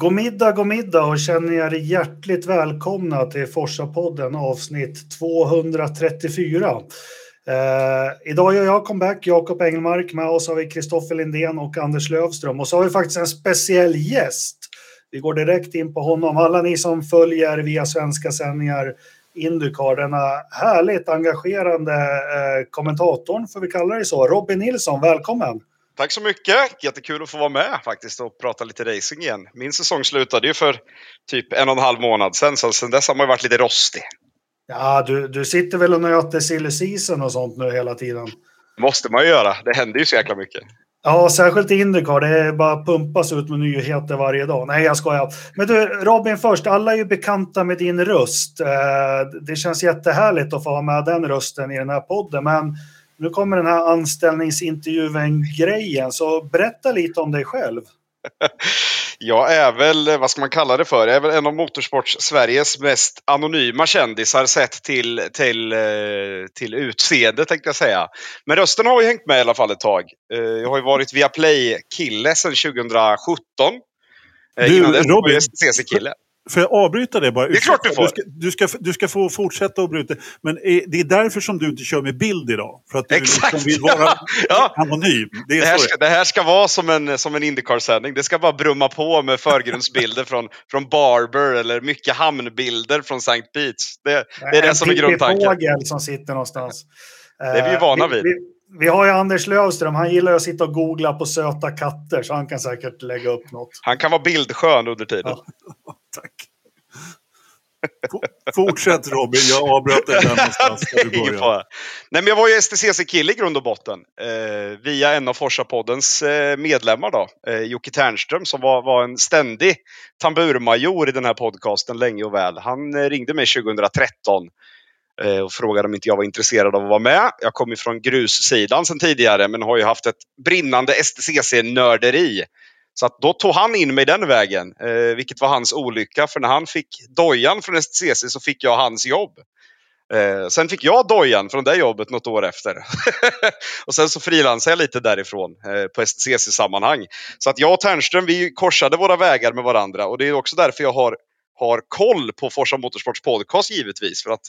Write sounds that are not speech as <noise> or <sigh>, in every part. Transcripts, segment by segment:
God middag, god middag och känner er hjärtligt välkomna till Forsa-podden avsnitt 234. Eh, idag gör jag comeback, Jakob Engelmark. Med oss har vi Kristoffer Lindén och Anders Lövström. Och så har vi faktiskt en speciell gäst. Vi går direkt in på honom. Alla ni som följer via svenska sändningar Indycar, denna härligt engagerande eh, kommentatorn, får vi kalla det så. Robin Nilsson, välkommen! Tack så mycket! Jättekul att få vara med faktiskt och prata lite racing igen. Min säsong slutade ju för typ en och en halv månad sedan, så sen dess har man ju varit lite rostig. Ja, du, du sitter väl och nöter silly season och sånt nu hela tiden? måste man ju göra. Det händer ju så jäkla mycket. Ja, särskilt i Indycar. Det är bara pumpas ut med nyheter varje dag. Nej, jag skojar. Men du, Robin först. Alla är ju bekanta med din röst. Eh, det känns jättehärligt att få ha med den rösten i den här podden. Men nu kommer den här anställningsintervjun-grejen. Så berätta lite om dig själv. <laughs> Jag är väl, vad ska man kalla det för, jag är väl en av motorsports Sveriges mest anonyma kändisar sett till, till, eh, till utseende tänkte jag säga. Men rösten har ju hängt med i alla fall ett tag. Eh, jag har ju varit Viaplay-kille sedan 2017. Eh, du, Innan dess var jag STCC-kille. Får jag avbryta det bara? Det är klart du får. Du ska, du ska, du ska få fortsätta att bryta. Men det är därför som du inte kör med bild idag. För att du Exakt. Liksom vill vara <laughs> ja. anonym. Det, det, här ska, det, här ska, vara som en, som en Indycar-sändning. Det ska bara brumma på med förgrundsbilder från, från Barber eller mycket hamnbilder från St. Beach. Det, det är det som är grundtanken. En fågel som sitter någonstans. Det är vi ju vana vid. Vi, vi, vi har ju Anders Lövström, han gillar att sitta och googla på söta katter så han kan säkert lägga upp något. Han kan vara bildskön under tiden. Ja. <laughs> Tack. Fortsätt Robin, jag avbröt dig där någonstans. <laughs> Nej, men jag var ju STCC-kille i grund och botten. Eh, via en av Forsa-poddens eh, medlemmar då, eh, Jocke Ternström, som var, var en ständig tamburmajor i den här podcasten länge och väl. Han eh, ringde mig 2013 eh, och frågade om inte jag var intresserad av att vara med. Jag kom ifrån grussidan sedan tidigare men har ju haft ett brinnande STCC-nörderi så att då tog han in mig den vägen, eh, vilket var hans olycka. För när han fick dojan från STCC så fick jag hans jobb. Eh, sen fick jag dojan från det jobbet något år efter. <laughs> och sen så frilansade jag lite därifrån eh, på STCC-sammanhang. Så att jag och Ternström, vi korsade våra vägar med varandra och det är också därför jag har, har koll på Forsa Motorsports podcast givetvis. För att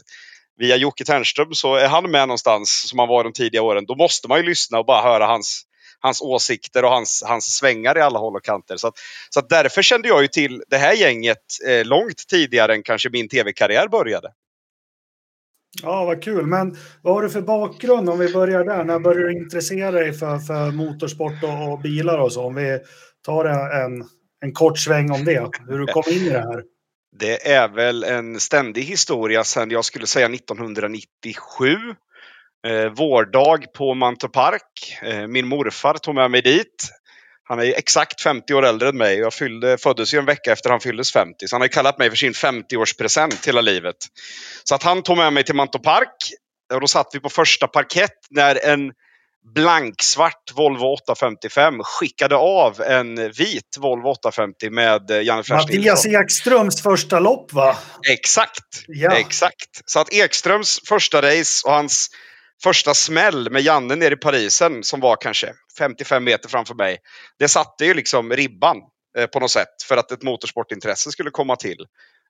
via Jocke Ternström så är han med någonstans som han var de tidiga åren. Då måste man ju lyssna och bara höra hans hans åsikter och hans, hans svängar i alla håll och kanter. Så, att, så att därför kände jag ju till det här gänget eh, långt tidigare än kanske min tv-karriär började. Ja, vad kul. Men vad har du för bakgrund om vi börjar där? När började du intressera dig för, för motorsport och, och bilar och så? Om vi tar en, en kort sväng om det, hur du kom in i det här. Det är väl en ständig historia sedan jag skulle säga 1997 eh, vårdag på Mantorp Park. Eh, min morfar tog med mig dit. Han är exakt 50 år äldre än mig. Jag fyllde, föddes ju en vecka efter han fylldes 50. Så han har kallat mig för sin 50-årspresent hela livet. Så att han tog med mig till Mantorp Park. Och då satt vi på första parkett när en blanksvart Volvo 855 skickade av en vit Volvo 850 med eh, Janne Flash Mattias Ekströms första lopp va? Exakt, ja. exakt. Så att Ekströms första race och hans första smäll med Janne nere i Parisen som var kanske 55 meter framför mig. Det satte ju liksom ribban eh, på något sätt för att ett motorsportintresse skulle komma till.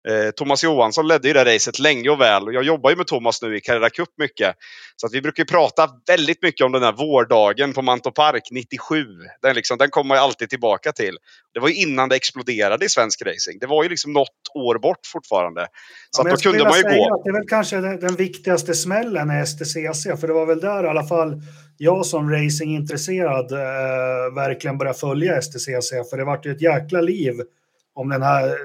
Eh, Thomas Johansson ledde ju det racet länge och väl och jag jobbar ju med Thomas nu i Carrera Cup mycket. Så att vi brukar prata väldigt mycket om den här vårdagen på Mantorp Park 97. Den, liksom, den kommer man alltid tillbaka till. Det var ju innan det exploderade i svensk racing. Det var ju liksom något år bort fortfarande. Så ja, att då kunde man ju gå. Att det är väl kanske den, den viktigaste smällen i STCC, för det var väl där i alla fall jag som racingintresserad eh, verkligen började följa STCC, för det vart ju ett jäkla liv om den här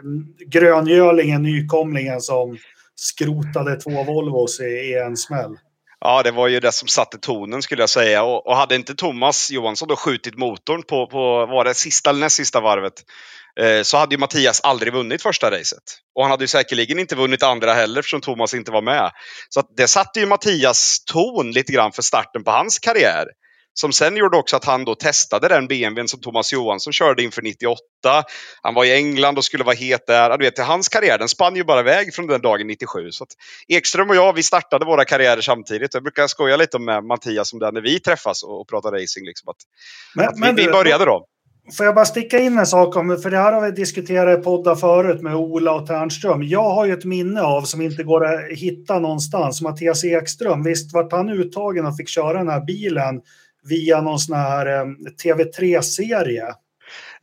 gröngölingen, nykomlingen som skrotade två Volvos i, i en smäll. Ja, det var ju det som satte tonen skulle jag säga. Och, och hade inte Thomas Johansson då skjutit motorn på, på var det sista eller näst sista varvet eh, så hade ju Mattias aldrig vunnit första racet. Och han hade ju säkerligen inte vunnit andra heller eftersom Thomas inte var med. Så det satte ju Mattias ton lite grann för starten på hans karriär. Som sen gjorde också att han då testade den BMWn som Thomas Johansson körde inför 98. Han var i England och skulle vara het där. Du vet, hans karriär den spann ju bara iväg från den dagen 97. Så Ekström och jag, vi startade våra karriärer samtidigt. Jag brukar skoja lite med Mattias om det när vi träffas och, pratar racing. Liksom, att, men, att vi, men du, vi började då. Får jag bara sticka in en sak om, för det här har vi diskuterat i poddar förut med Ola och Ternström. Jag har ju ett minne av som inte går att hitta någonstans. Mattias Ekström, visst vart han uttagen och fick köra den här bilen via någon sån här eh, TV3-serie?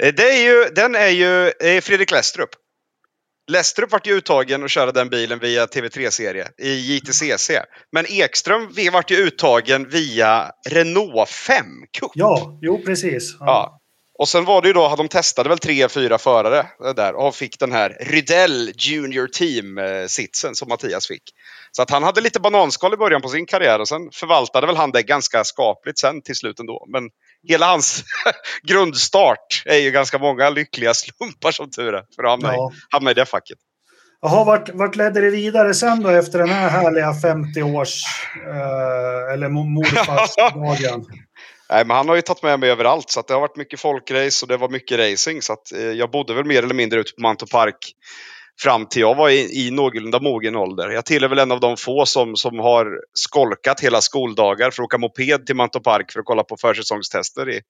Eh, det är ju, den är ju eh, Fredrik Lestrup. Lestrup vart ju uttagen och körde den bilen via TV3-serie i JTCC. Men Ekström vart ju uttagen via Renault 5 Cup. Ja, jo precis. Ja. ja. Och sen var det ju då, de testade väl tre, fyra förare där och fick den här Rydell Junior Team-sitsen som Mattias fick. Så att han hade lite bananskal i början på sin karriär och sen förvaltade väl han det ganska skapligt sen till slut ändå. Men hela hans <laughs> grundstart är ju ganska många lyckliga slumpar som tur är för att hamna, ja. i, hamna i det facket. Jaha, vart, vart ledde det vidare sen då efter den här härliga 50-års eh, eller morfarsdagen? <laughs> Nej, men han har ju tagit med mig överallt så det har varit mycket folkrace och det var mycket racing så att eh, jag bodde väl mer eller mindre ute på Mantorp Park fram till jag var i, i någorlunda mogen ålder. Jag tillhör väl en av de få som, som har skolkat hela skoldagar för att åka moped till Mantorp Park för att kolla på försäsongstester i,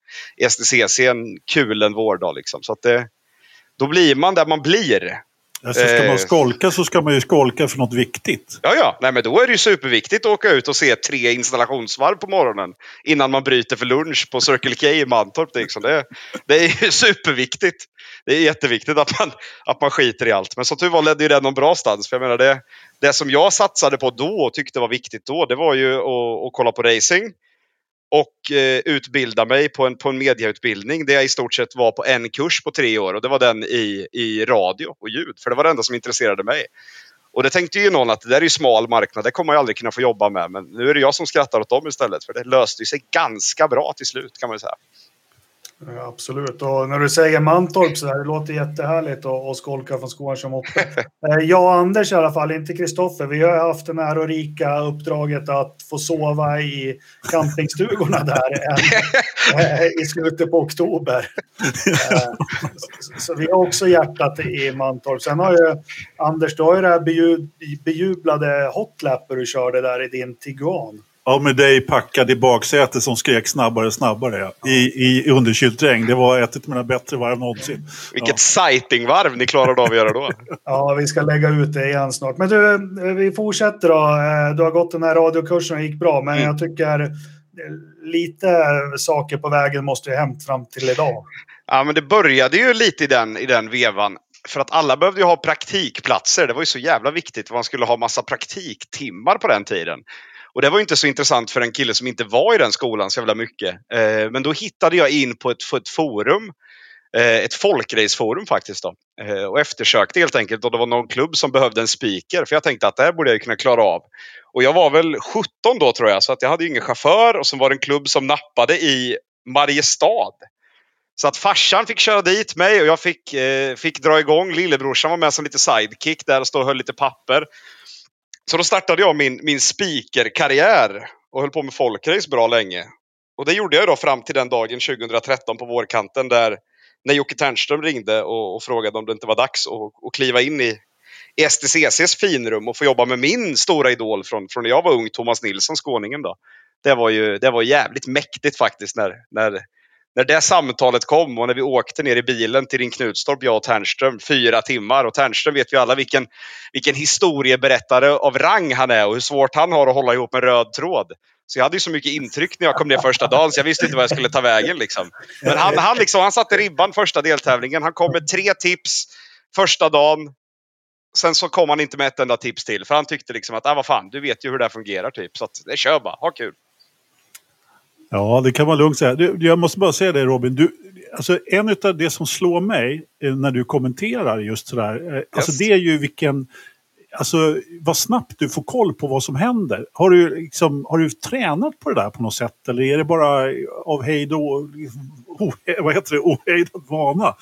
STCC en kulen vårdag. Liksom. Så att det, då blir man där man blir. Alltså ska man eh, skolka så ska man ju skolka för något viktigt. Ja, ja. Nej, men då är det ju superviktigt att åka ut och se tre installationsvarv på morgonen innan man bryter för lunch på Circle K i Mantorp. Liksom. Det, det är ju <laughs> superviktigt. Det är jätteviktigt att man, att man skiter i allt. Men som tur var ledde ju det någon bra stans. För jag menar det, det som jag satsade på då och tyckte var viktigt då, det var ju att, att kolla på racing och eh, utbilda mig på en, på en mediautbildning där jag i stort sett var på en kurs på tre år och det var den i, i radio och ljud. För det var det enda som intresserade mig. Och det tänkte ju någon att det där är ju smal marknad, det kommer jag aldrig kunna få jobba med. Men nu är det jag som skrattar åt dem istället för det löste sig ganska bra till slut kan man säga. Ja, absolut, och när du säger Mantorp så där, det låter jättehärligt att, skolka från skolan som moppe. <laughs> Eh, jag och Anders i alla fall, inte Kristoffer, vi har haft det ärorika uppdraget att få sova i campingstugorna där <laughs> eh, i slutet på oktober. Eh, så vi har också hjärtat i Mantorp. Sen har ju Anders, du har ju det här bejublade hotlapper du körde där i din Tiguan. Ja, med dig packad i baksätet som skrek snabbare, snabbare. Ja. I, i underkylt regn. Det var ett av mina bättre varv någonsin. Vilket ja. sightingvarv ni klarade av att göra då. <laughs> ja, vi ska lägga ut det igen snart. Men du, vi fortsätter då. Eh, du har gått den här radiokursen och gick bra, men mm. jag tycker lite saker på vägen måste ju hänt fram till idag. Ja, men det började ju lite i den, i den vevan. För att alla behövde ju ha praktikplatser. Det var ju så jävla viktigt. Man skulle ha massa praktiktimmar på den tiden. Och det var inte så intressant för en kille som inte var i den skolan så jävla mycket. Eh, men då hittade jag in på ett, på ett forum, eh, ett folkraceforum faktiskt då. Eh, och eftersökte helt enkelt och det var någon klubb som behövde en speaker för jag tänkte att det här borde jag kunna klara av. Och jag var väl 17 då tror jag så att jag hade ingen chaufför och så var det en klubb som nappade i Mariestad. Så att farsan fick köra dit mig och jag fick, eh, fick dra igång. Lillebrorsan var med som lite sidekick där och stod och höll lite papper. Så då startade jag min, min speakerkarriär och höll på med folkrace bra länge. Och det gjorde jag då fram till den dagen 2013 på vårkanten där när Jocke Ternström ringde och, och frågade om det inte var dags att, att kliva in i STCCs finrum och få jobba med min stora idol från, från när jag var ung, Thomas Nilsson, skåningen då. Det var ju det var jävligt mäktigt faktiskt när, när när det samtalet kom och när vi åkte ner i bilen till din Knutstorp, jag och Ternström, fyra timmar. Och Ternström vet vi alla vilken, vilken historieberättare av rang han är och hur svårt han har att hålla ihop en röd tråd. Så jag hade ju så mycket intryck när jag kom ner första dagen så jag visste inte vad jag skulle ta vägen. Liksom. Men han, han, liksom, han satte ribban första deltävlingen. Han kom med tre tips första dagen. Sen så kom han inte med ett enda tips till för han tyckte liksom att, ah, vad fan, du vet ju hur det här fungerar typ. Så att, kör bara, ha kul. Ja, det kan man lugnt säga. Du, jag måste bara säga det Robin. Du, alltså, en av det som slår mig eh, när du kommenterar just sådär. Eh, yes. Alltså, det är ju vilken... Alltså vad snabbt du får koll på vad som händer. Har du, liksom, har du tränat på det där på något sätt? Eller är det bara av hejd <laughs> och, vad heter det, ohejdad vana?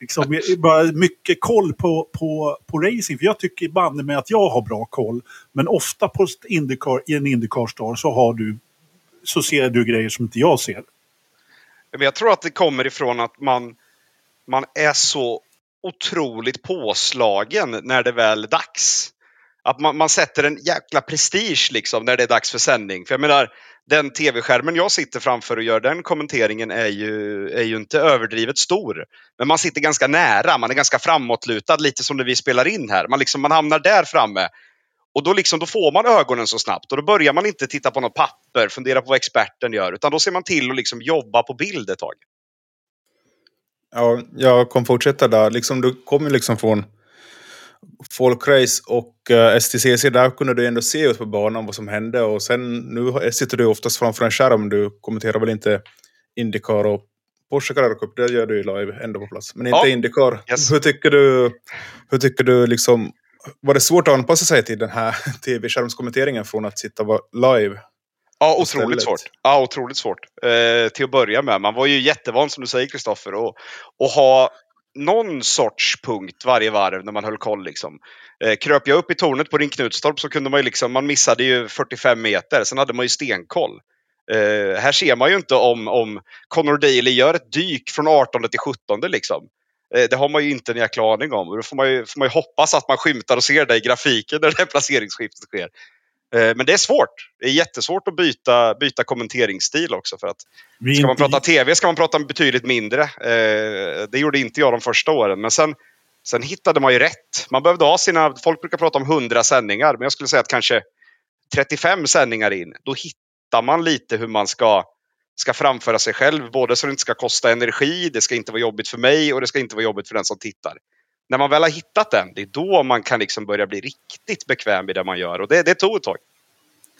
Liksom, bara mycket koll på, på, på racing. För jag tycker banne med att jag har bra koll. Men ofta på Indycar, i en Indycar-star så har du så ser du grejer som inte jag ser. jag tror att det kommer ifrån att man, man är så otroligt påslagen när det väl är dags. Att man, man sätter en jäkla prestige liksom när det är dags för sändning. För jag menar, den tv-skärmen jag sitter framför och gör den kommenteringen är ju, är ju inte överdrivet stor. Men man sitter ganska nära, man är ganska framåtlutad, lite som när vi spelar in här. Man, liksom, man hamnar där framme. Och då, liksom, då får man ögonen så snabbt och då börjar man inte titta på något papper, fundera på vad experten gör, utan då ser man till att liksom jobba på bild ett tag. Ja, jag kommer fortsätta där. Liksom, du kommer liksom från folkrace och uh, eh, STCC, där kunde du ändå se ut på banan vad som hände. Och sen nu sitter du oftast framför en skärm. Du kommenterar väl inte Indycar och Porsche Carrera Cup, det gör du ju live ändå på plats. Men inte ja. Indycar. Yes. Hur tycker du, hur tycker du liksom, var det svårt att anpassa sig till den här <laughs> tv-skärmskommenteringen från att sitta live? Ja, otroligt svårt. Ja, otroligt svårt. Eh, till att börja med. Man var ju jättevan, som du säger Kristoffer, och, och ha någon sorts punkt varje varv när man höll koll. Liksom. Eh, kröp jag upp i tornet på Ring Knutstorp så kunde man ju liksom, man missade ju 45 meter, sen hade man ju stenkoll. Eh, här ser man ju inte om, om Conor Daly gör ett dyk från 18 till 17 liksom. Eh, det har man ju inte en jäkla aning om. Då får man, ju, får man ju hoppas att man skymtar och ser det i grafiken när det här placeringsskiftet sker. Eh, men det är svårt. Det är jättesvårt att byta, byta kommenteringsstil också. För att ska man prata tv ska man prata betydligt mindre. Eh, det gjorde inte jag de första åren. Men sen, sen hittade man ju rätt. Man behövde ha sina, folk brukar prata om 100 sändningar, men jag skulle säga att kanske 35 sändningar in, då hittar man lite hur man ska, ska framföra sig själv. Både så det inte ska kosta energi, det ska inte vara jobbigt för mig och det ska inte vara jobbigt för den som tittar när man väl har hittat den, det är då man kan liksom börja bli riktigt bekväm i det man gör. Och det, det tog ett tag.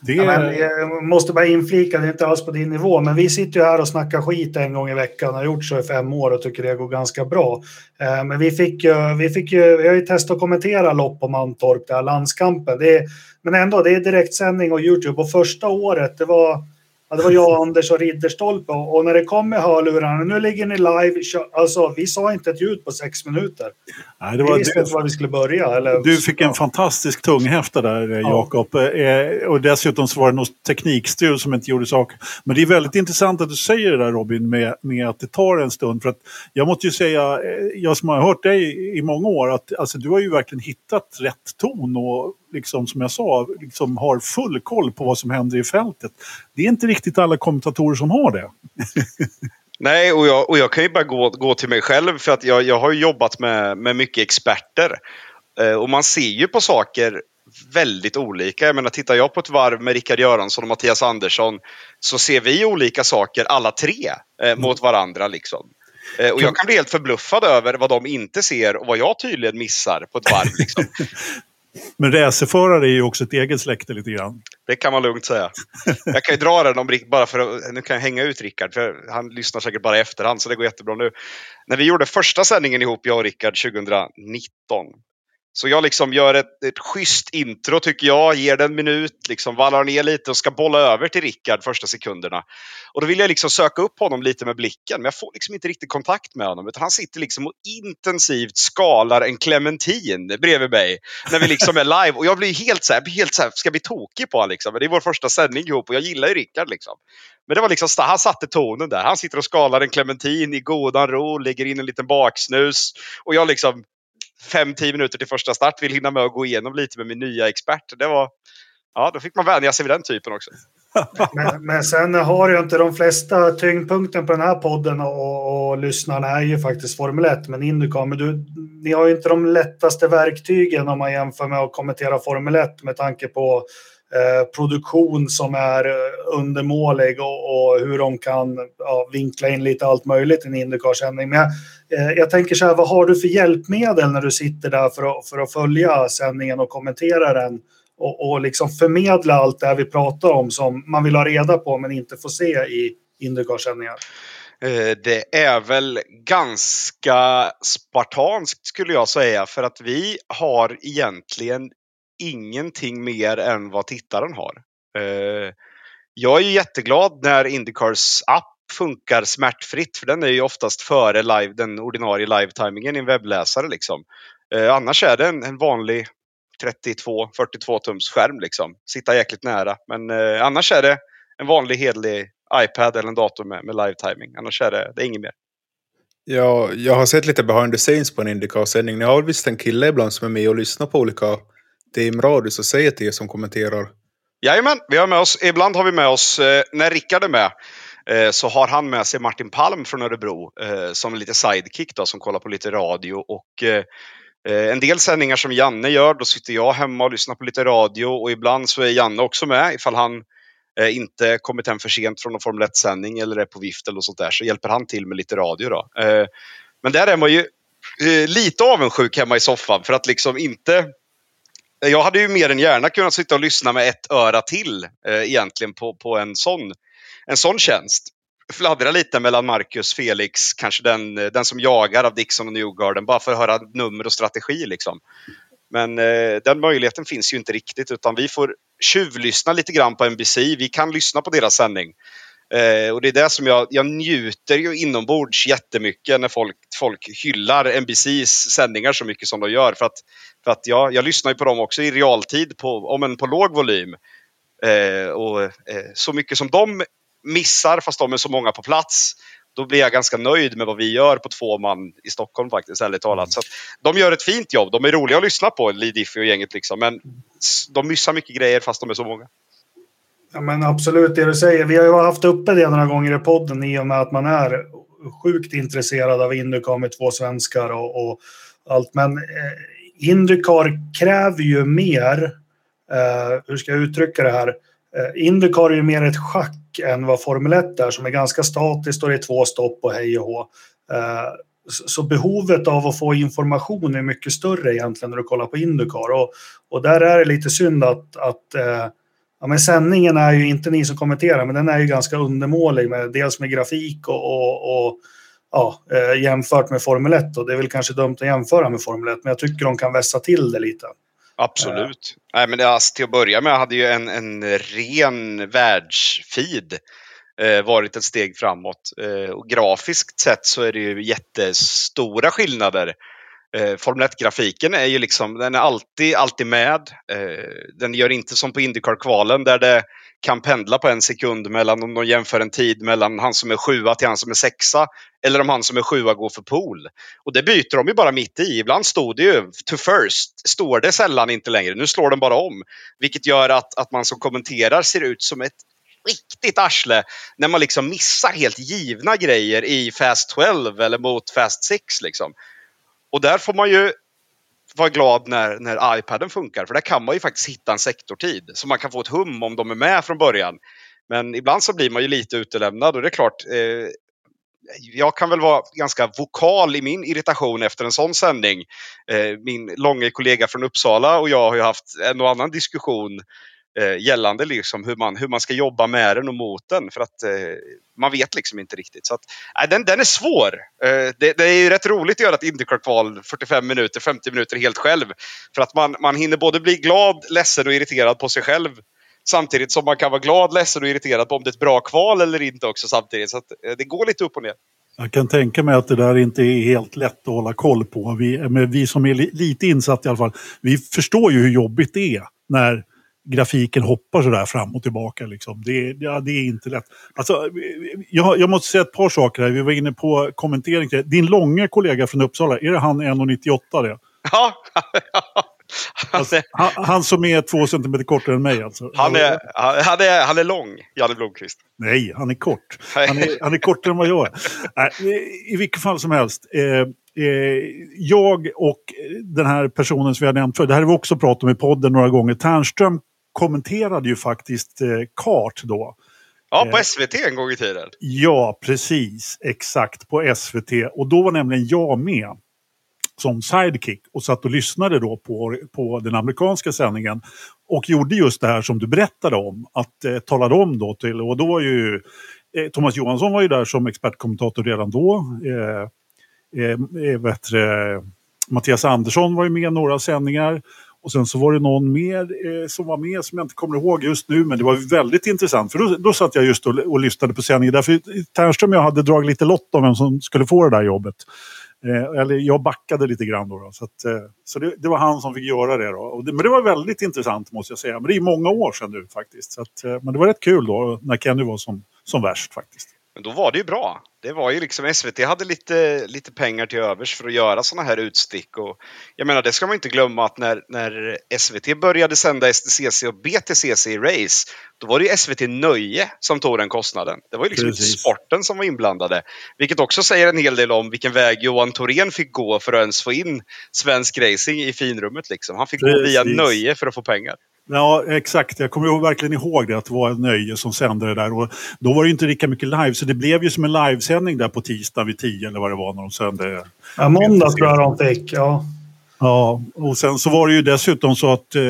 Det... Ja, men jag måste bara inflika, det är inte alls på din nivå, men vi sitter ju här och snackar skit en gång i veckan, har gjort så i fem år och tycker det går ganska bra. Eh, men vi fick ju, vi fick ju, vi har ju testat att kommentera lopp på Mantorp, där landskampen. Det är, men ändå, det är direktsändning och Youtube och första året, det var Ja, det var jag, Anders och Ridderstolpe. Och när det kom med hörlurarna, nu ligger ni live. Alltså, vi sa inte ett ljud på sex minuter. Nej, det var, vi visste du, inte var vi skulle börja. Eller, du fick en fantastisk tunghäfta där, ja. Jakob. Eh, och dessutom så var det något teknikstrul som inte gjorde sak. Men det är väldigt intressant att du säger det där Robin, med, med att det tar en stund. För att jag måste ju säga, eh, jag som har hört dig i många år, att alltså, du har ju verkligen hittat rätt ton. och liksom, som jag sa, liksom har full koll på vad som händer i fältet. Det är inte riktigt alla kommentatorer som har det. <laughs> Nej, och jag, och jag kan ju bara gå, gå till mig själv för att jag, jag har jobbat med, med mycket experter. Eh, och man ser ju på saker väldigt olika. Jag menar, tittar jag på ett varv med Rickard Göransson och Mattias Andersson så ser vi olika saker alla tre eh, mm. mot varandra. Liksom. Eh, och jag kan bli helt förbluffad över vad de inte ser och vad jag tydligen missar på ett varv. Liksom. <laughs> Men racerförare är ju också ett eget släkte lite grann. Det kan man lugnt säga. Jag kan ju dra den om bara för att, nu kan jag hänga ut Rickard, för han lyssnar säkert bara i efterhand, så det går jättebra nu. När vi gjorde första sändningen ihop, jag och Rickard, 2019, så jag liksom gör ett, ett schysst intro tycker jag, ger den en minut, liksom vallar ner lite och ska bolla över till Rickard första sekunderna. Och då vill jag liksom söka upp honom lite med blicken, men jag får liksom inte riktigt kontakt med honom. Utan han sitter liksom och intensivt skalar en clementin bredvid mig när vi liksom är live. Och jag blir helt så här, helt så här ska bli tokig på honom liksom. Men det är vår första sändning ihop och jag gillar ju Rickard liksom. Men det var liksom, han satte tonen där. Han sitter och skalar en clementin i godan ro, lägger in en liten baksnus. Och jag liksom fem, tio minuter till första start vill hinna med att gå igenom lite med min nya expert. Det var, ja, då fick man vänja sig vid den typen också. men, men sen har ju inte de flesta tyngdpunkten på den här podden och, och lyssnarna är ju faktiskt Formel 1, men Indycar. Men du, ni har ju inte de lättaste verktygen om man jämför med att kommentera Formel 1 med tanke på Eh, produktion som är eh, undermålig och, och hur de kan ja, vinkla in lite allt möjligt i en Indycar-sändning. Men jag, eh, jag tänker så här, vad har du för hjälpmedel när du sitter där för att, för att följa sändningen och kommentera den och, och liksom förmedla allt det här vi pratar om som man vill ha reda på men inte får se i Indycar-sändningar? Eh, det är väl ganska spartanskt skulle jag säga för att vi har egentligen ingenting mer än vad tittaren har. Eh, jag är jätteglad när Indycars app funkar smärtfritt, för den är ju oftast före live, den ordinarie live-timingen i en webbläsare. Liksom. Eh, annars är det en, en vanlig 32-42 tums skärm. Liksom. Sitta jäkligt nära. Men eh, annars är det en vanlig hedlig iPad eller en dator med, med live-timing. Annars är det, det är inget mer. Ja, jag har sett lite behind the scenes på en Indycar-sändning. Ni har väl visst en kille ibland som är med och lyssnar på olika Team radio, och säger till er som kommenterar Jajamän, vi har med oss, ibland har vi med oss, eh, när Rickard är med, eh, så har han med sig Martin Palm från Örebro eh, som lite sidekick då, som kollar på lite radio. Och en del sändningar som Janne gör, då sitter jag hemma och lyssnar på lite radio och ibland så är Janne också med ifall han inte kommit hem för sent från någon Formel 1-sändning eller är på vift eller sånt där så hjälper han till med lite radio då. men där är man ju lite avundsjuk hemma i soffan för att liksom inte jag hade ju mer än gärna kunnat sitta och lyssna med ett öra till eh, egentligen på, på en, sån, en sån tjänst. Fladdra lite mellan Marcus, Felix, kanske den, eh, den som jagar av Dixon och Newgarden bara för att höra nummer och strategi. Liksom. Men eh, den möjligheten finns ju inte riktigt utan vi får tjuvlyssna lite grann på NBC. Vi kan lyssna på deras sändning. Eh, och det är det som jag, jag njuter ju inombords jättemycket när folk, folk hyllar NBCs sändningar så mycket som de gör. För att, för att jag, jag lyssnar ju på dem också i realtid, på, om en på låg volym. Eh, och eh, så mycket som de missar, fast de är så många på plats, då blir jag ganska nöjd med vad vi gör på två man i Stockholm faktiskt, ärligt talat. Så de gör ett fint jobb. De är roliga att lyssna på, Lee Diffie och gänget liksom. Men de missar mycket grejer fast de är så många. Ja, men absolut det du säger. Vi har ju haft uppe det några gånger i podden i och med att man är sjukt intresserad av Indycar med två svenskar och, och allt. Men eh, Indycar kräver ju mer, eh, hur ska jag uttrycka det här? Eh, Indycar är ju mer ett schack än vad Formel 1 är som är ganska statiskt och det är två stopp och hej och hå. Eh, så behovet av att få information är mycket större egentligen när du kollar på Indycar. Och, och där är det lite synd att, att eh, Ja, men sändningen är ju inte ni som kommenterar, men den är ju ganska undermålig med dels med grafik och, och, och ja, eh, jämfört med Formel 1. Och det är väl kanske dumt att jämföra med Formel 1, men jag tycker de kan vässa till det lite. Absolut. Äh. Nej, men det, alltså, till att börja med hade ju en, en ren världsfeed eh, varit ett steg framåt. Eh, och grafiskt sett så är det ju jättestora skillnader Eh, Formel 1-grafiken är ju liksom, den är alltid, alltid med. Eh, den gör inte som på Indycar-kvalen där det kan pendla på en sekund mellan om de jämför en tid mellan han som är sjua till han som är sexa eller om han som är sjua går för pool. Och det byter de ju bara mitt i. Ibland stod det ju to first, står det sällan inte längre. Nu slår den bara om. Vilket gör att, att man som kommenterar ser ut som ett riktigt arsle när man liksom missar helt givna grejer i Fast 12 eller mot Fast 6 liksom. Och där får man ju vara glad när, när iPaden funkar, för där kan man ju faktiskt hitta en sektortid. Så man kan få ett hum om de är med från början. Men ibland så blir man ju lite utelämnad och det är klart, eh, jag kan väl vara ganska vokal i min irritation efter en sån sändning. Eh, min långa kollega från Uppsala och jag har ju haft en och annan diskussion eh, gällande liksom hur, man, hur man ska jobba med den och mot den. För att eh, man vet liksom inte riktigt. Så att, eh, den, den är svår. Eh, det, det, är ju rätt roligt att göra ett Indycar-kval 45 minuter, 50 minuter helt själv. För att man, man hinner både bli glad, ledsen och irriterad på sig själv. Samtidigt som man kan vara glad, ledsen och irriterad på om det är ett bra kval eller inte också samtidigt. Så att, eh, det går lite upp och ner. Jag kan tänka mig att det där inte är helt lätt att hålla koll på. Vi, men vi som är li, lite insatta i alla fall, vi förstår ju hur jobbigt det är när grafiken hoppar sådär fram och tillbaka. Liksom. Det, ja, det är inte lätt. Alltså, jag, jag måste säga ett par saker här. Vi var inne på kommentering. Din långa kollega från Uppsala, är det han 1,98 det? <laughs> Ja. alltså, han, han, som är två centimeter kortare än mig alltså. Han är, han är, han är lång, Janne Blomqvist. Nej, han är kort. Han är, han är kortare än vad jag är. Nej, I vilket fall som helst. Eh, eh, jag och den här personen som vi har nämnt för, det här har vi också pratat om i podden några gånger. Tärnström kommenterade ju faktiskt eh, kart då. Ja, på eh, SVT en gång i tiden. Ja, precis. Exakt, på SVT. Och då var nämligen jag med som sidekick och satt och lyssnade då på, på den amerikanska sändningen. Och gjorde just det här som du berättade om. Att eh, talade om då till, och då var ju eh, Thomas Johansson var ju där som expertkommentator redan då. Eh, eh, eh vet, Mattias Andersson var ju med några sändningar. Och sen så var det någon mer eh, som var med som jag inte kommer ihåg just nu. Men det var väldigt intressant. För då, då satt jag just och, och lyssnade på sändningen. Därför Ternström och jag hade dragit lite lott om vem som skulle få det där jobbet. Eh, eller jag backade lite grann då. då så att, eh, så det, det, var han som fick göra det. Då. Det, men det var väldigt intressant måste jag säga. Men det är många år sedan nu faktiskt. Så att, eh, men det var rätt kul då när Kenny var som, som värst faktiskt. Men då var det ju bra. Det var ju liksom SVT hade lite, lite pengar till övers för att göra sådana här utstick. Och jag menar, det ska man inte glömma att när, när SVT började sända STCC och BTCC i race, då var det ju SVT Nöje som tog den kostnaden. Det var ju liksom Precis. inte sporten som var inblandade. Vilket också säger en hel del om vilken väg Johan Thorén fick gå för att ens få in svensk racing i finrummet. Liksom. Han fick gå via Precis. Nöje för att få pengar. Ja, exakt. Jag kommer verkligen ihåg det, att det var ett nöje som sände det där. Och då var det inte lika mycket live, så det blev ju som en livesändning där på tisdag vid 10 eller vad det var när de sände. Ja, måndag tror jag de fick. Ja. Ja, och sen så var det ju dessutom så att eh,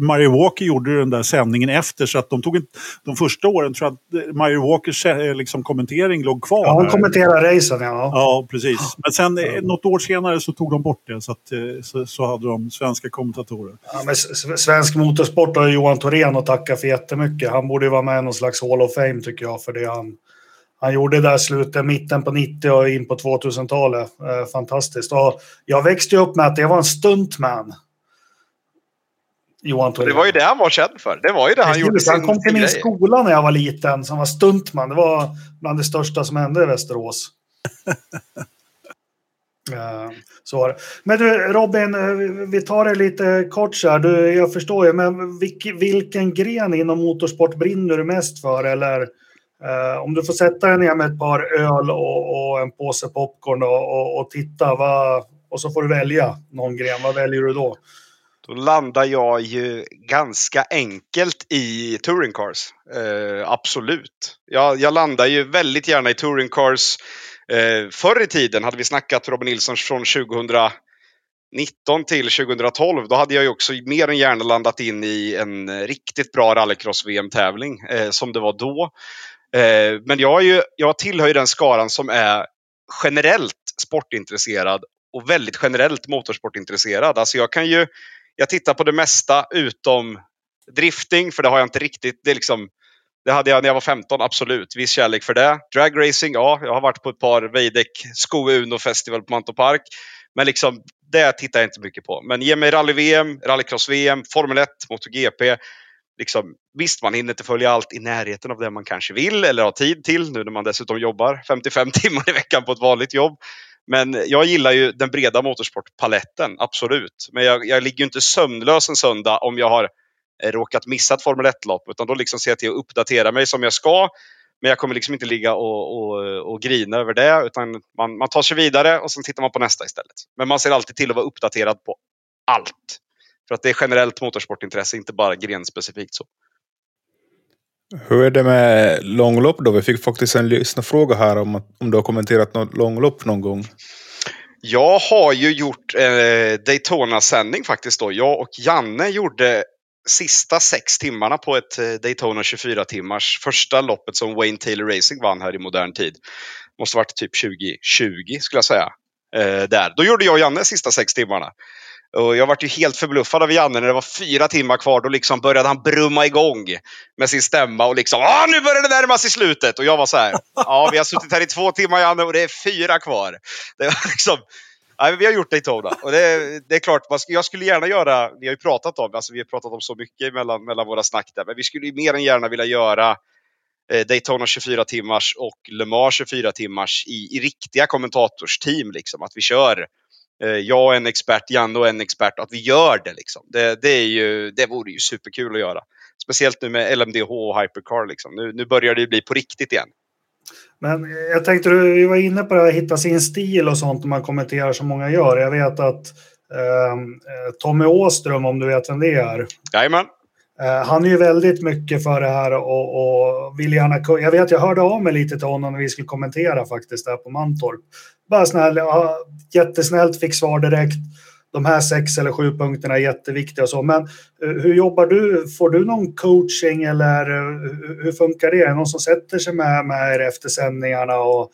Mario Walker gjorde den där sändningen efter, så att de tog en, de första åren tror jag att eh, Mario Walkers eh, liksom, kommentering låg kvar. Ja, hon där. kommenterar racen, ja. Ja, precis. Men sen eh, något år senare så tog de bort det, så, att, så, så hade de svenska kommentatorer. ja men svensk motorsport har Johan Thorén att tacka för jättemycket. Han borde ju vara med i någon slags Hall of Fame tycker jag för det han, han gjorde där slutet, mitten på 90 och in på 2000-talet. Eh, fantastiskt. Och jag växte upp med att det var en stuntman. Johan Thorén. det var ju det han var känd för. Det var ju det han gjorde Precis, han sin, kom till min grej. skola när jag var liten som var stuntman. Det var bland det största som hände i Västerås. <laughs> Eh, Så var det. Men du Robin, eh, vi- tar det lite kort så här. Du, jag förstår ju, men vilk, vilken gren inom motorsport brinner du mest för? Eller Eh, om du får sätta dig ner med ett par öl och, och en påse popcorn och, och, och titta, vad, och så får du välja någon gren. Vad väljer du då? Då landar jag ju ganska enkelt i touring cars. Eh, absolut. Jag, jag landar ju väldigt gärna i touring cars. Eh, förr i tiden hade vi snackat Robin Nilsson från 2019 till 2012. Då hade jag ju också mer än gärna landat in i en riktigt bra rallycross-VM-tävling eh, som det var då. Eh, men jag, är ju, jag tillhör ju den skaran som är generellt sportintresserad och väldigt generellt motorsportintresserad. Alltså jag kan ju jag tittar på det mesta utom drifting, för det har jag inte riktigt. Det, är liksom, det hade jag när jag var 15, absolut. Viss kärlek för det. Dragracing, ja. Jag har varit på ett par Veideck Sko Uno Festival på Mantorp Park. Men liksom, det tittar jag inte mycket på. Men ge mig rally-VM, rallycross-VM, Formel 1, MotoGP. Liksom, visst, man hinner inte följa allt i närheten av det man kanske vill eller har tid till nu när man dessutom jobbar 55 <laughs> timmar i veckan på ett vanligt jobb. Men jag gillar ju den breda motorsportpaletten, absolut. Men jag, jag ligger ju inte sömnlös en söndag om jag har eh, råkat missa ett Formel 1-lopp. Utan då liksom ser jag till att uppdatera mig som jag ska. Men jag kommer liksom inte ligga och, och, och grina över det. Utan man, man tar sig vidare och sen tittar man på nästa istället. Men man ser alltid till att vara uppdaterad på allt. För att det är generellt motorsportintresse, inte bara grenspecifikt så. Hur är det med långlopp då? Vi fick faktiskt en lyssnarfråga här om, om du har kommenterat något långlopp någon gång. Jag har ju gjort eh, Daytona-sändning faktiskt då. Jag och Janne gjorde sista sex timmarna på ett eh, Daytona 24 timmars första loppet som Wayne Taylor Racing vann här i modern tid. Måste varit typ 2020 skulle jag säga. Eh, där. Då gjorde jag och Janne sista sex timmarna. Och jag vart ju helt förbluffad av Janne när det var fyra timmar kvar. Då liksom började han brumma igång med sin stämma och liksom ah, nu börjar det närma sig slutet. Och jag var så här, ja vi har suttit här i två timmar Janne och det är fyra kvar. Det var liksom, nej, vi har gjort Daytona. Och det, det är klart, jag skulle gärna göra, vi har ju pratat om, alltså vi har pratat om så mycket mellan, mellan våra snack där, men vi skulle ju mer än gärna vilja göra eh, Daytona 24 timmars och Le Mans 24 timmars i, i riktiga kommentatorsteam. Liksom. Att vi kör jag och en expert, Janne och en expert, att vi gör det. Liksom. Det, det, är ju, det vore ju superkul att göra. Speciellt nu med LMDH och Hypercar. Liksom. Nu, nu börjar det bli på riktigt igen. Men jag tänkte, du vi var inne på det här att hitta sin stil och sånt när man kommenterar som många gör. Jag vet att ehm, eh, Tommy Åström, om du vet vem det är, Jajamän. Eh, Han är ju väldigt mycket för det här och, och vill gärna... Jag vet, jag hörde av mig lite till honom när vi skulle kommentera faktiskt där på Mantorp. Bara snäll, ja, jättesnällt, fick svar direkt. De här sex eller sju punkterna är jätteviktiga och så. Men eh, hur jobbar du? Får du någon coaching eller eh, hur- funkar det? Är det någon som sätter sig med, med er efter sändningarna och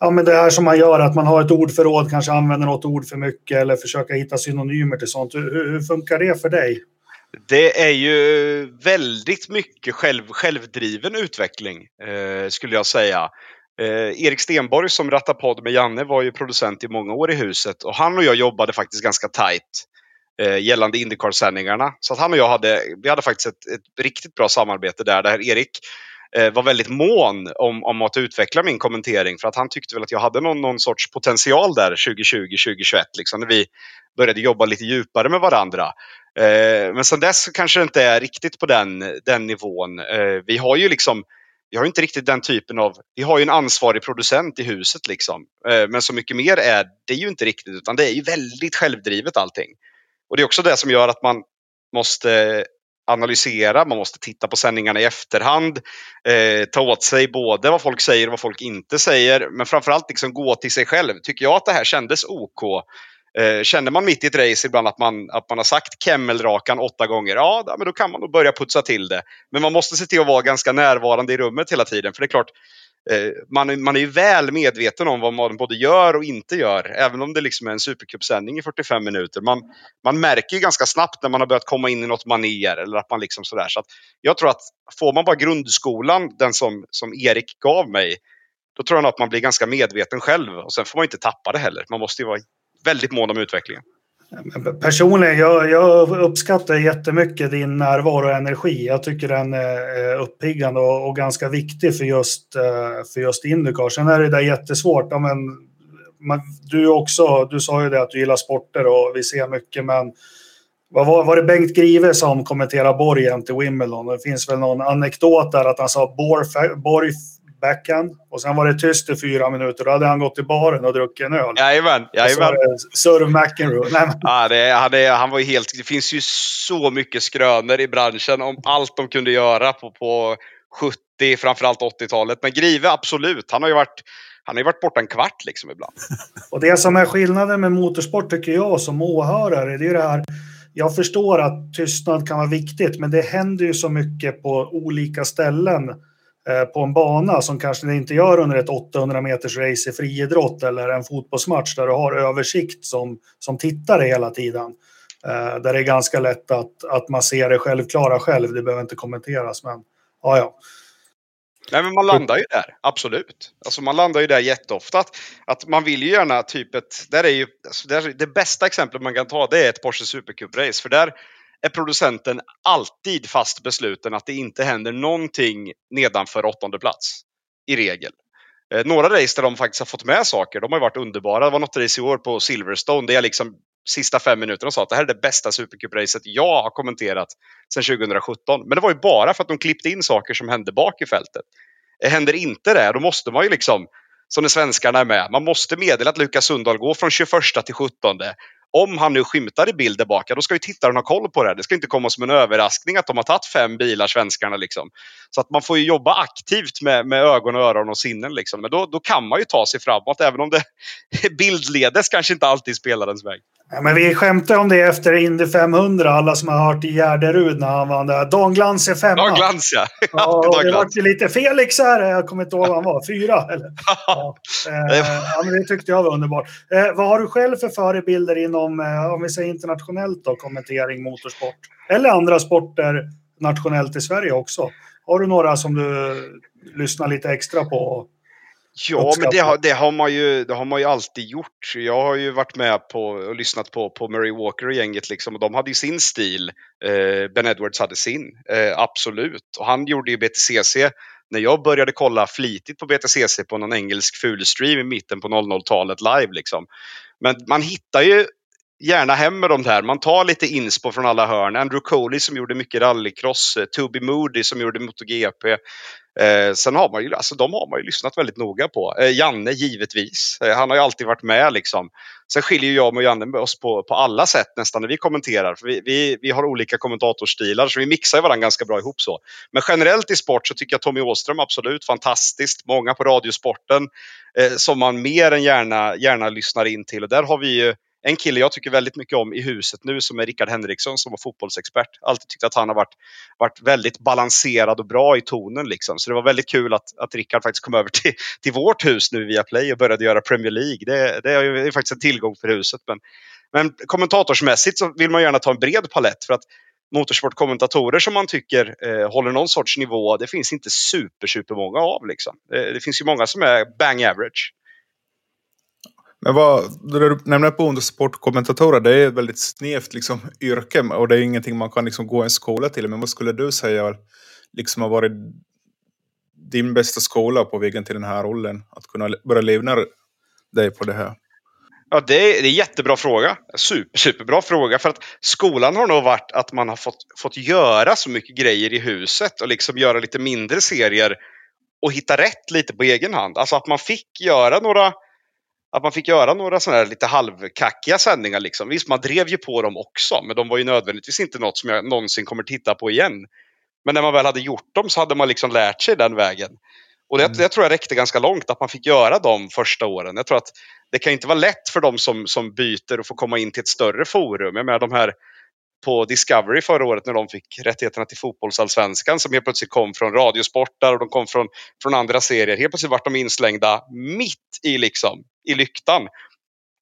Ja, men det här som man gör, att man har ett ordförråd, kanske använder något ord för mycket eller försöker hitta synonymer till sånt. Hur, hur hur funkar det för dig? Det är ju väldigt mycket själv, självdriven utveckling, eh, skulle jag säga. Eh, Erik Stenborg som rattar podd med Janne var ju producent i många år i huset och han och jag jobbade faktiskt ganska tajt eh, gällande Indycar-sändningarna. Så att han och jag hade, vi hade faktiskt ett, ett riktigt bra samarbete där, där Erik eh, var väldigt mån om, om att utveckla min kommentering för att han tyckte väl att jag hade någon, någon sorts potential där 2020-2021 liksom när vi började jobba lite djupare med varandra. Eh, men sen dess kanske det inte är riktigt på den, den nivån. Eh, vi har ju liksom vi har inte riktigt den typen av, vi har ju en ansvarig producent i huset liksom. Eh, men så mycket mer är det ju inte riktigt utan det är ju väldigt självdrivet allting. Och det är också det som gör att man måste analysera, man måste titta på sändningarna i efterhand, eh, ta åt sig både vad folk säger och vad folk inte säger, men framförallt liksom gå till sig själv. Tycker jag att det här kändes OK? Eh, känner man mitt i ett race ibland att man, att man har sagt kemmelrakan åtta gånger, ja men då kan man nog börja putsa till det. Men man måste se till att vara ganska närvarande i rummet hela tiden. För det är klart, eh, man, man är ju väl medveten om vad man både gör och inte gör. Även om det liksom är en supercupsändning i 45 minuter. Man, man märker ju ganska snabbt när man har börjat komma in i något manér. eller att man liksom sådär. Så att jag tror att får man bara grundskolan, den som, som Erik gav mig, då tror jag att man blir ganska medveten själv. Och sen får man inte tappa det heller. Man måste ju vara väldigt mån om utvecklingen. Personligen, jag, jag uppskattar jättemycket din närvaro och energi. Jag tycker den är uppiggande och, och ganska viktig för just, eh, för just Indycar. Sen är det där jättesvårt. Ja, men, man, du, också, du sa ju det att du gillar sporter och vi ser mycket, men vad var, var det Bengt Grive som kommenterade Borgen till Wimbledon? Det finns väl någon anekdot där att han sa Borg, Borg backhand. Och sen var det tyst i fyra minuter. Då hade han gått till baren och druckit en öl. Jajamän. jajamän. Serve McEnroe. Ja, det, han, är, han var ju helt... Det finns ju så mycket skrönor i branschen om allt de kunde göra på, på 70, framförallt 80-talet. Men Grive, absolut. Han har ju varit... Han har ju varit borta en kvart liksom ibland. Och det som är skillnaden med motorsport tycker jag som åhörare, det är det här jag förstår att tystnad kan vara viktigt, men det händer ju så mycket på olika ställen Eh, på en bana som kanske det inte gör under ett 800 meters race i friidrott eller en fotbollsmatch där du har översikt som, som tittare hela tiden. Eh, där det är ganska lätt att, att man ser det självklara själv, det behöver inte kommenteras. Men ja, ja. Nej, men man landar ju där, absolut. Alltså man landar ju där jätteofta. Att, att man vill ju gärna typ ett... Där är ju, alltså där, det bästa exemplet man kan ta det är ett Porsche Supercup-race. För där är producenten alltid fast besluten att det inte händer någonting nedanför åttonde plats. I regel. Eh, några race där de faktiskt har fått med saker, de har varit underbara. Det var något race i år på Silverstone där jag liksom sista fem minuterna sa att det här är det bästa Supercup-racet jag har kommenterat sedan 2017. Men det var ju bara för att de klippte in saker som hände bak i fältet. Eh, händer inte det, då måste man ju liksom som när svenskarna är med. Man måste meddela att Lukas Sundahl går från 21 till 17 om han nu skymtar i bild där bak, då ska ju tittaren ha koll på det. Det ska inte komma som en överraskning att de har tagit fem bilar, svenskarna. Liksom. Så att man får ju jobba aktivt med, med ögon, öron och sinnen. Liksom. Men då, då kan man ju ta sig framåt, även om det <laughs> bildledes kanske inte alltid spelar ens väg. Ja, men vi skämtade om det efter Indy 500, alla som har hört i Gärderud när han vann där. Dan Glans är femma. Dan Glans ja. ja <laughs> det var ju lite Felix här, jag kommer inte ihåg vad han var, fyra eller? <laughs> Ja. Eh, ja, men det tyckte jag var underbart. Eh, vad har du själv för förebilder inom, eh, om vi säger internationellt då, kommentering, motorsport? Eller andra sporter nationellt i Sverige också? Har du några som du lyssnar lite extra på? Ja, men det har, det, har man ju, det har man ju alltid gjort. Jag har ju varit med på och lyssnat på, på Murray Walker och gänget liksom, och de hade ju sin stil. Eh, ben Edwards hade sin, eh, absolut. Och han gjorde ju BTCC när jag började kolla flitigt på BTCC på någon engelsk fulstream i mitten på 00-talet live liksom. Men man hittar ju gärna hem med de där. Man tar lite inspo från alla hörn. Andrew Coley som gjorde mycket rallycross, eh, Toby Moody som gjorde MotoGP. Eh, sen har man ju, alltså de har man ju lyssnat väldigt noga på. Eh, Janne givetvis, eh, han har ju alltid varit med liksom. Sen skiljer jag och Janne med oss på, på alla sätt nästan när vi kommenterar. För vi, vi, vi har olika kommentatorstilar så vi mixar varandra ganska bra ihop så. Men generellt i sport så tycker jag Tommy Åström absolut fantastiskt. Många på Radiosporten eh, som man mer än gärna, gärna lyssnar in till. Och där har vi ju en kille jag tycker väldigt mycket om i huset nu som är Rickard Henriksson som var fotbollsexpert. Alltid tyckt att han har varit, varit väldigt balanserad och bra i tonen. Liksom. Så det var väldigt kul att, att Rickard faktiskt kom <laughs> över till, till vårt hus nu via Play och började göra Premier League. Det, det är ju faktiskt en tillgång för huset. Men, men kommentatorsmässigt så vill man gärna ta en bred palett för att motorsportkommentatorer som man tycker eh, håller någon sorts nivå, det finns inte super, super många av. Liksom. Det, det finns ju många som är bang average. Men vad, du nämner på motorsportkommentatorer, det är ett väldigt snävt liksom, yrke och det är ingenting man kan liksom, gå en skola till. Men vad skulle du säga liksom, har varit din bästa skola på vägen till den här rollen? Att kunna börja livna dig på det här? Ja, det är, det är en jättebra fråga. Super, superbra fråga. För att skolan har nog varit att man har fått, fått göra så mycket grejer i huset och liksom göra lite mindre serier och hitta rätt lite på egen hand. Alltså att man fick göra några att man fick göra några sådana här lite halvkackiga sändningar. Liksom. Visst, man drev ju på dem också, men de var ju nödvändigtvis inte något som jag någonsin kommer titta på igen. Men när man väl hade gjort dem så hade man liksom lärt sig den vägen. Och det, mm. det tror jag räckte ganska långt att man fick göra dem första åren. Jag tror att det kan inte vara lätt för dem som, som byter och får komma in till ett större forum. Jag menar de här på Discovery förra året när de fick rättigheterna till fotbollsallsvenskan som helt plötsligt kom från radiosportar och de kom från, från andra serier. Helt plötsligt vart de inslängda mitt i, liksom, i lyktan.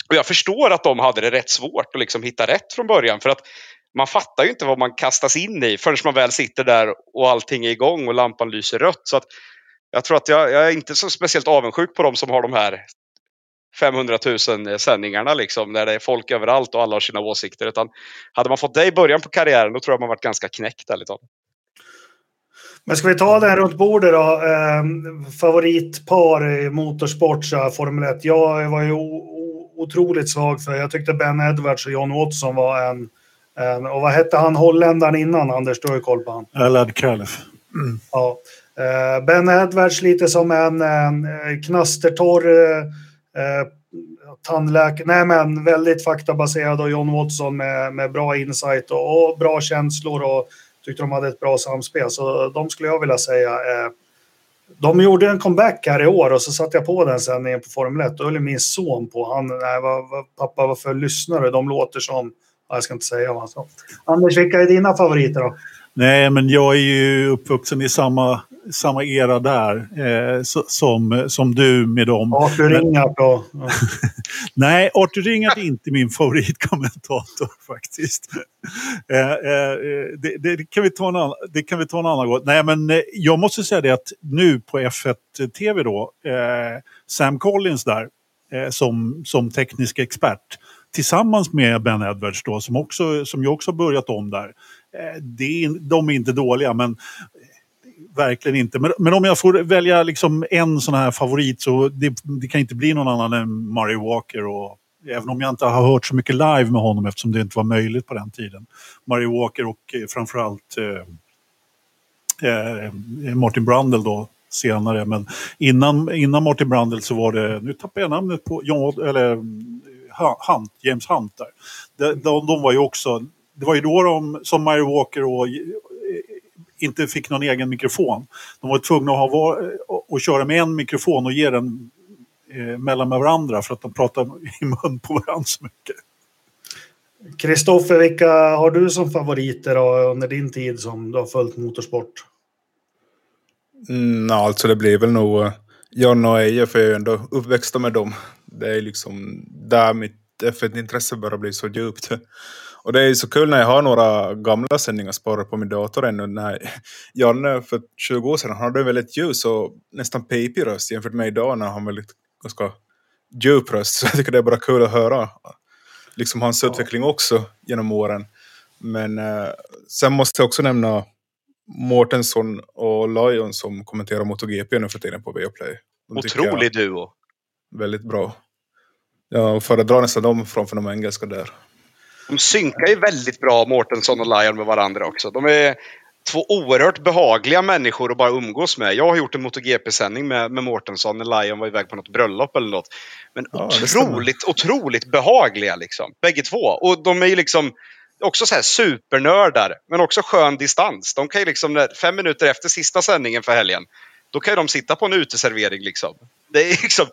Och jag förstår att de hade det rätt svårt att liksom hitta rätt från början för att man fattar ju inte vad man kastas in i förrän man väl sitter där och allting är igång och lampan lyser rött. Så att jag tror att jag, jag är inte så speciellt avundsjuk på de som har de här 500 000 sändningarna liksom, där det är folk överallt och alla har sina åsikter. Utan hade man fått det i början på karriären, då tror jag man varit ganska knäckt. Ärligt Men ska vi ta den runt bordet då? Eh, favoritpar i motorsport, så Formel 1. Jag var ju otroligt svag för, jag tyckte Ben Edwards och John Watson var en, en och vad hette han holländaren innan, Anders? Du har ju koll på han. Alad Kalef. Mm. Ja. Eh, ben Edwards lite som en, en knastertorr eh, Eh, Eh, tandläkare, nej men väldigt faktabaserad och John Watson med, med bra insight och, och, bra känslor och tyckte de hade ett bra samspel. Så de skulle jag vilja säga eh, de gjorde en comeback här i år och så satte jag på den sändningen på Formel 1 Då höll min son på. Han, nej, vad, vad, pappa varför lyssnar du? De låter som, jag ska inte säga vad han sa. Anders, vilka är dina favoriter då? Nej, men jag är ju uppvuxen i samma samma era där eh, som, som du med dem. Arthur Ringart då? Ja. <laughs> Nej, Arthur Ringart är inte min favoritkommentator <laughs> faktiskt. Eh, eh, det, det, kan vi ta en annan, det kan vi ta en annan gång. Nej, men eh, jag måste säga det att nu på F1 TV då, eh, Sam Collins där eh, som, som teknisk expert tillsammans med Ben Edwards då som, också, som ju också börjat om där. Eh, det är, de är inte dåliga men eh, verkligen inte. Men, men, om jag får välja liksom en sån här favorit så det, det kan inte bli någon annan än Murray Walker. Och, även om jag inte har hört så mycket live med honom eftersom det inte var möjligt på den tiden. Murray Walker och eh, framförallt eh, eh, Martin Brundle då senare. Men innan, innan Martin Brundle så var det, nu tappar jag namnet på, John, eller Hunt, James Hunt där. De, de, de var ju också, det var ju då de, som Murray Walker och inte fick någon egen mikrofon. De var tvungna att, ha, att köra med en mikrofon och ge den eh, mellan varandra för att de pratade i mun på varandra så mycket. Kristoffer, vilka har du som favoriter då, under din tid som du har följt motorsport? Mm, alltså det blir väl nog uh, John och Eje, för jag är ju ändå uppväxt med dem. Det är liksom där mitt F1-intresse börjar bli så djupt. Och det är så kul när jag har några gamla sändningar sparade på min dator ännu. När Janne för 20 år sedan hade en väldigt ljus och nästan pipig röst jämfört med idag när han har väldigt ganska djup röst. <laughs> Så jag tycker det är bara kul att höra liksom hans ja. utveckling också genom åren. Men eh, sen måste jag också nämna Mårtensson och Lion som kommenterar MotoGP nu för tiden på Viaplay. Otrolig duo! Väldigt bra. Jag föredrar nästan dem framför de engelska där. De synkar ju väldigt bra, Mårtensson och Lion, med varandra också. De är två oerhört behagliga människor att bara umgås med. Jag har gjort en MotoGP-sändning med, med Mårtensson när Lion var iväg på något bröllop eller något. Men ja, otroligt, otroligt behagliga liksom. Bägge två. Och de är ju liksom också så här supernördar, men också skön distans. De kan ju liksom, fem minuter efter sista sändningen för helgen, då kan ju de sitta på en uteservering liksom. Det är liksom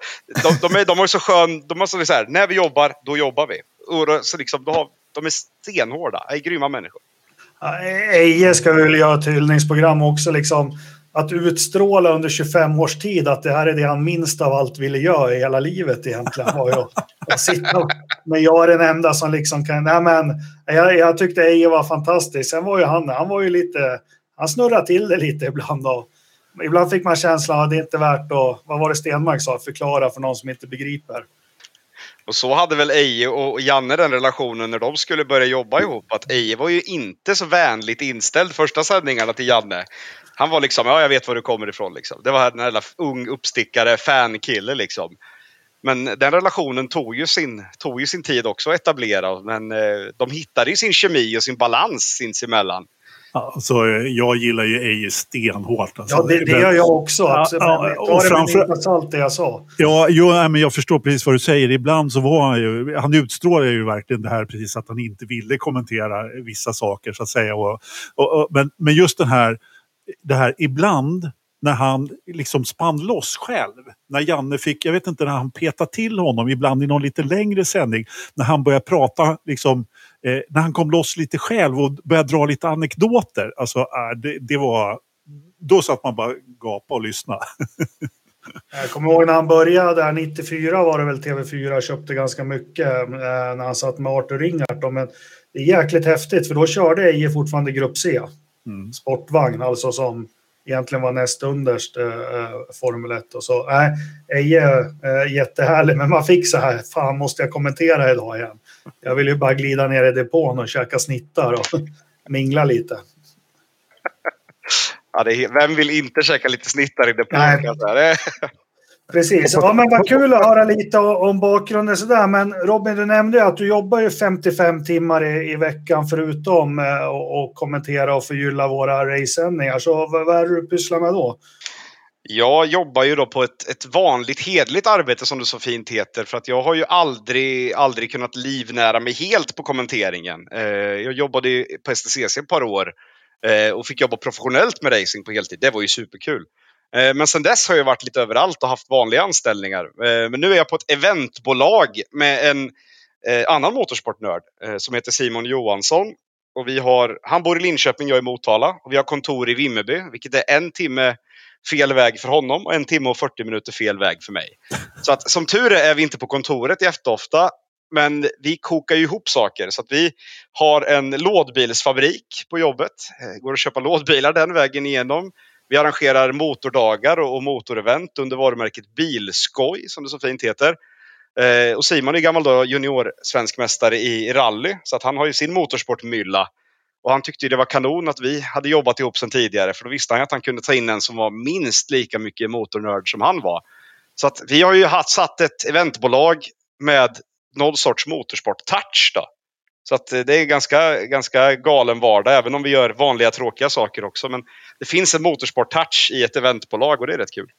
de, de, är, de har så skön, de har så, så här, när vi jobbar, då jobbar vi. Och så liksom, då har, de är stenhårda, är grymma människor. Eje ska vi väl göra ett hyllningsprogram också, liksom. Att utstråla under 25 års tid att det här är det han minst av allt ville göra i hela livet egentligen. Var jag, att sitta, men jag är den enda som liksom kan... Nej, men, jag, jag tyckte Eje var fantastisk. Sen var ju han, han var ju lite... Han snurrade till det lite ibland. Och, ibland fick man känslan att det inte är värt att, vad var det Stenmark sa, förklara för någon som inte begriper. Och så hade väl Eje och Janne den relationen när de skulle börja jobba ihop. Att Eje var ju inte så vänligt inställd första sändningarna till Janne. Han var liksom, ja jag vet var du kommer ifrån liksom. Det var en jävla ung uppstickare, fankille liksom. Men den relationen tog ju sin, tog ju sin tid också att etablera. Men eh, de hittade ju sin kemi och sin balans sinsemellan. Alltså, jag gillar ju Eje stenhårt. Alltså. Ja, det, det gör jag också. Ja, Absolut. ja, Men och framför- salt det jag sa. Ja, jo, nej, men jag förstår precis vad du säger. Ibland så var han ju, han utstrålar ju verkligen det här precis att han inte ville kommentera vissa saker så att säga. Och, och, och, men, men just den här, det här ibland när han liksom spann loss själv. När Janne fick, jag vet inte när han petade till honom, ibland i någon lite längre sändning. När han började prata, liksom, eh, när han kom loss lite själv och började dra lite anekdoter. Alltså, äh, det, det var, då satt man bara gapa och lyssna. <laughs> Jag kommer ihåg när han började, där 94 var det väl TV4 köpte ganska mycket eh, när han satt med Arthur Ringart. Men det är jäkligt häftigt för då körde Eje fortfarande Grupp C. Mm. Sportvagn, alltså som egentligen var näst underst eh, eh, Formel 1. Och så, nej, Eje eh, jättehärlig, men man fick så här, fan måste jag kommentera idag igen? Jag vill ju bara glida ner i depån och käka snittar och <laughs> mingla lite. Ja, är, vem vill inte käka lite snittar i depån? Nej. Det- Precis. Ja, men vad kul att höra lite om bakgrunden sådär. Men Robin, du nämnde ju att du jobbar ju 55 timmar i, i veckan förutom eh, och, och kommentera och förgylla våra racesändningar. Så vad, vad är det du pysslar med då? Jag jobbar ju då på ett, ett vanligt hedligt arbete som det så fint heter. För att jag har ju aldrig, aldrig kunnat livnära mig helt på kommenteringen. Eh, jag jobbade på STCC ett par år eh, och fick jobba professionellt med racing på heltid. Det var ju superkul. Eh, men sen dess har jag varit lite överallt och haft vanliga anställningar. Eh, men nu är jag på ett eventbolag med en eh, annan motorsportnörd eh, som heter Simon Johansson. Och vi har, han bor i Linköping, jag är i Motala. Och vi har kontor i Vimmerby, vilket är en timme fel väg för honom och en timme och 40 minuter fel väg för mig. Så att som tur är är vi inte på kontoret i Efterofta, men vi kokar ju ihop saker. Så att vi har en lådbilsfabrik på jobbet. Det Går att köpa lådbilar den vägen igenom. Vi arrangerar motordagar och motorevent under varumärket Bilskoj, som det så fint heter. Eh, och Simon är gammal då junior svensk mästare i, i rally, så att han har ju sin motorsportmylla. Och han tyckte ju det var kanon att vi hade jobbat ihop sedan tidigare, för då visste han att han kunde ta in en som var minst lika mycket motornörd som han var. Så att vi har ju haft, satt ett eventbolag med någon sorts motorsport-touch då. Så att eh, det är ganska, ganska galen vardag, även om vi gör vanliga tråkiga saker också. Men det finns en motorsport-touch i ett eventbolag och det är rätt kul.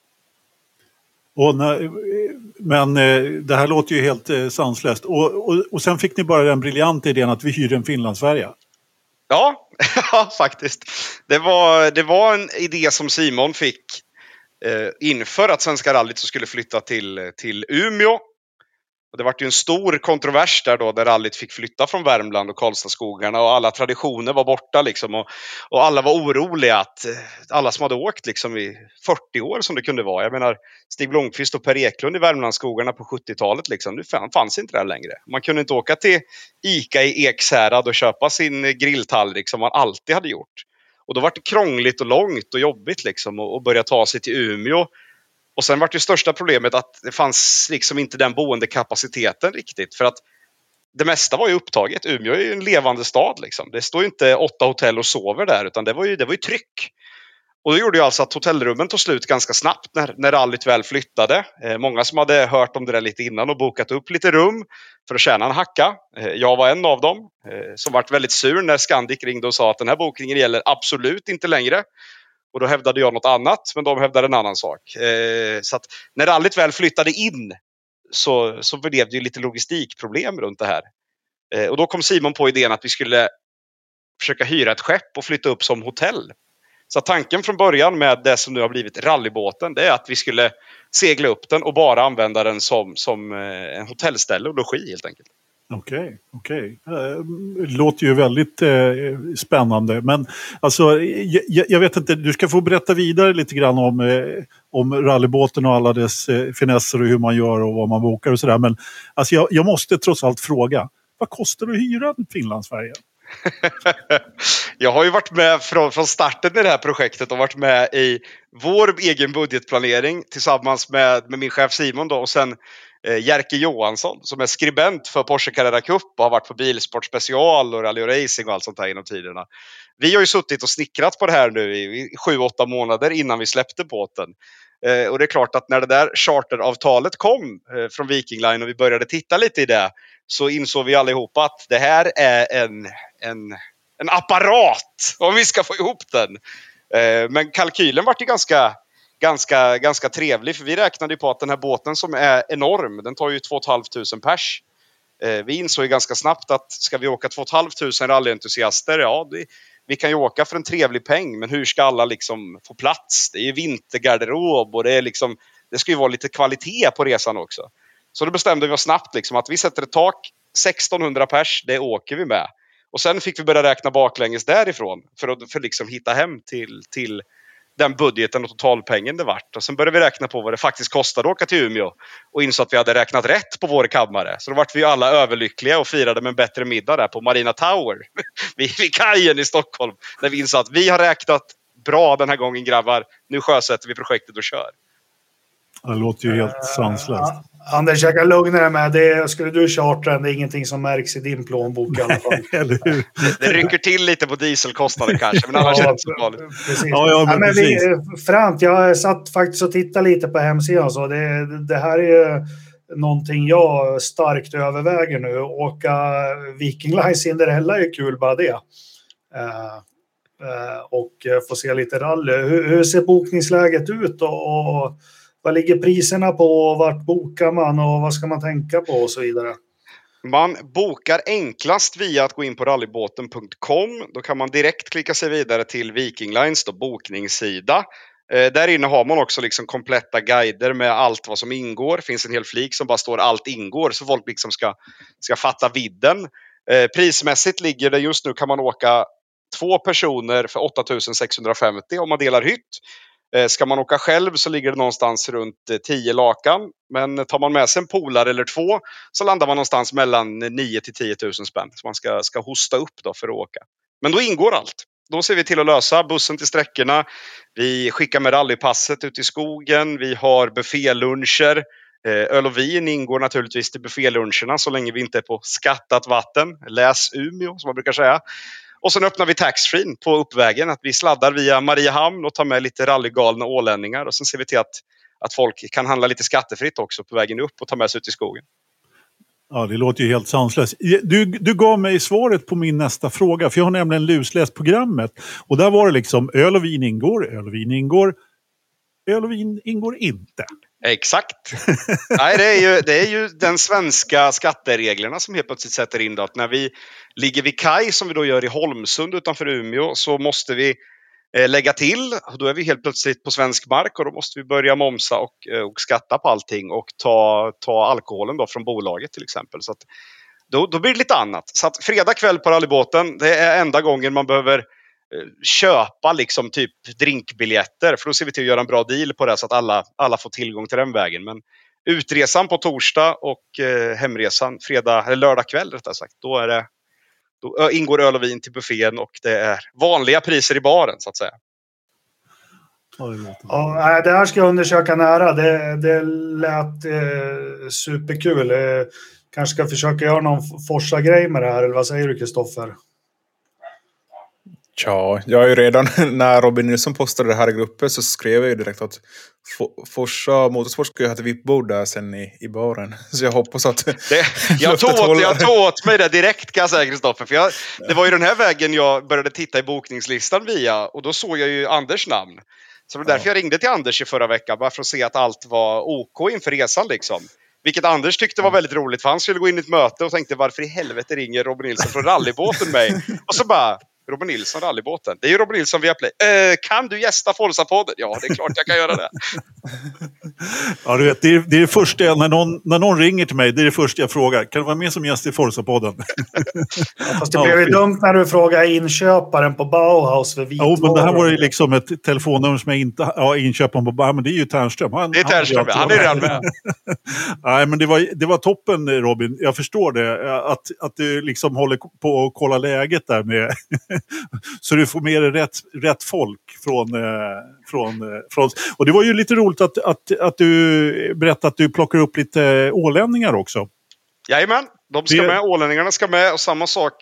Och när, men eh, det här låter ju helt eh, sanslöst. Och, och, och sen fick ni bara den briljanta idén att vi hyr en Finlandsfärja. <laughs> Ja, faktiskt. Det var, det var en idé som Simon fick eh, inför att Svenska rallyt skulle flytta till, till Umeå. Och det var ju en stor kontrovers där då, där rallyt fick flytta från Värmland och Karlstadskogarna och alla traditioner var borta liksom. Och, och alla var oroliga att eh, alla som hade åkt liksom i 40 år som det kunde vara. Jag menar Stig Blomqvist och Per Eklund i Värmlandsskogarna på 70-talet liksom. Nu fanns inte det här längre. Man kunde inte åka till Ica i Ekshärad och köpa sin eh, grilltallrik som man alltid hade gjort. Och då var det krångligt och långt och jobbigt liksom och, och börja ta sig till Umeå. Och sen var det största problemet att det fanns liksom inte den boendekapaciteten riktigt. För att det mesta var ju upptaget. Umeå är ju en levande stad. Liksom. Det står ju inte åtta hotell och sover där, utan det var ju, det var ju tryck. Och det gjorde ju alltså att hotellrummen tog slut ganska snabbt när, när rallyt väl flyttade. Eh, många som hade hört om det där lite innan och bokat upp lite rum för att tjäna en hacka. Eh, jag var en av dem eh, som vart väldigt sur när Scandic ringde och sa att den här bokningen gäller absolut inte längre. Och då hävdade jag något annat, men de hävdade en annan sak. Eh, så att när rallyt väl flyttade in så, så blev det ju lite logistikproblem runt det här. Eh, och då kom Simon på idén att vi skulle försöka hyra ett skepp och flytta upp som hotell. Så tanken från början med det som nu har blivit rallybåten, det är att vi skulle segla upp den och bara använda den som, som eh, en hotellställe och logi helt enkelt. Okej, okej. Det låter ju väldigt eh, spännande. Men alltså, jag, jag vet inte, du ska få berätta vidare lite grann om, eh, om rallybåten och alla dess eh, finesser och hur man gör och vad man bokar och sådär. Men alltså, jag, jag måste trots allt fråga, vad kostar det att hyra en Finlandsfärja? <laughs> jag har ju varit med från, från starten i det här projektet och varit med i vår egen budgetplanering tillsammans med, med min chef Simon då och sen Eh, Jerker Johansson som är skribent för Porsche Carrera Cup och har varit på Bilsport Special och Rally och Racing och allt sånt här genom tiderna. Vi har ju suttit och snickrat på det här nu i sju, åtta månader innan vi släppte båten. Eh, och det är klart att när det där charteravtalet kom eh, från Viking Line och vi började titta lite i det så insåg vi allihopa att det här är en, en, en apparat om vi ska få ihop den. Eh, men kalkylen vart ju ganska, ganska, ganska trevlig för vi räknade på att den här båten som är enorm, den tar ju 2 500 pers. Eh, vi insåg ju ganska snabbt att ska vi åka 2 500 rallyentusiaster, ja det, vi kan ju åka för en trevlig peng, men hur ska alla liksom få plats? Det är ju vintergarderob och det är liksom, det ska ju vara lite kvalitet på resan också. Så då bestämde vi oss snabbt liksom att vi sätter ett tak, 1600 pers, det åker vi med. Och sen fick vi börja räkna baklänges därifrån för att för liksom hitta hem till, till den budgeten och totalpengen det vart. Och sen började vi räkna på vad det faktiskt kostade att åka till Umeå och insåg att vi hade räknat rätt på vår kammare. Så då vart vi alla överlyckliga och firade med en bättre middag där på Marina Tower <laughs> vid, kajen i Stockholm. Där vi insåg att vi har räknat bra den här gången grabbar. Nu sjösätter vi projektet och kör. Det låter ju helt sanslöst. Anders, jag kan lugna dig med det. Skulle du chartra det är ingenting som märks i din plånbok i alla fall. <laughs> Eller hur? Det, det rycker till lite på dieselkostnaden kanske, men annars är det inte så farligt. Ja, ja, men Ja, men vi, precis. Frant, jag satt faktiskt och tittade lite på hemsidan. Så det, det här är någonting jag starkt överväger nu. Åka Viking Line Cinderella är kul bara det. Eh, eh, och få se lite rally. Hur, hur ser bokningsläget ut och, och vad ligger priserna på? Och vart bokar man och vad ska man tänka på och så vidare? Man bokar enklast via att gå in på rallybåten.com. Då kan man direkt klicka sig vidare till Viking Lines då, bokningssida. Eh, där inne har man också liksom kompletta guider med allt vad som ingår. Det finns en hel flik som bara står allt ingår så folk liksom ska, ska fatta vidden. Eh, prismässigt ligger det just nu kan man åka två personer för 8650 om man delar hytt. Eh, ska man åka själv så ligger det någonstans runt eh, 10 lakan. Men tar man med sig en polare eller två så landar man någonstans mellan 9 till 10 000 spänn. Så man ska, ska hosta upp då för att åka. Men då ingår allt. Då ser vi till att lösa bussen till sträckorna. Vi skickar med rallypasset ut i skogen. Vi har bufféluncher. Eh, öl och vin ingår naturligtvis till bufféluncherna så länge vi inte är på skattat vatten. Läs Umeå som man brukar säga. Och sen öppnar vi taxfree på uppvägen. Att vi sladdar via Mariehamn och tar med lite rallygalna ålänningar. Och sen ser vi till att, att folk kan handla lite skattefritt också på vägen upp och ta med sig ut i skogen. Ja, det låter ju helt sanslöst. Du, du gav mig svaret på min nästa fråga, för jag har nämligen lusläst programmet. Och där var det liksom öl och vin ingår, öl och vin ingår, öl och vin ingår inte. Exakt. <laughs> Nej, det, är ju, det är ju den svenska skattereglerna som helt plötsligt sätter in då att när vi ligger vid kaj som vi då gör i Holmsund utanför Umeå så måste vi eh, lägga till. Och Då är vi helt plötsligt på svensk mark och då måste vi börja momsa och, eh, och skatta på allting och ta, ta alkoholen då från bolaget till exempel. Så att, då, då blir det lite annat. Så att fredag kväll på rallybåten, det är enda gången man behöver eh, köpa liksom typ drinkbiljetter. För då ser vi till att göra en bra deal på det så att alla, alla får tillgång till den vägen. Men utresan på torsdag och eh, hemresan fredag, eller lördag kväll rättare sagt, då, är det, då ingår öl och vin till buffén och det är vanliga priser i baren så att säga. Ja, det här ska jag undersöka nära. Det, det lät eh, superkul. Eh, kanske ska försöka göra någon Forsa-grej med det här, eller vad säger du Kristoffer? Tja, jag är ju redan, <laughs> när Robin Nilsson postade det här i gruppen så skrev jag ju direkt att Fo- Forsa Motorsport ska ju ha ett VIP-bord där sen i, i baren. <laughs> Så jag hoppas att... Det, <laughs> jag, tog åt, jag tog åt mig det direkt kan jag säga Kristoffer. För jag, det var ju den här vägen jag började titta i bokningslistan via och då såg jag ju Anders namn. Så det var därför jag ringde till Anders i förra veckan, bara för att se att allt var OK inför resan. Liksom. Vilket Anders tyckte var väldigt roligt, för han skulle gå in i ett möte och tänkte varför i helvete ringer Robin Nilsson från rallybåten mig? Och så bara, Robin Nilsson, rallybåten. Det är ju Robin Nilsson via Play. Eh, kan du gästa Forza-podden? Ja, det är klart jag kan göra det. <laughs> Ja, du vet, det är det, är det första jag, när, någon, när någon ringer till mig, det är det första jag frågar. Kan du vara med som gäst i Forza-podden? <laughs> Fast det Ja, blev ju dumt när du frågade inköparen på Bauhaus för Jo, men det här var ju vitvaror. liksom ett telefonnummer som jag inte... Ja, inköparen på... Ja, men det är ju Ternström. Han, Det är Ternström, han, han är redan med. <laughs> Nej, men det var, det var toppen Robin. Jag förstår det. Att, att du liksom håller på att kolla läget där med... <laughs> så du får med dig rätt, rätt folk från, eh, från, eh, från... Och det var ju lite roligt att, att, att du berättade att du plockar upp lite ålänningar också. Jajamän, de ska med. Ålänningarna ska med. Och samma sak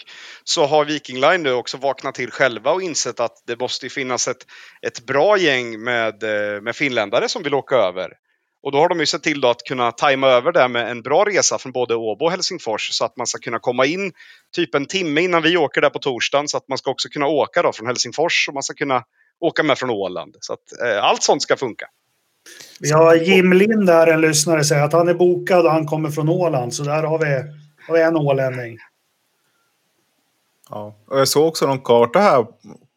så har Viking Line nu också vaknat till själva och insett att det måste finnas ett, ett bra gäng med, eh, med finländare som vill åka över. Och då har de ju sett till då att kunna tajma över det med en bra resa från både Åbo och Helsingfors så att man ska kunna komma in typ en timme innan vi åker där på torsdagen så att man ska också kunna åka då från Helsingfors och man ska kunna åka med från Åland. Så att eh, allt sånt ska funka. Vi har Jim Lind där, en lyssnare, säger att han är bokad och han kommer från Åland. Så där har vi, har vi en ålänning. Ja. Och jag såg också någon karta här.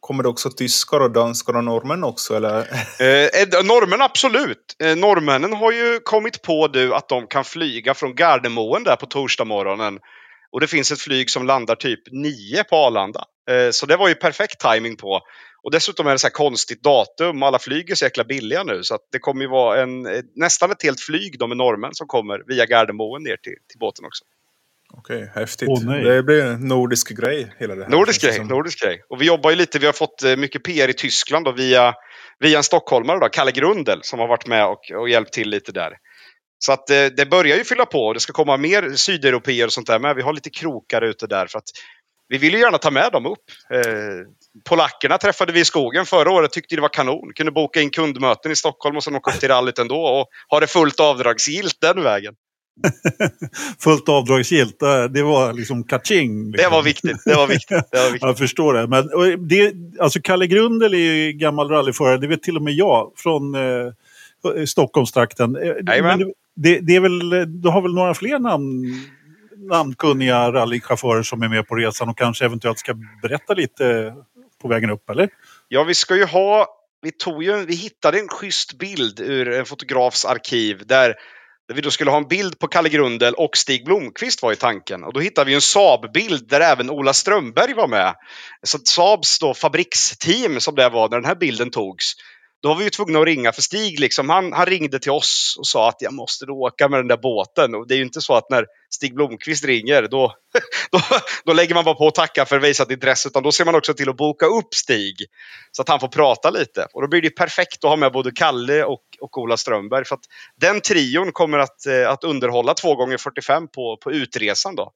Kommer det också tyskar och danskar och norrmän också? Eller? <laughs> Eh, eh norrmän absolut. Eh, norrmännen har ju kommit på du att de kan flyga från Gardermoen där på torsdag morgonen. Och det finns ett flyg som landar typ nio på Arlanda. Eh, så det var ju perfekt timing på. Och dessutom är det så här konstigt datum. Alla flyg är så jäkla billiga nu. Så att det kommer ju vara en, eh, nästan ett helt flyg de med norrmän som kommer via Gardermoen ner till, till båten också. Okej, häftigt. Åh, nej. det blir en nordisk grej. Hela det här, Nordisk det grej, som. nordisk grej. Och vi jobbar ju lite, vi har fått eh, mycket PR i Tyskland då, via, via en stockholmare, då, Kalle Grundel, som har varit med och, och hjälpt till lite där. Så att eh, det börjar ju fylla på det ska komma mer sydeuropeer och sånt där med. Vi har lite krokar ute där för att vi vill ju gärna ta med dem upp. Eh, polackerna träffade vi i skogen förra året, tyckte det var kanon. Kunde boka in kundmöten i Stockholm och sen åka upp till rallyt ändå och ha det fullt avdragsgillt den vägen. <laughs> Fullt avdragsgillt, det var liksom kaching. Det Liksom. var viktigt. Det var viktigt. Det var viktigt. <laughs> Jag förstår det. Men det, alltså Kalle Grundel är ju gammal rallyförare, det vet till och med jag, från eh, Stockholmstrakten. Eh. Men det, det är väl, du har väl några fler namn, namnkunniga rallychaufförer som är med på resan och kanske eventuellt ska berätta lite på vägen upp, eller? Ja, vi ska ju ha... Vi, tog ju, vi hittade en schysst bild ur en fotografs arkiv där, där vi då skulle ha en bild på Kalle Grundel och Stig Blomqvist var i tanken. Och då hittade vi en Saab-bild där även Ola Strömberg var med. Så att Saabs då fabriksteam som det var när den här bilden togs. Då var vi ju tvungna att ringa för Stig liksom, han, han ringde till oss och sa att jag måste åka med den där båten. Och det är ju inte så att när Stig Blomqvist ringer då, <laughs> då, då lägger man bara på och tackar för visat intresse. Utan då ser man också till att boka upp Stig. Så att han får prata lite. Och då blir det perfekt att ha med både Kalle och, och Ola Strömberg. För att den trion kommer att, eh, att underhålla 2 gånger 45 på, på utresan. Då.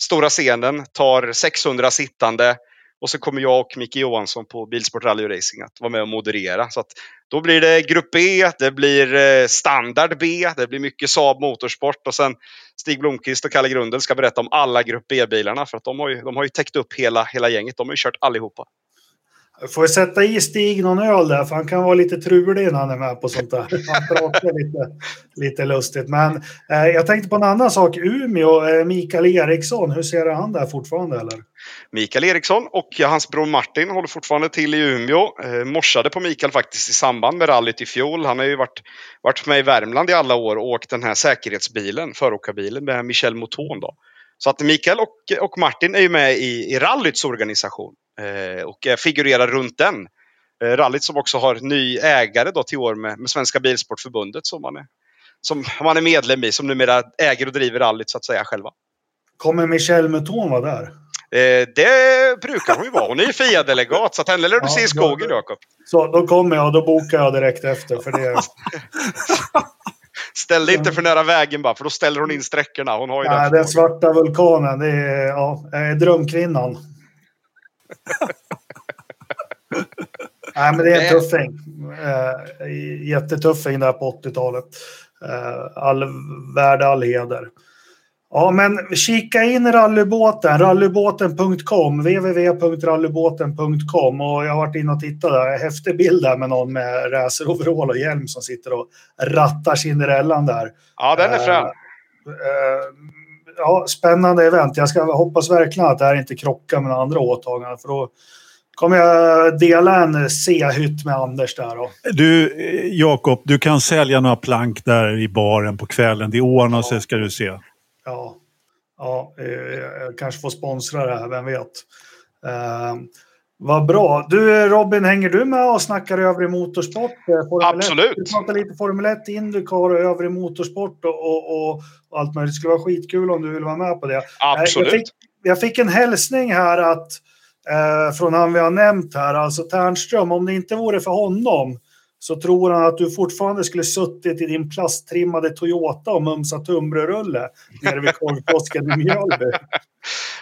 Stora scenen tar 600 sittande. Och så kommer jag och Micke Johansson på Bilsport Rally och Racing att vara med och moderera. Så att då blir det Grupp B, det blir eh, Standard B, det blir mycket Saab Motorsport och sen Stig Blomqvist och Kalle Grundel ska berätta om alla Grupp B-bilarna för att de har ju, de har ju täckt upp hela, hela gänget. De har ju kört allihopa. Får vi sätta i Stig någon öl där, för han kan vara lite trulig när han är med på sånt där. Han pratar lite, lite lustigt. Men eh, jag tänkte på en annan sak. Umeå, eh, Mikael Eriksson, hur ser han där fortfarande eller? Mikael Eriksson och hans bror Martin håller fortfarande till i Umeå. Eh, morsade på Mikael faktiskt i samband med rallyt i fjol. Han har ju varit, varit med i Värmland i alla år och åkt den här säkerhetsbilen, föråkarbilen med Michel Mouton. Då. Så att Mikael och, och Martin är ju med i, i rallyts organisation och eh, figurerar runt den. Eh, rallyt som också har ny ägare då till år med, med Svenska Bilsportförbundet som man, är, som man är medlem i, som numera äger och driver rallyt så att säga själva. Kommer Michel Mouton vara där? Eh, det brukar hon ju vara. Hon är ju FIA-delegat, så henne lär du Ja, se i skogen, Jakob. Så då kommer jag och då bokar jag direkt efter. För det, <laughs> Ställ dig inte för nära vägen bara, för då ställer hon in sträckorna. Hon har ju nej, den den svarta vulkanen, det är ja, drömkvinnan. <laughs> nej, men det är en tuffing. Eh, jättetuffing där på 80-talet. Eh, all värd all heder. Ja, men kika in rallybåten, rallybåten.com, www.rallybåten.com och jag har varit inne och tittat där. Häftig bild där med någon med raceroverall och hjälm som sitter och rattar Cinderellan där. Ja, den är frän. Eh, ja, spännande event. Jag ska hoppas verkligen att det här inte krockar med andra åtaganden för då kommer jag dela en C-hytt med Anders där. Då. Du, eh, Jakob, du kan sälja några plank där i baren på kvällen. Det ordnar sig ska du se. Ja, ja eh, jag kanske får sponsra det här, vem vet. Eh, vad bra. Du Robin, hänger du med och snackar övrig motorsport? Eh, Formel 1? Absolut. Vi pratar lite Formel 1, Indycar och övrig motorsport och, och, och, allt möjligt. Det skulle vara skitkul om du vill vara med på det. Jag Absolut. fick, jag fick en hälsning här att, eh, från han vi har nämnt här, alltså Ternström, om det inte vore för honom så tror han att du fortfarande skulle suttit i din plasttrimmade Toyota och mumsat tunnbrödsrulle nere vid korvkiosken i Mjölby. <laughs>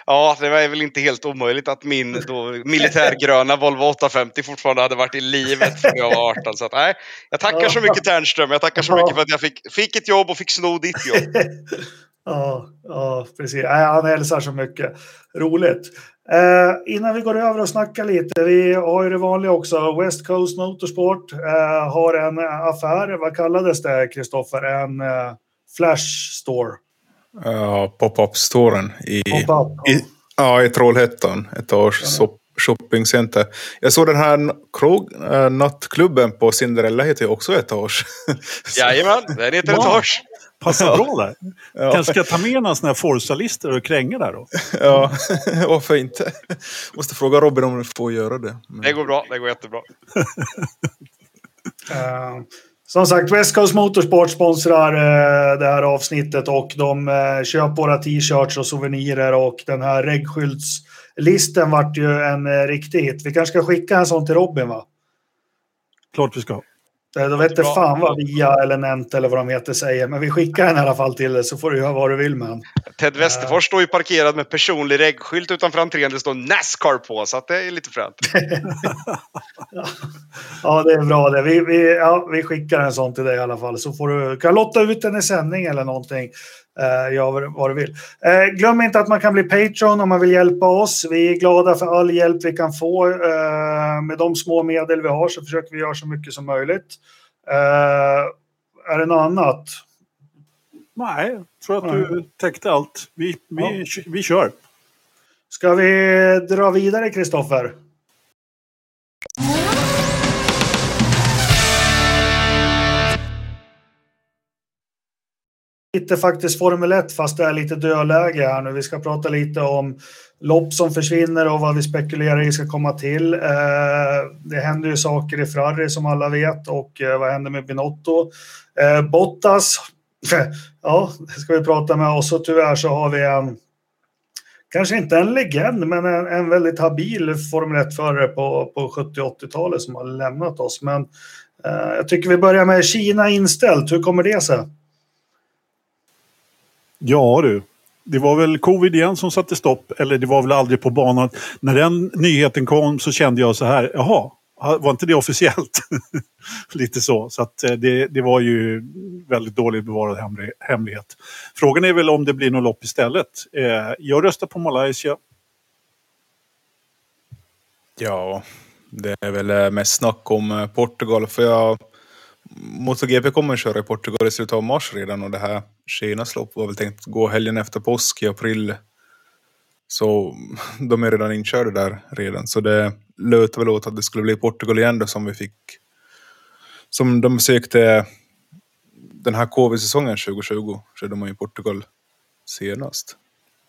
Ja, det var väl inte helt omöjligt att min då militärgröna Volvo 850 fortfarande hade varit i livet när jag var 18. Så att, nej, jag tackar så mycket Ternström. Jag tackar så mycket för att jag fick, fick ett jobb och fick sno ditt jobb. <laughs> ja, ja, precis. Nej, han hälsar så mycket. Roligt. Eh, innan vi går över och snackar lite, vi har ju det vanliga också. West Coast Motorsport eh, har en affär, vad kallades det Kristoffer? En eh, Flash Store. Ja, pop-up-storen i, ja. i, ja, i Trollhättan. Etage ja. shoppingcenter. Jag såg den här krog, äh, nattklubben på Cinderella heter ju också Etage. <laughs> Jajamän, den heter Wow. Etage. Passar bra där. Ja. Kanske ska ta med några sådana här Forza-listor och kränga där då. Ja, <laughs> varför inte? Måste fråga Robin om du får göra det. Men- Det går bra, det går jättebra. <laughs> Eh, som sagt, West Coast Motorsport sponsrar eh, det här avsnittet och de eh, köper våra t-shirts och souvenirer och den här reggskyltslisten vart ju en eh, riktig hit. Vi kanske ska skicka en sån till Robin va? Klart vi ska. Eh, Då vet inte Bra. fan vad Via eller Nent eller vad de heter säger, men vi skickar en i alla fall till dig så får du göra vad du vill med den. Ted Westerfors står ju parkerad med personlig reggskylt utanför entrén. Det står Nascar på, så att det är lite fränt. <laughs> Ja, det är bra det. Vi, vi, ja, vi skickar en sån till dig i alla fall så får du kan lotta ut den i sändning eller någonting. Eh, gör vad, du vill. Eh, glöm inte att man kan bli Patreon om man vill hjälpa oss. Vi är glada för all hjälp vi kan få. Eh, med de små medel vi har så försöker vi göra så mycket som möjligt. Är det något annat? Nej, jag tror att du täckte allt. Vi, vi, Ja. vi kör. Ska vi dra vidare, Kristoffer? Lite faktiskt Formel 1 fast det är lite dödläge här nu. Vi ska prata lite om lopp som försvinner och vad vi spekulerar i ska komma till. Eh, det händer ju saker i Ferrari som alla vet och eh, vad händer med Binotto? Eh, Bottas, <laughs> ja, det ska vi prata med och tyvärr så har vi en kanske inte en legend, men en, en väldigt habil Formel 1-förare på, på 70 80-talet som har lämnat oss. Men eh, jag tycker vi börjar med Kina inställt. Hur kommer det sig? Ja du. Det var väl covid igen som satte stopp, eller det var väl aldrig på banan. När den nyheten kom så kände jag så här, jaha, var inte det officiellt? <laughs> Lite så. Så att eh, det, det var ju väldigt dåligt bevarad hemlighet. Frågan är väl om det blir något lopp istället. Eh, jag röstar på Malaysia. Ja, det är väl eh, mest snack om Portugal. För jag, MotoGP kommer att köra i Portugal i slutet av mars redan och det här Kinas lopp var väl tänkt att gå helgen efter påsk i april. Så de är redan inkörda där redan. Så det löt väl åt att det skulle bli Portugal igen då som vi fick. Som de sökte den här covid-säsongen 2020 körde man i Portugal senast.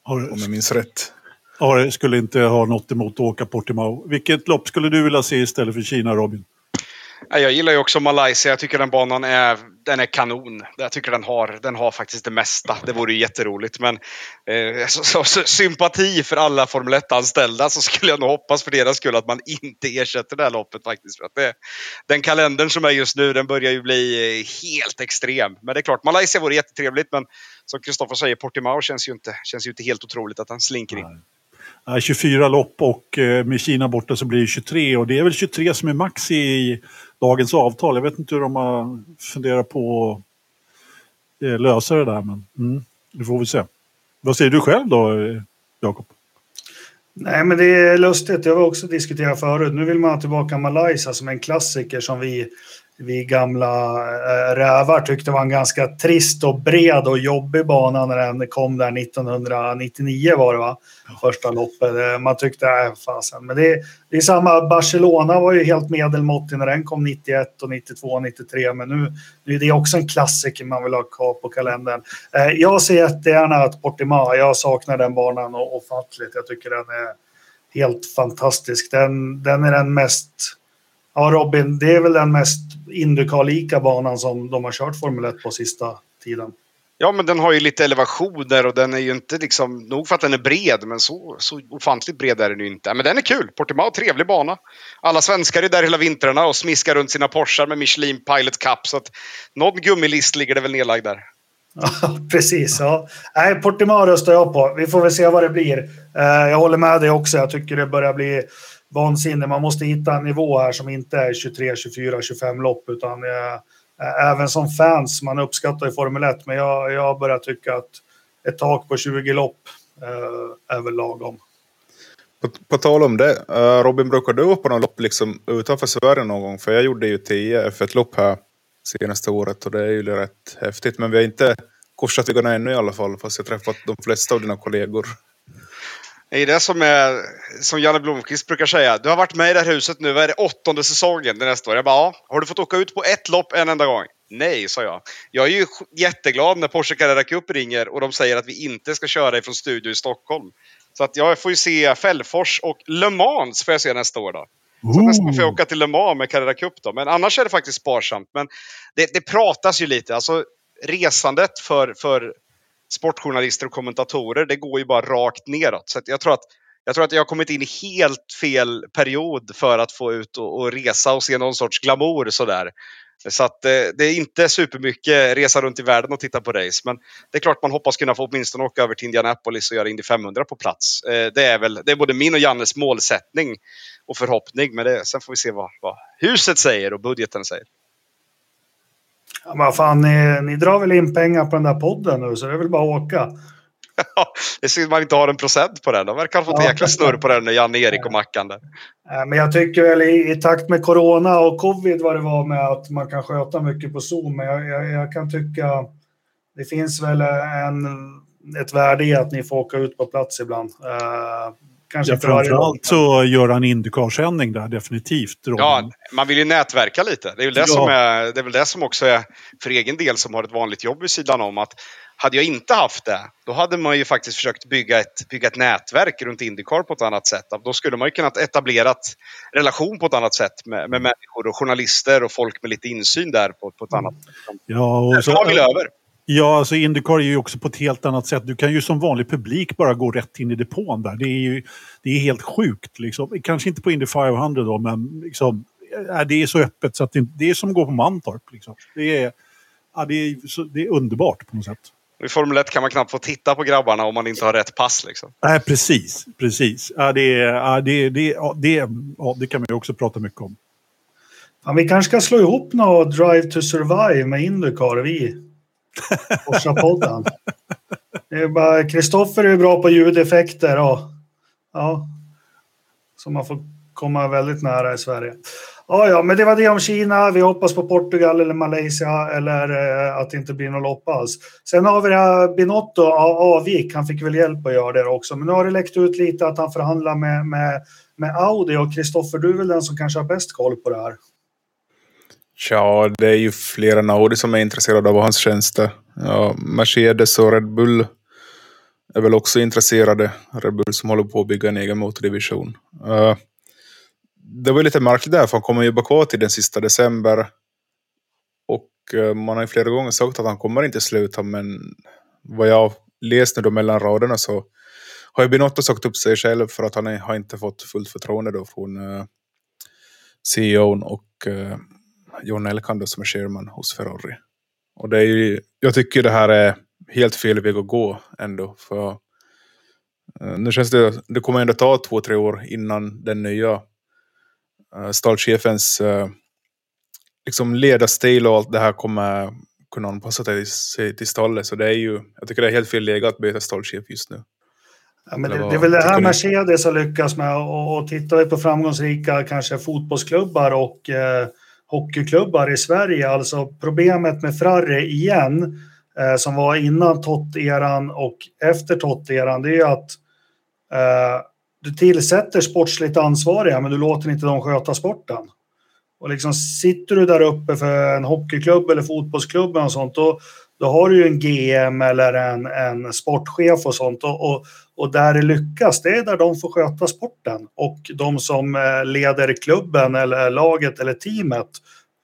Har, Om jag minns rätt. har, skulle inte ha något emot att åka Portimao. Vilket lopp skulle du vilja se istället för Kina, Robin? Ja, Jag gillar ju också Malaysia. Jag tycker den banan är, den är kanon. Jag tycker den har, den har faktiskt det mesta. Det vore ju jätteroligt. Men eh, så, så, så, sympati för alla Formel 1-anställda så skulle jag nog hoppas för deras skull att man inte ersätter det här loppet faktiskt. För att det, den kalendern som är just nu, den börjar ju bli eh, helt extrem. Men det är klart, Malaysia vore jättetrevligt. Men som Kristoffer säger, Portimao känns ju inte, känns ju inte helt otroligt att han slinker in. Nej, 24 lopp och eh, med Kina borta så blir det 23 och det är väl 23 som är max i dagens avtal. Jag vet inte hur de har funderat på att eh, lösa det där men mm, det får vi se. Vad säger du själv då, eh, Jakob? Nej, men det är lustigt. Jag har också diskuterat förut. Nu vill man ha tillbaka Malaysia som en klassiker som vi, vi gamla äh, rävar tyckte var en ganska trist och bred och jobbig bana när den kom där 1999 var det va? Första loppet. Eh, Man tyckte, äh, fasen. Men det, det är samma, Barcelona var ju helt medelmåttig när den kom 91 och 92 och 93. Men nu, nu är det också en klassiker man vill ha kvar på kalendern. Eh, Jag ser jättegärna att Portimao, jag saknar den banan o- ofattligt. Jag tycker den är helt fantastisk. Den, den är den mest, ja Robin, det är väl den mest Indycar-lika banan som de har kört Formel 1 på sista tiden. Ja, men den har ju lite elevationer och den är ju inte liksom, nog för att den är bred, men så, så ofantligt bred är den ju inte. Men den är kul. Portimao, trevlig bana. Alla svenskar är där hela vintrarna och smiskar runt sina Porschar med Michelin Pilot Cup. Så att någon gummilist ligger det väl nedlagd där. Ja, <laughs> precis. Ja. Nej, Portimao röstar jag på. Vi får väl se vad det blir. Eh, jag håller med dig också. Jag tycker det börjar bli vansinne. Man måste hitta en nivå här som inte är 23, 24, 25 lopp, utan eh, även som fans, man uppskattar ju Formel 1, men jag, jag börjar tycka att ett tak på 20 lopp eh, är väl lagom. På, på tal om det, uh, Robin, brukar du på något lopp liksom utanför Sverige någon gång? För jag gjorde ju 10 F1-lopp här senaste året och det är ju rätt häftigt. Men vi har inte korsat vägarna ännu i alla fall, fast jag träffat de flesta av dina kollegor. Det är det som är, som Janne Blomqvist brukar säga. Du har varit med i det här huset nu, vad är det, åttonde säsongen det nästa år? Jag bara, ja. Har du fått åka ut på ett lopp en enda gång? Nej, sa jag. Jag är ju jätteglad när Porsche Carrera Cup ringer och de säger att vi inte ska köra ifrån studio i Stockholm. Så att jag får ju se Fällfors och Le Mans får jag se nästa år då. Så nästan får jag åka till Le Mans med Carrera Cup då. Men annars är det faktiskt sparsamt. Men det, det pratas ju lite. Alltså resandet för, för sportjournalister och kommentatorer, det går ju bara rakt neråt. Så jag tror att jag tror att jag har kommit in i helt fel period för att få ut och, och resa och se någon sorts glamour sådär. Så att eh, det är inte supermycket resa runt i världen och titta på race. Men det är klart man hoppas kunna få åtminstone åka över till Indianapolis och göra Indy 500 på plats. Eh, det är väl det är både min och Jannes målsättning och förhoppning. Men det, sen får vi se vad, vad huset säger och budgeten säger. Ja, men fan, ni, ni drar väl in pengar på den där podden nu, så det är väl bara att åka. det är synd att man inte har en procent på den. De verkar ha fått ja, jäkla snurr på den med Jan Erik och Mackan där. Men jag tycker väl i, i, takt med corona och covid vad det var med att man kan sköta mycket på Zoom. Men jag, jag, jag kan tycka det finns väl en, ett värde i att ni får åka ut på plats ibland. Uh, kanske ja, framförallt så gör han Indycar-sändning där, definitivt. Ja, man vill ju nätverka lite. Det är, väl det, ja. som är, det är väl det som också är, för egen del som har ett vanligt jobb vid sidan om, att hade jag inte haft det, då hade man ju faktiskt försökt bygga ett, bygga ett nätverk runt Indycar på ett annat sätt. Då skulle man ju kunnat etablera relation på ett annat sätt med, med människor och journalister och folk med lite insyn där på, på ett annat sätt. Ja, och så, över. Ja, alltså Indycar är ju också på ett helt annat sätt. Du kan ju som vanlig publik bara gå rätt in i depån där. Det är ju det är helt sjukt. Liksom. Kanske inte på Indy 500 då, men liksom, det är så öppet så att det, det är som att gå på Mantorp. Liksom. Det, är, ja, det, är, så, det är underbart på något sätt. I Formel 1 kan man knappt få titta på grabbarna om man inte har rätt pass. Liksom. Nej, precis. precis. Ja, det, ja, det, det, ja, det, ja, det kan man ju också prata mycket om. Ja, vi kanske ska slå ihop något Drive to Survive med Indycar, vi. Forsa-podden. Kristoffer är bra på ljudeffekter och ja, så man får komma väldigt nära i Sverige. Ja, ja, men det var det om Kina. Vi hoppas på Portugal eller Malaysia eller eh, att det inte blir något lopp alls. Sen har vi det här Binotto avgick. Han fick väl hjälp att göra det också. Men nu har det läckt ut lite att han förhandlar med, med, med Audi och Kristoffer, du är väl den som kanske har bäst koll på det här? Ja, det är ju flera än Audi som är intresserade av hans tjänster. Ja, Mercedes och Red Bull är väl också intresserade. Red Bull som håller på att bygga en egen motordivision. Uh, det var lite märkligt där, för han kommer jobba kvar till den sista december. Och uh, man har ju flera gånger sagt att han kommer inte sluta, men vad jag läst nu då mellan raderna så har ju Binotto sagt upp sig själv för att han har inte fått fullt förtroende då från eh, uh, CEOn och eh, John Elkan som är chairman hos Ferrari. Och det är ju, jag tycker det här är helt fel väg att gå ändå. För uh, nu känns det, det kommer ändå ta två, tre år innan den nya uh, stallchefens uh, liksom ledarstil och allt det här kommer kunna anpassa sig till stallet. Så det är ju, jag tycker det är helt fel läge att byta stallchef just nu. Ja, men det, det, är väl det här Mercedes har lyckats med och, och tittar vi på framgångsrika kanske fotbollsklubbar och eh, hockeyklubbar i Sverige. Alltså problemet med Frarre igen, eh, som var innan Tott-eran och efter Tott-eran, det är att eh, du tillsätter sportsligt ansvariga, men du låter inte dem sköta sporten. Och liksom sitter du där uppe för en hockeyklubb eller fotbollsklubb och sånt, då, då har du ju en GM eller en, en sportchef och sånt. Och, och, och, där det lyckas, det är där de får sköta sporten. Och de som eh, leder klubben eller laget eller teamet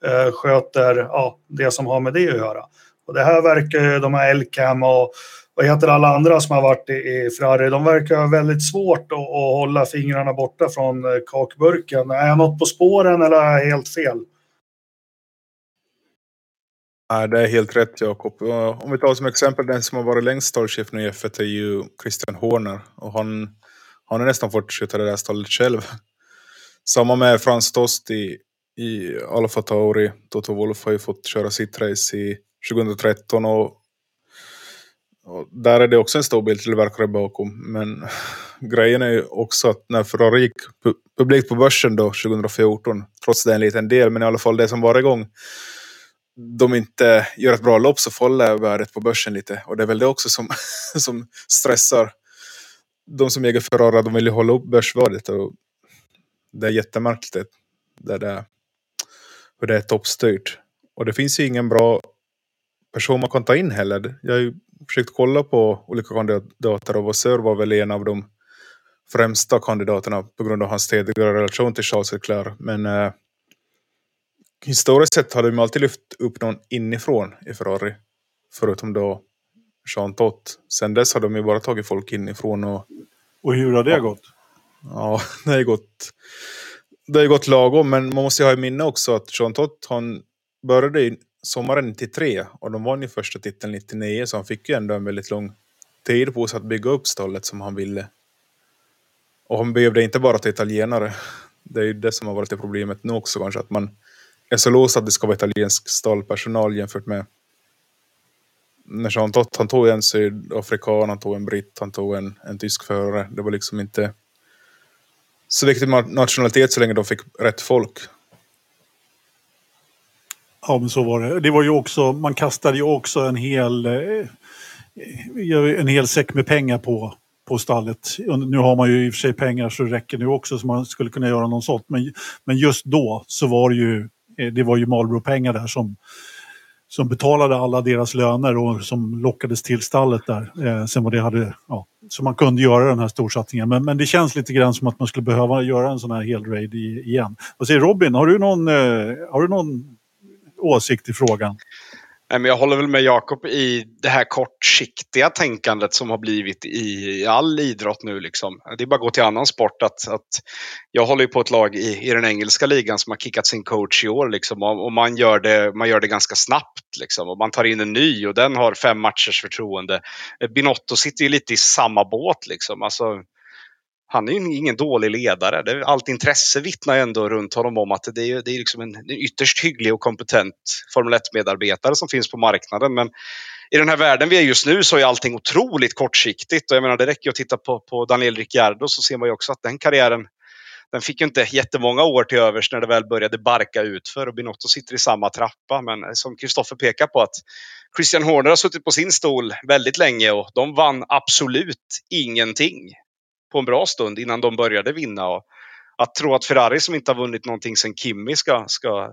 eh, sköter ja, det som har med det att göra. Och det här verkar ju, de här Elcam och vad heter alla andra som har varit i, i Ferrari, de verkar ha väldigt svårt att, att hålla fingrarna borta från eh, kakburken. Är jag något på spåren eller är jag helt fel? Nej, det är helt rätt Jakob. Om vi tar som exempel den som har varit längst stallchef nu i F1 är ju Christian Horner. Och han, han har nästan fått sköta det där stallet själv. Samma med Frans Tost i, i Alfa Tauri. Toto Wolff har ju fått köra sitt race i 2013 och, och där är det också en stor biltillverkare bakom. Men <laughs> grejen är ju också att när Ferrari gick publikt på börsen då 2014, trots det är en liten del, men i alla fall det som var igång, de inte gör ett bra lopp så faller värdet på börsen lite. Och det är väl det också som, <laughs> som stressar de som äger Ferrara, De vill ju hålla upp börsvärdet. Och det är jättemärkligt det där, hur det är toppstyrt. Och det finns ju ingen bra person man kan ta in heller. Jag har ju försökt kolla på olika kandidater och Vassör var väl en av de främsta kandidaterna på grund av hans tidigare relation till Charles Leclerc. Men eh, historiskt sett har de alltid lyft upp någon inifrån i Ferrari. Förutom då Jean Tott. Sen dess har de ju bara tagit folk inifrån och... Och hur har det gått? Ja, <laughs> det har ju gått... Det har gått lagom, men man måste ju ha i minne också att Jean Tott, han började i sommaren 93 och de vann ju första titeln 99, så han fick ju ändå en väldigt lång tid på sig att bygga upp stallet som han ville. Och han behövde inte bara till italienare. Det är ju det som har varit det problemet nu också kanske, att man är så låst att det ska vara italiensk stallpersonal jämfört med när Jean Tott, han tog en sydafrikan, han tog en britt, han tog en, en tysk förare. Det var liksom inte så viktigt med nationalitet så länge de fick rätt folk. Ja, men så var det. Det var ju också, man kastade ju också en hel, eh, en hel säck med pengar på, på stallet. Nu har man ju i och för sig pengar så det räcker nu också så man skulle kunna göra något sånt. Men, men just då så var det ju, Eh, det var ju Marlboro-pengar där som, som betalade alla deras löner och som lockades till stallet där. Eh, sen vad det hade, ja, så man kunde göra den här storsatsningen. Men, men det känns lite grann som att man skulle behöva göra en sån här hel raid igen. Vad säger Robin, har du någon, eh, har du någon åsikt i frågan? Men jag håller väl med Jakob i det här kortsiktiga tänkandet som har blivit i all idrott nu. Liksom. Det är bara att gå till annan sport. Att, att jag håller ju på ett lag i, i den engelska ligan som har kickat sin coach i år. Liksom, och, och man, gör det, man gör det ganska snabbt. Liksom, och man tar in en ny och den har fem matchers förtroende. Eh, Binotto sitter ju lite i samma båt. Liksom. Alltså, han är ju ingen dålig ledare. Det, allt intresse vittnar ju ändå runt honom om att det är, det är liksom en, en ytterst hygglig och kompetent Formel 1-medarbetare som finns på marknaden. Men i den här världen vi är just nu så är allting otroligt kortsiktigt. Och jag menar, det räcker att titta på, på Daniel Ricciardo så ser man ju också att den karriären den fick ju inte jättemånga år till övers när det väl började barka utför. och Binotto sitter i samma trappa. Men som Kristoffer pekar på att Christian Horner har suttit på sin stol väldigt länge och de vann absolut ingenting på en bra stund innan de började vinna. Och att tro att Ferrari som inte har vunnit någonting sedan Kimi ska, ska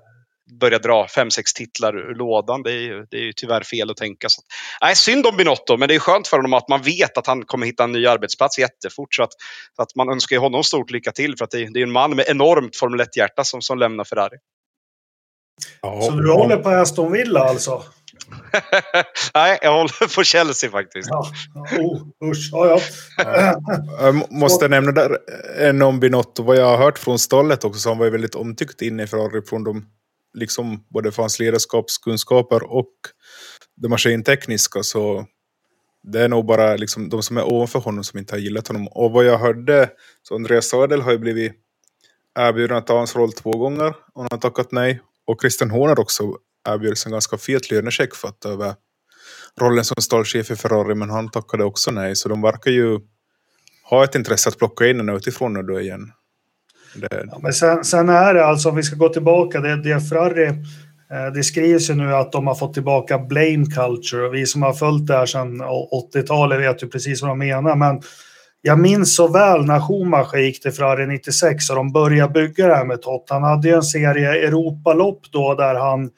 börja dra fem sex titlar ur lådan, det är, ju, det är ju tyvärr fel att tänka. Så, nej, synd om Binotto, men det är skönt för honom att man vet att han kommer hitta en ny arbetsplats jättefort. Så att, så att man önskar honom stort lycka till, för att det, det är en man med enormt Formel 1-hjärta som, som lämnar Ferrari. Ja, så du håller på Aston Villa alltså? <laughs> Nej, jag håller på Chelsea faktiskt. Ja, oh, usch. Ja, ja. Jag måste nämna där en om Binotto. Vad jag har hört från stallet också, så han var ju väldigt omtyckt inne i Ferrari från de, liksom både för hans ledarskapskunskaper och det maskintekniska. Så det är nog bara liksom de som är ovanför honom som inte har gillat honom. Och vad jag hörde, så Andreas Sadel har ju blivit erbjuden att ta hans roll två gånger och han har tackat nej. Och Christian Horner också erbjöds en ganska fet lönecheck för att över rollen som stallchef i Ferrari, men han tackade också nej. Så de verkar ju ha ett intresse att plocka in en utifrån nu då igen. Det... Ja, men sen, sen, är det alltså, om vi ska gå tillbaka, det, det Ferrari, eh, det skrivs ju nu att de har fått tillbaka blame culture och vi som har följt det här sedan 80-talet vet ju precis vad de menar, men jag minns så väl när Schumacher gick till Ferrari 96 och de började bygga det här med Tott. Han hade ju en serie Europalopp då där han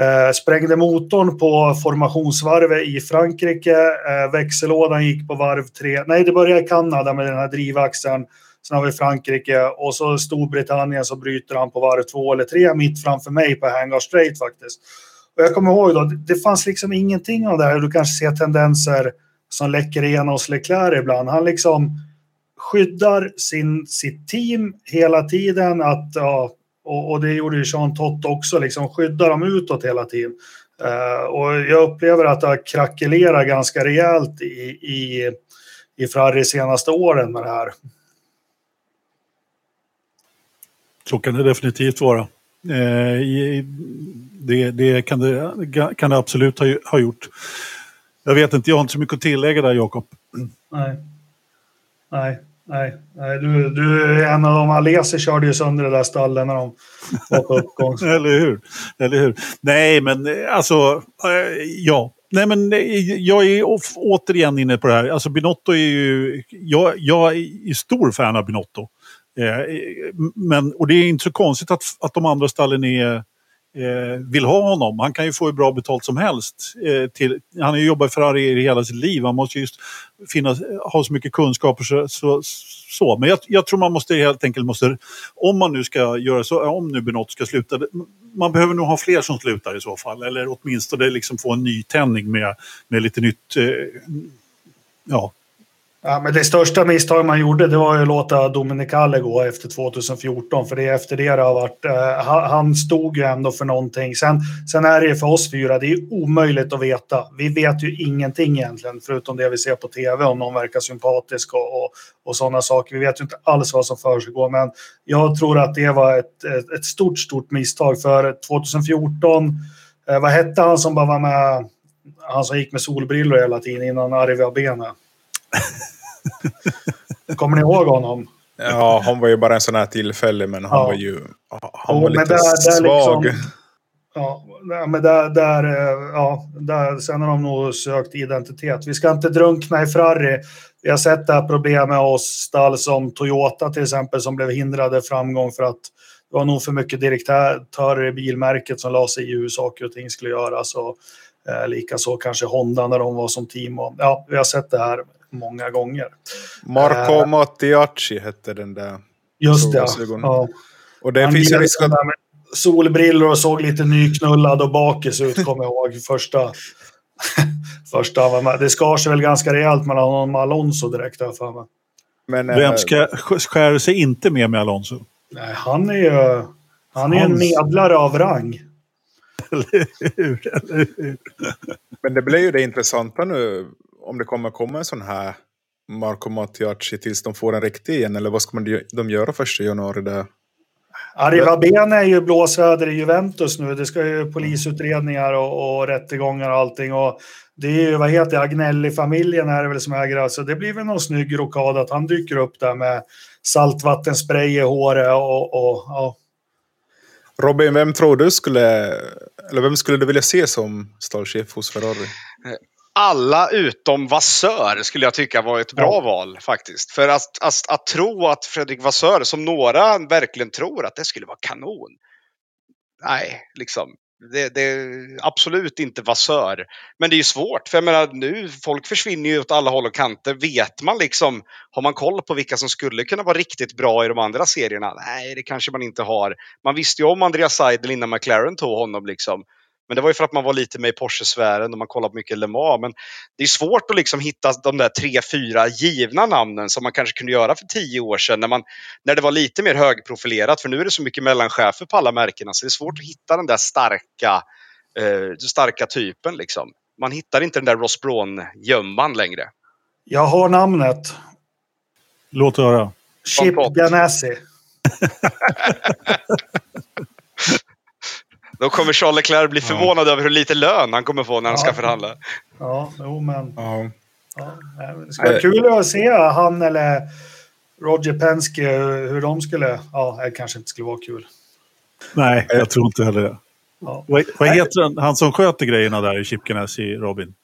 Eh, sprängde motorn på formationsvarvet i Frankrike. Eh, växellådan gick på varv tre. Nej, det började i Kanada med den här drivaxeln. Sen har vi Frankrike och så Storbritannien så bryter han på varv två eller tre mitt framför mig på Hangar Straight faktiskt. Och jag kommer ihåg då, det fanns liksom ingenting av det här. Du kanske ser tendenser som läcker igenom hos Leclerc ibland. Han liksom skyddar sin, sitt team hela tiden. Att, ja, och, och det gjorde ju Jean Tott också, liksom skyddar dem utåt hela tiden. Uh, och jag upplever att det har krackelerat ganska rejält i, i, i Ferrari senaste åren med det här. Så kan det definitivt vara. Eh, det, det, kan det kan det absolut ha, ha gjort. Jag vet inte, jag har inte så mycket att tillägga där Jakob. Nej. Nej, nej, nej. Du, du är en av de, Alesi körde ju sönder det där stallet när de var på uppgång. Eller hur? Eller hur? Nej, men eh, alltså, äh, ja. Nej, men eh, jag är återigen inne på det här. Alltså Binotto är ju... Jag, jag är stor fan av Binotto. Eh, men, och det är inte så konstigt att, att de andra stallen är Eh, vill ha honom. Han kan ju få hur bra betalt som helst. Eh, till, han har ju jobbat i Ferrari hela sitt liv. Han måste just finnas, ha så mycket kunskaper. Så, så, så. Men jag, jag, tror man måste helt enkelt, måste, om man nu ska göra så, om nu Benot ska sluta, man behöver nog ha fler som slutar i så fall. Eller åtminstone liksom få en nytändning med, med lite nytt, eh, ja, Ja, men det största misstag man gjorde det var ju att låta Dominicale gå efter 2014. För det är efter det det har varit. Eh, han stod ju ändå för någonting. Sen, sen är det ju för oss fyra, det är omöjligt att veta. Vi vet ju ingenting egentligen, förutom det vi ser på tv, om någon verkar sympatisk och, och, och sådana saker. Vi vet ju inte alls vad som försiggår, men jag tror att det var ett, ett, ett stort, stort misstag. För 2014, eh, vad hette han som bara var med, han som gick med solbrillor hela tiden innan Arvi Abene? <laughs> Kommer ni ihåg honom? Ja, han var ju bara en sån här tillfälle, men han ja. var ju han var lite där, där svag. Liksom, ja, men där, där, eh, ja, där, sen har de nog sökt identitet. Vi ska inte drunkna i Ferrari. Vi har sett det här problemet hos stall som Toyota till exempel, som blev hindrade framgång för att det var nog för mycket direktörer i bilmärket som la sig i hur saker och ting skulle göras. Och, eh, Likaså kanske Honda när de var som team. Och, ja, vi har sett det här många gånger. Marco uh, Mattiacci hette den där. Just det, ja. Och det Han finns ju risk att... Solbrillor och såg lite nyknullad och bakis ut, kommer jag ihåg. Första, <laughs> första Det skar sig väl ganska rejält mellan honom och Alonso direkt, har för mig. Men, Vem eh, ska, skär sig inte med med Alonso? Nej, han är ju han är en medlare av rang. Eller hur? Eller hur? Men det blir ju det intressanta nu om det kommer komma en sån här Marco Mattiacci tills de får en riktig igen? Eller vad ska man, de göra första januari där? Arriva Ben är ju blåsväder i Juventus nu. Det ska ju polisutredningar och, och rättegångar och allting. Och det är ju, vad heter det, Agnelli-familjen är det väl som äger alltså Det blir väl någon snygg rokad att han dyker upp där med saltvattenspray i håret och, och ja. Robin, vem tror du skulle, eller vem skulle du vilja se som stallchef hos Ferrari? Alla utom Vassör skulle jag tycka var ett bra ja. val faktiskt. För att, att, att, tro att Fredrik Vassör, som några verkligen tror att det skulle vara kanon. Nej, liksom. Det, det är absolut inte Vassör. Men det är ju svårt, för jag menar nu, folk försvinner ju åt alla håll och kanter. Vet man liksom, har man koll på vilka som skulle kunna vara riktigt bra i de andra serierna? Nej, det kanske man inte har. Man visste ju om Andreas Seidel innan McLaren tog honom liksom. Men det var ju för att man var lite med i Porsche-sfären och man kollade mycket Le Mans. Men det är svårt att liksom hitta de där tre, fyra givna namnen som man kanske kunde göra för tio år sedan när, man, när det var lite mer högprofilerat. För nu är det så mycket mellanchefer på alla märkena så det är svårt att hitta den där starka, eh, starka typen. Liksom. Man hittar inte den där Ross Braun-gömman längre. Jag har namnet. Låt höra. Chip Ganassi. <laughs> Då kommer Charles Leclerc bli förvånad ja. över hur lite lön han kommer få när han ska förhandla. Ja, jo men. Ja. Ja, det ska vara kul att se han eller Roger Penske hur de skulle... Ja, det kanske inte skulle vara kul. Nej, jag tror inte heller det. Ja. Vad, vad heter han, han som sköter grejerna där i Chipkenäs i Robin?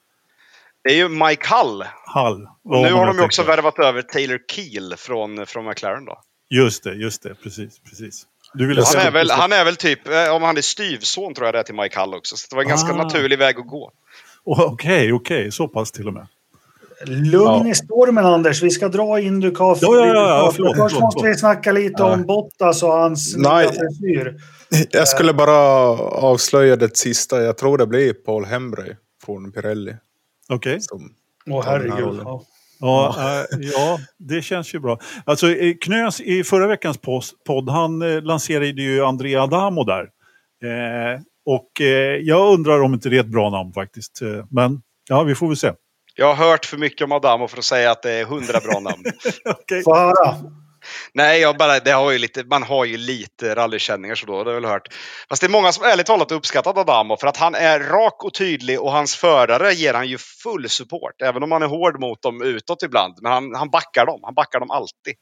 Det är ju Mike Hull. Hull. Och nu har de ju också värvat över Taylor Keel från, från McLaren då. Just det, just det. Precis, precis han, är väl, han är väl typ, eh, om han är styvson tror jag det är till Mike Hull också. Så det var en ah. ganska naturlig väg att gå. Okej, okay, okej, okay. så pass till och med. Lugn i stormen Anders, vi ska dra Indycar. Ja, ja, ja, ja, förlåt, Först förlåt, måste vi snacka lite Ja. om Bottas och hans Nej. frisyr. Jag skulle bara avslöja det sista. Jag tror det blir Paul Hembray från Pirelli. Okej. Som, Åh här herregud. Ja. Ja, eh, ja, det känns ju bra. Alltså, eh, Knös i förra veckans podd, han eh, lanserade ju Andrea Adamo där. Eh, och eh, jag undrar om inte det är ett bra namn faktiskt. Men ja, vi får väl se. Jag har hört för mycket om Adamo för att säga att det är hundra bra namn. <laughs> Okej. Få höra. Nej, jag bara, det har ju lite, man har ju lite rallykänningar så då, det har jag väl hört. Fast det är många som ärligt talat uppskattat Adamo för att han är rak och tydlig och hans förare ger han ju full support. Även om han är hård mot dem utåt ibland. Men han, han backar dem. Han backar dem alltid.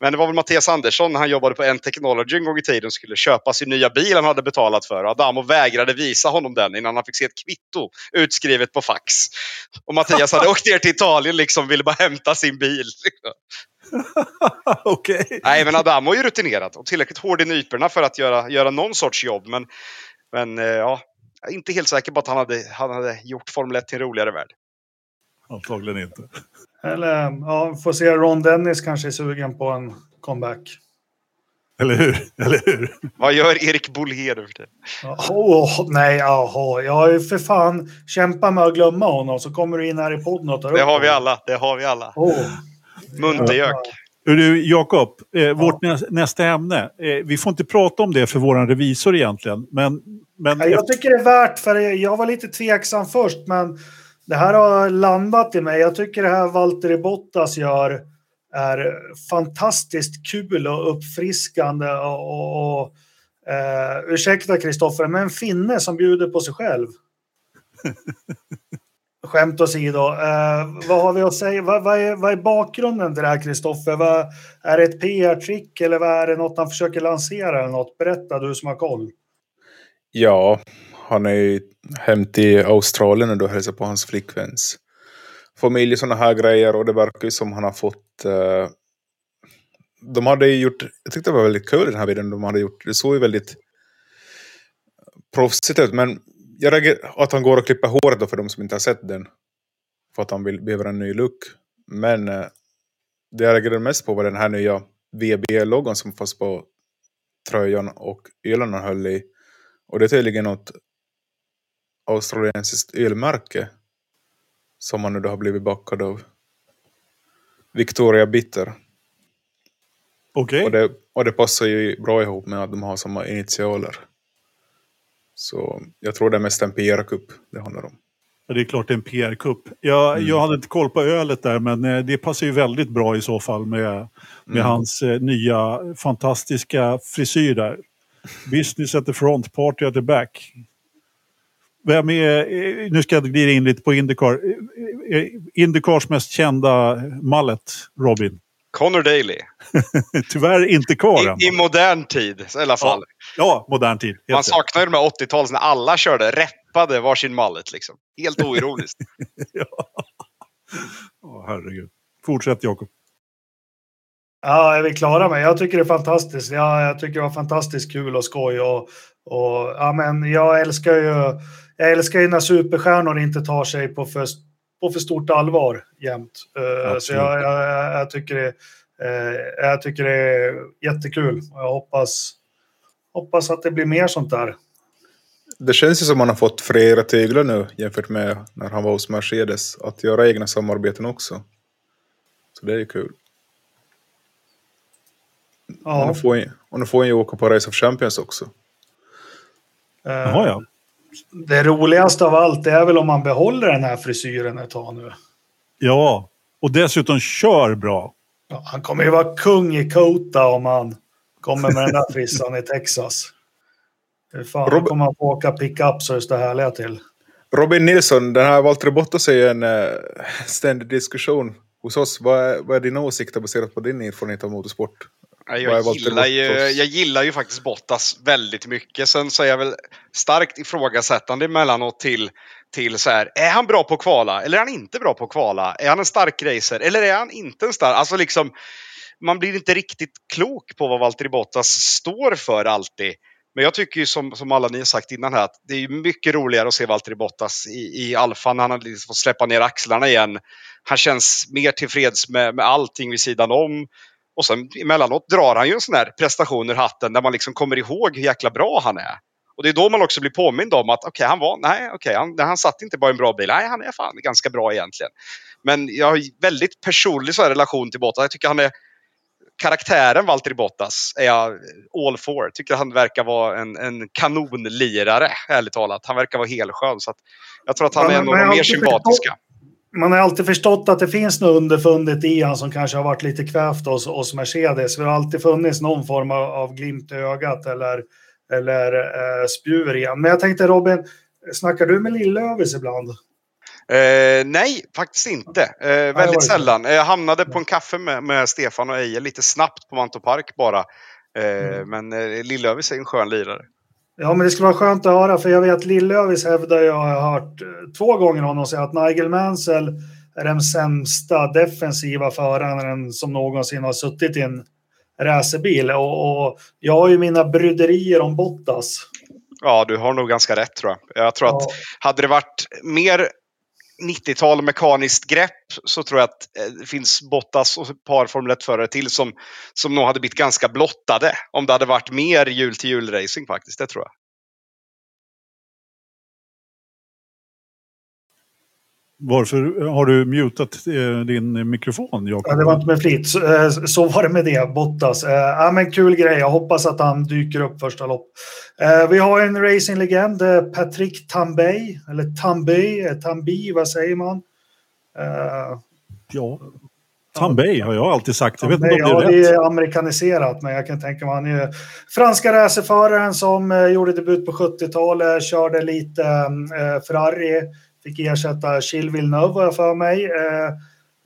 Men det var väl Mattias Andersson han jobbade på N-Technology en gång i tiden skulle köpa sin nya bil han hade betalat för. Och Adamo vägrade visa honom den innan han fick se ett kvitto utskrivet på fax. Och Mattias hade <laughs> åkt ner till Italien liksom, ville bara hämta sin bil. <laughs> Okej. Nej, men Adamo är ju rutinerad och tillräckligt hård i nyporna för att göra, göra någon sorts jobb. Men, men eh, ja, jag är inte helt säker på att han hade, han hade gjort Formel 1 till en roligare värld. Antagligen inte. Eller ja, får se Ron Dennis kanske är sugen på en comeback. Eller hur? Eller hur? Vad gör Erik Bollier nu för tiden? Åh, nej, jaha. Jag har ju för fan kämpat med att glömma honom så kommer du in här i podden och tar Det upp har vi alla. Det har vi alla. Åh. Muntergök. Du, Jakob, eh, vårt nä nästa ämne. Eh, vi får inte prata om det för vår revisor egentligen. Men, men Jag tycker det är värt, för jag var lite tveksam först, men det här har landat i mig. Jag tycker det här Valtteri Bottas gör är fantastiskt kul och uppfriskande. Och, och, och, eh, ursäkta Kristoffer, men en finne som bjuder på sig själv. <laughs> Skämt åsido. Eh, vad har vi att säga? Vad, vad, är, vad är bakgrunden till det här Kristoffer? Vad- Är det ett PR-trick eller vad är det något han försöker lansera? Eller något? Berätta du som har koll. ja, han är ju hem till Australien och då hälsar på hans flickväns familj och sådana här grejer. Och det verkar ju som han har fått... eh, de hade ju gjort... Jag tyckte det var väldigt kul den här videon de hade gjort. Det såg ju väldigt proffsigt ut. Men jag reagerar, att han går och klipper håret då för de som inte har sett den. För att han vill, behöver en ny look. Men eh, det jag reagerade mest på var den här nya VB-loggan som fanns på tröjan och ölen han höll i. Och det är tydligen något australiensiskt ölmärke. Som han nu då har blivit backad av. Victoria Bitter. Okej. Och, det, och det passar ju bra ihop med att de har samma initialer. Så jag tror det är mest en PR-kupp det handlar om. Ja, Det är klart det är en PR-kupp. Jag, Mm. jag hade inte koll på ölet där, men eh, det passar ju väldigt bra i så fall med, med Mm. hans eh, nya fantastiska frisyr där. Business at the front, party at the back. Vem är, eh, nu ska jag glida in lite på Indycar. Indycars mest kända mallet, Robin. Connor Daly. <laughs> Tyvärr inte kvar. I, I modern tid i alla fall. Ja, modern tid. Man saknar ju de här 80-tals när alla körde, reppade varsin mallet liksom. Helt oironiskt. <laughs> Åh, herregud. Fortsätt Jakob. Ja, är vi klara med? Jag tycker det är fantastiskt. Ja, jag tycker det var fantastiskt kul och skoj. Och, och, ja, men jag älskar ju jag älskar ju när superstjärnor inte tar sig på för, på för stort allvar jämt. Eh, så Absolut. jag, jag, jag, tycker det, eh, jag tycker det är jättekul. Och jag hoppas, hoppas att det blir mer sånt där. Det känns ju som man har fått flera tyglar nu jämfört med när han var hos Mercedes. Att göra egna samarbeten också. Så det är ju kul. Och Ja, och nu får han ju åka på Race of Champions också. eh, Jaha, ja. Det roligaste av allt är väl om man behåller den här frisyren ett tag nu. Ja, och dessutom kör bra. Ja, han kommer ju vara kung i Kota om han kommer med den där frissan i Texas. Hur fan, Rob- kommer han få åka pickup så det står härliga till. Robin Nilsson, den här Valtteri Bottas är ju en uh, ständig diskussion hos oss. Vad är, vad är dina åsikter baserat på din erfarenhet av motorsport? Jag gillar, ju, jag gillar ju faktiskt Bottas väldigt mycket. Sen så är jag väl starkt ifrågasättande emellanåt till, till så här, är han bra på att kvala eller är han inte bra på att kvala? Är han en stark racer eller är han inte en stark? Alltså liksom, man blir inte riktigt klok på vad Valtteri Bottas står för alltid. Men jag tycker ju som, som alla ni har sagt innan här att det är mycket roligare att se Valtteri Bottas i, i alfan. Han har liksom fått släppa ner axlarna igen. Han känns mer tillfreds med, med allting vid sidan om. Och sen emellanåt drar han ju en sån här prestation ur hatten där man liksom kommer ihåg hur jäkla bra han är. Och det är då man också blir påmind om att okej, okay, han var, nej, okej, okay, han, han satt inte bara i en bra bil. Nej, han är fan ganska bra egentligen. Men jag har väldigt personlig så relation till Bottas. Jag tycker han är karaktären Valtteri Bottas är jag all for. Tycker han verkar vara en, en kanonlirare, ärligt talat. Han verkar vara helskön. Så jag tror att han är en av de mer sympatiska. Man har alltid förstått att det finns något underfundet i han som kanske har varit lite kvävt hos, hos Mercedes. Det har alltid funnits någon form av, av glimt i ögat eller, eller eh, spjur i. Men jag tänkte Robin, snackar du med Lillövis ibland? Eh, nej, faktiskt inte. Eh, väldigt sällan. Jag hamnade på en kaffe med, med Stefan och Eje lite snabbt på Mantorp Park bara. Eh, mm. Men eh, Lillövis är en skön lirare. Ja, men det skulle vara skönt att höra, för jag vet Lillövis hävdar jag har hört eh, två gånger honom säga att Nigel Mansell är den sämsta defensiva föraren som någonsin har suttit i en racerbil. Och, och jag har ju mina bryderier om Bottas. Ja, du har nog ganska rätt tror jag. Jag tror ja. att hade det varit mer 90-tal mekaniskt grepp så tror jag att eh, det finns Bottas och ett par Formel 1-förare till som, som nog hade blivit ganska blottade om det hade varit mer jul till jul-racing faktiskt. Det tror jag. Varför har du mutat eh, din mikrofon, Jakob? Ja, det var inte med flit. Så, eh, så, var det med det, Bottas. Eh, ja, men kul grej. Jag hoppas att han dyker upp första lopp. Vi har en racinglegend, Patrick Tambay, eller Tambay, Tambi, vad säger man? Ja, Tambay har jag alltid sagt. Jag Tambay, vet inte om det är ja, rätt. det är amerikaniserat, men jag kan tänka mig han är franska racerföraren som gjorde debut på 70-talet, körde lite Ferrari Fick ersätta Gilles Villeneuve har jag för mig. Eh,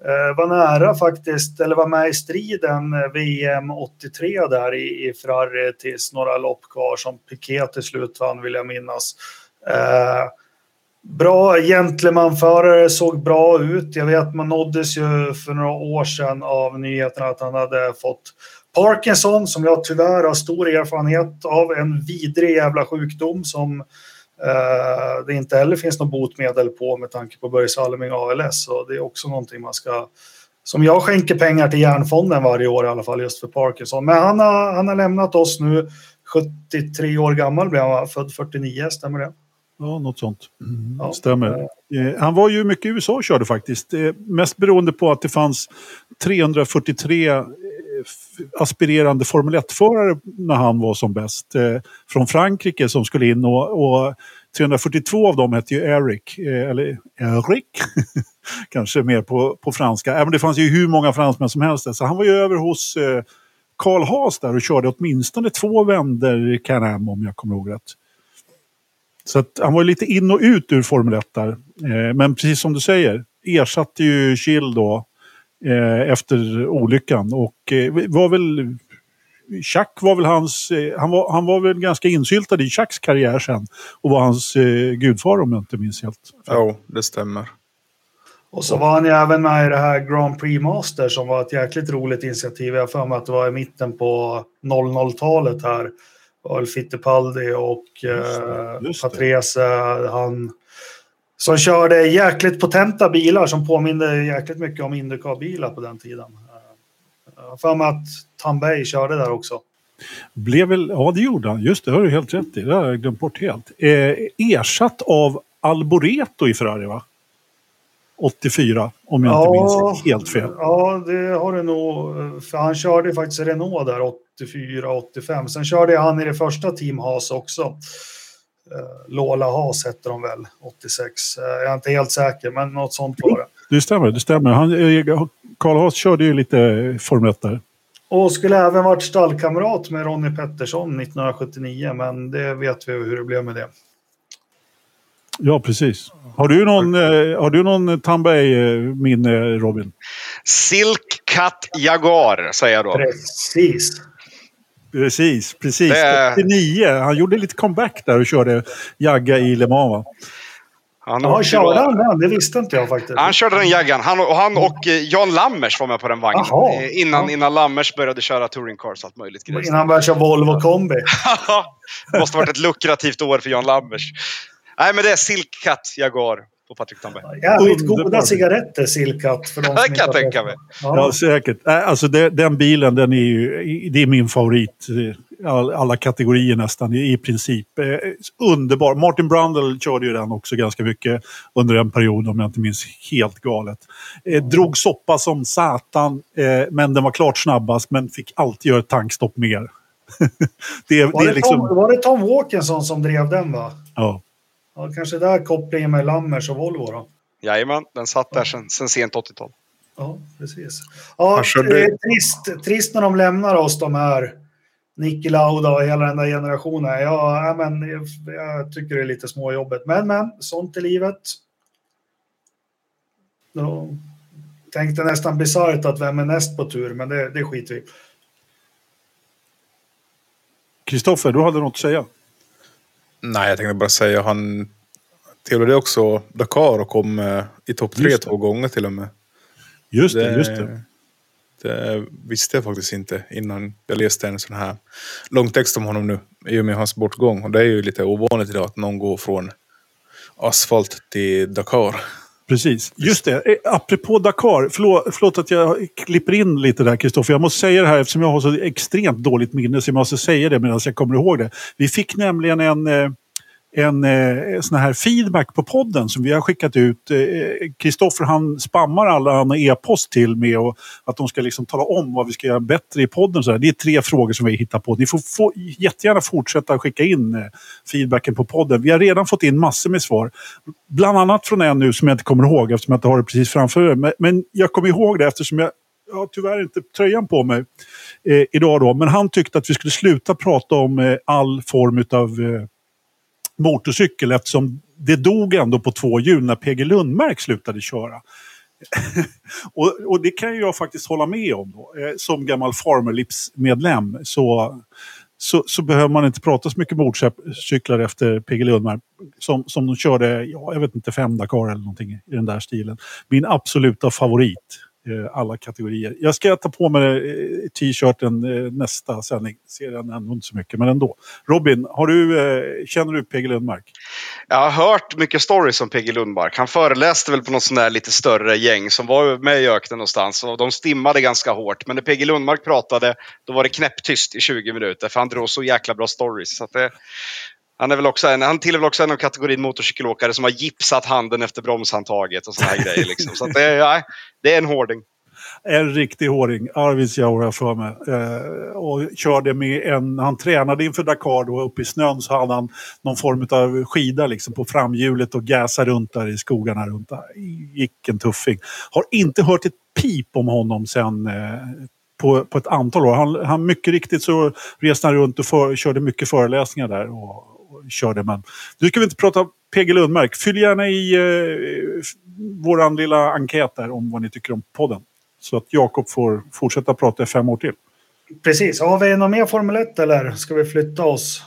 eh, var nära faktiskt, eller var med i striden eh, VM 83 där i, i Ferrari tills några lopp kvar som Piquet till slut vann vill jag minnas. Eh, bra gentlemanförare, såg bra ut. Jag vet man nåddes ju för några år sedan av nyheten att han hade fått Parkinson som jag tyvärr har stor erfarenhet av. En vidrig jävla sjukdom som det inte heller finns något botemedel på med tanke på Börje Salming ALS. Så det är också någonting man ska... Som jag skänker pengar till Hjärnfonden varje år i alla fall just för Parkinson. Men han har, han har lämnat oss nu. 73 år gammal blev han, född 49, stämmer det? Ja, något sånt. Mm, ja. Stämmer. Eh, han var ju mycket i USA och körde faktiskt. Eh, mest beroende på att det fanns 343 Eh, aspirerande Formel 1-förare när han var som bäst. Eh, från Frankrike som skulle in och, och 342 av dem hette ju Eric, eh, eller Eric, <laughs> kanske mer på, på franska. Även det fanns ju hur många fransmän som helst. Så han var ju över hos eh, Karl Haas där och körde åtminstone två vänder Can-Am om jag kommer ihåg rätt. Så att han var lite in och ut ur Formel 1 där. Eh, men precis som du säger, ersatte ju Chill då efter olyckan. Och eh, var väl... Chuck var väl hans... Eh, han, var, han var väl ganska insyltad i Chucks karriär sen. Och var hans eh, gudfar om jag inte minns helt. Ja, det stämmer. Och så var han ju även med i det här Grand Prix Master som var ett jäkligt roligt initiativ. Jag för mig att det var i mitten på 00-talet här. Det var väl Fittipaldi och eh, Patrese, han som körde jäkligt potenta bilar som påminner jäkligt mycket om Indycar-bilar på den tiden. Jag har för mig att Tambay körde där också. Blev väl, ja det gjorde han, just det har du helt rätt i, det har jag glömt bort helt. Eh, ersatt av Alboreto i Ferrari va? 84, om jag ja, inte minns helt fel. Ja, det har du nog. För han körde faktiskt Renault där 84, 85. Sen körde han i det första Team Haas också. Eh, Lola Haas hette de väl, 86. Eh, jag är inte helt säker, men något sånt var det. Det stämmer, det stämmer. Han, eh, Karl Haas körde ju lite Formel 1 där. Och skulle även varit stallkamrat med Ronnie Pettersson 1979, men det vet vi hur det blev med det. Ja, precis. Har du någon, har du någon Tambay-minne, Robin? Silk Cut Jaguar, säger jag då. Precis. Precis, precis. Det... 89. Han gjorde lite comeback där och körde Jagga i Le Mans. Han ja, körde han den? Det visste inte jag faktiskt. Han körde den jaggan. Han, och, han och eh, Jan Lammers var med på den vagnen. Eh, innan, ja. innan Lammers började köra touring cars allt möjligt. Innan han började köra Volvo kombi. <laughs> det måste ha varit ett lukrativt år för Jan Lammers. Nej, men det är Silkat Jaguar på Patrik Tamberg. Jävligt goda cigaretter, Silkat. För de det kan jag tänka mig. Ja, ja säkert. Alltså det, den bilen, den är ju, det är min favorit. Alla kategorier nästan, i, princip. Eh, underbar. Martin Brundle körde ju den också ganska mycket under en period, om jag inte minns helt galet. Eh, drog soppa som satan, eh, men den var klart snabbast, men fick alltid göra ett tankstopp mer. <laughs> det, var, det, det liksom... Tom, var det Tom Walkinson som drev den va? Ja. Ja, kanske där kopplingen med Lammers och Volvo då. Jajamän, den satt där sen, sen sent 80-tal. Ja, precis. Ja, det är trist, trist när de lämnar oss, de här Niki Lauda och hela den där generationen. Ja, men, jag tycker det är lite småjobbigt. Men, men, sånt är livet. Då tänkte nästan bisarrt att vem är näst på tur, men det, det skiter vi Kristoffer, du hade något att säga? Nej, jag tänkte bara säga han tillhörde också Dakar och kom eh, i topp tre två gånger till och med. Just det, det, just det. Det visste jag faktiskt inte innan jag läste en sån här lång text om honom nu i och med hans bortgång. Och det är ju lite ovanligt idag att någon går från asfalt till Dakar. Precis, just det. Eh, apropå Dakar, förlåt, förlåt att jag klipper in lite där Kristoffer. Jag måste säga det här eftersom jag har så extremt dåligt minne så jag måste säga det medan jag kommer ihåg det. Vi fick nämligen en eh, en eh, sån här feedback på podden som vi har skickat ut. Kristoffer eh, han spammar alla han har e-post till med och att de ska liksom tala om vad vi ska göra bättre i podden. Så Det är tre frågor som vi hittar på. Ni får, få, jättegärna fortsätta skicka in eh, feedbacken på podden. Vi har redan fått in massor med svar. Bland annat från en nu som jag inte kommer ihåg eftersom jag inte har det precis framför mig. Men, men jag kommer ihåg det eftersom jag jag har tyvärr inte tröjan på mig eh, idag då, men han tyckte att vi skulle sluta prata om eh, all form av eh, motorcykel eftersom det dog ändå på två hjul när PG Lundmark slutade köra. <laughs> och, och, det kan jag faktiskt hålla med om då. Eh, som gammal Farmerlips-medlem så, så, så, behöver man inte prata så mycket motorcyklar efter PG Lundmark. Som, som de körde, ja, jag vet inte, fem Dakar eller någonting i den där stilen. Min absoluta favorit Eh, alla kategorier. Jag ska ta på mig eh, t-shirten eh, nästa sändning. Ser den ändå inte så mycket, men ändå. Robin, har du, känner du PG Lundmark? Jag har hört mycket stories om PG Lundmark. Han föreläste väl på något sånt där lite större gäng som var med i öknen någonstans. Och de stimmade ganska hårt. Men när PG Lundmark pratade, då var det knäpptyst i 20 minuter. För han drog så jäkla bra stories. Så det, han, är väl också en, han tillhör väl också en av kategorin motorcykelåkare som har gipsat handen efter bromshandtaget och här <laughs> grejer. Liksom. Så det, ja, det är en hårding. En riktig hårding, Arvidsjaur har jag för mig. Eh, och körde med en, han tränade inför Dakar då uppe i snön så hade han någon form av skida liksom på framhjulet och gasade runt där i skogarna runt där. Gick en tuffing. Har inte hört ett pip om honom sen eh, på, på ett antal år. Han, han, mycket riktigt så reste han runt och för, körde mycket föreläsningar där. Och, körde Men Nu ska vi inte prata PG Lundmark. Fyll gärna i eh, vår lilla enkät där om vad ni tycker om podden. Så att Jakob får fortsätta prata i fem år till. Precis. Har vi någon mer Formel 1 eller ska vi flytta oss?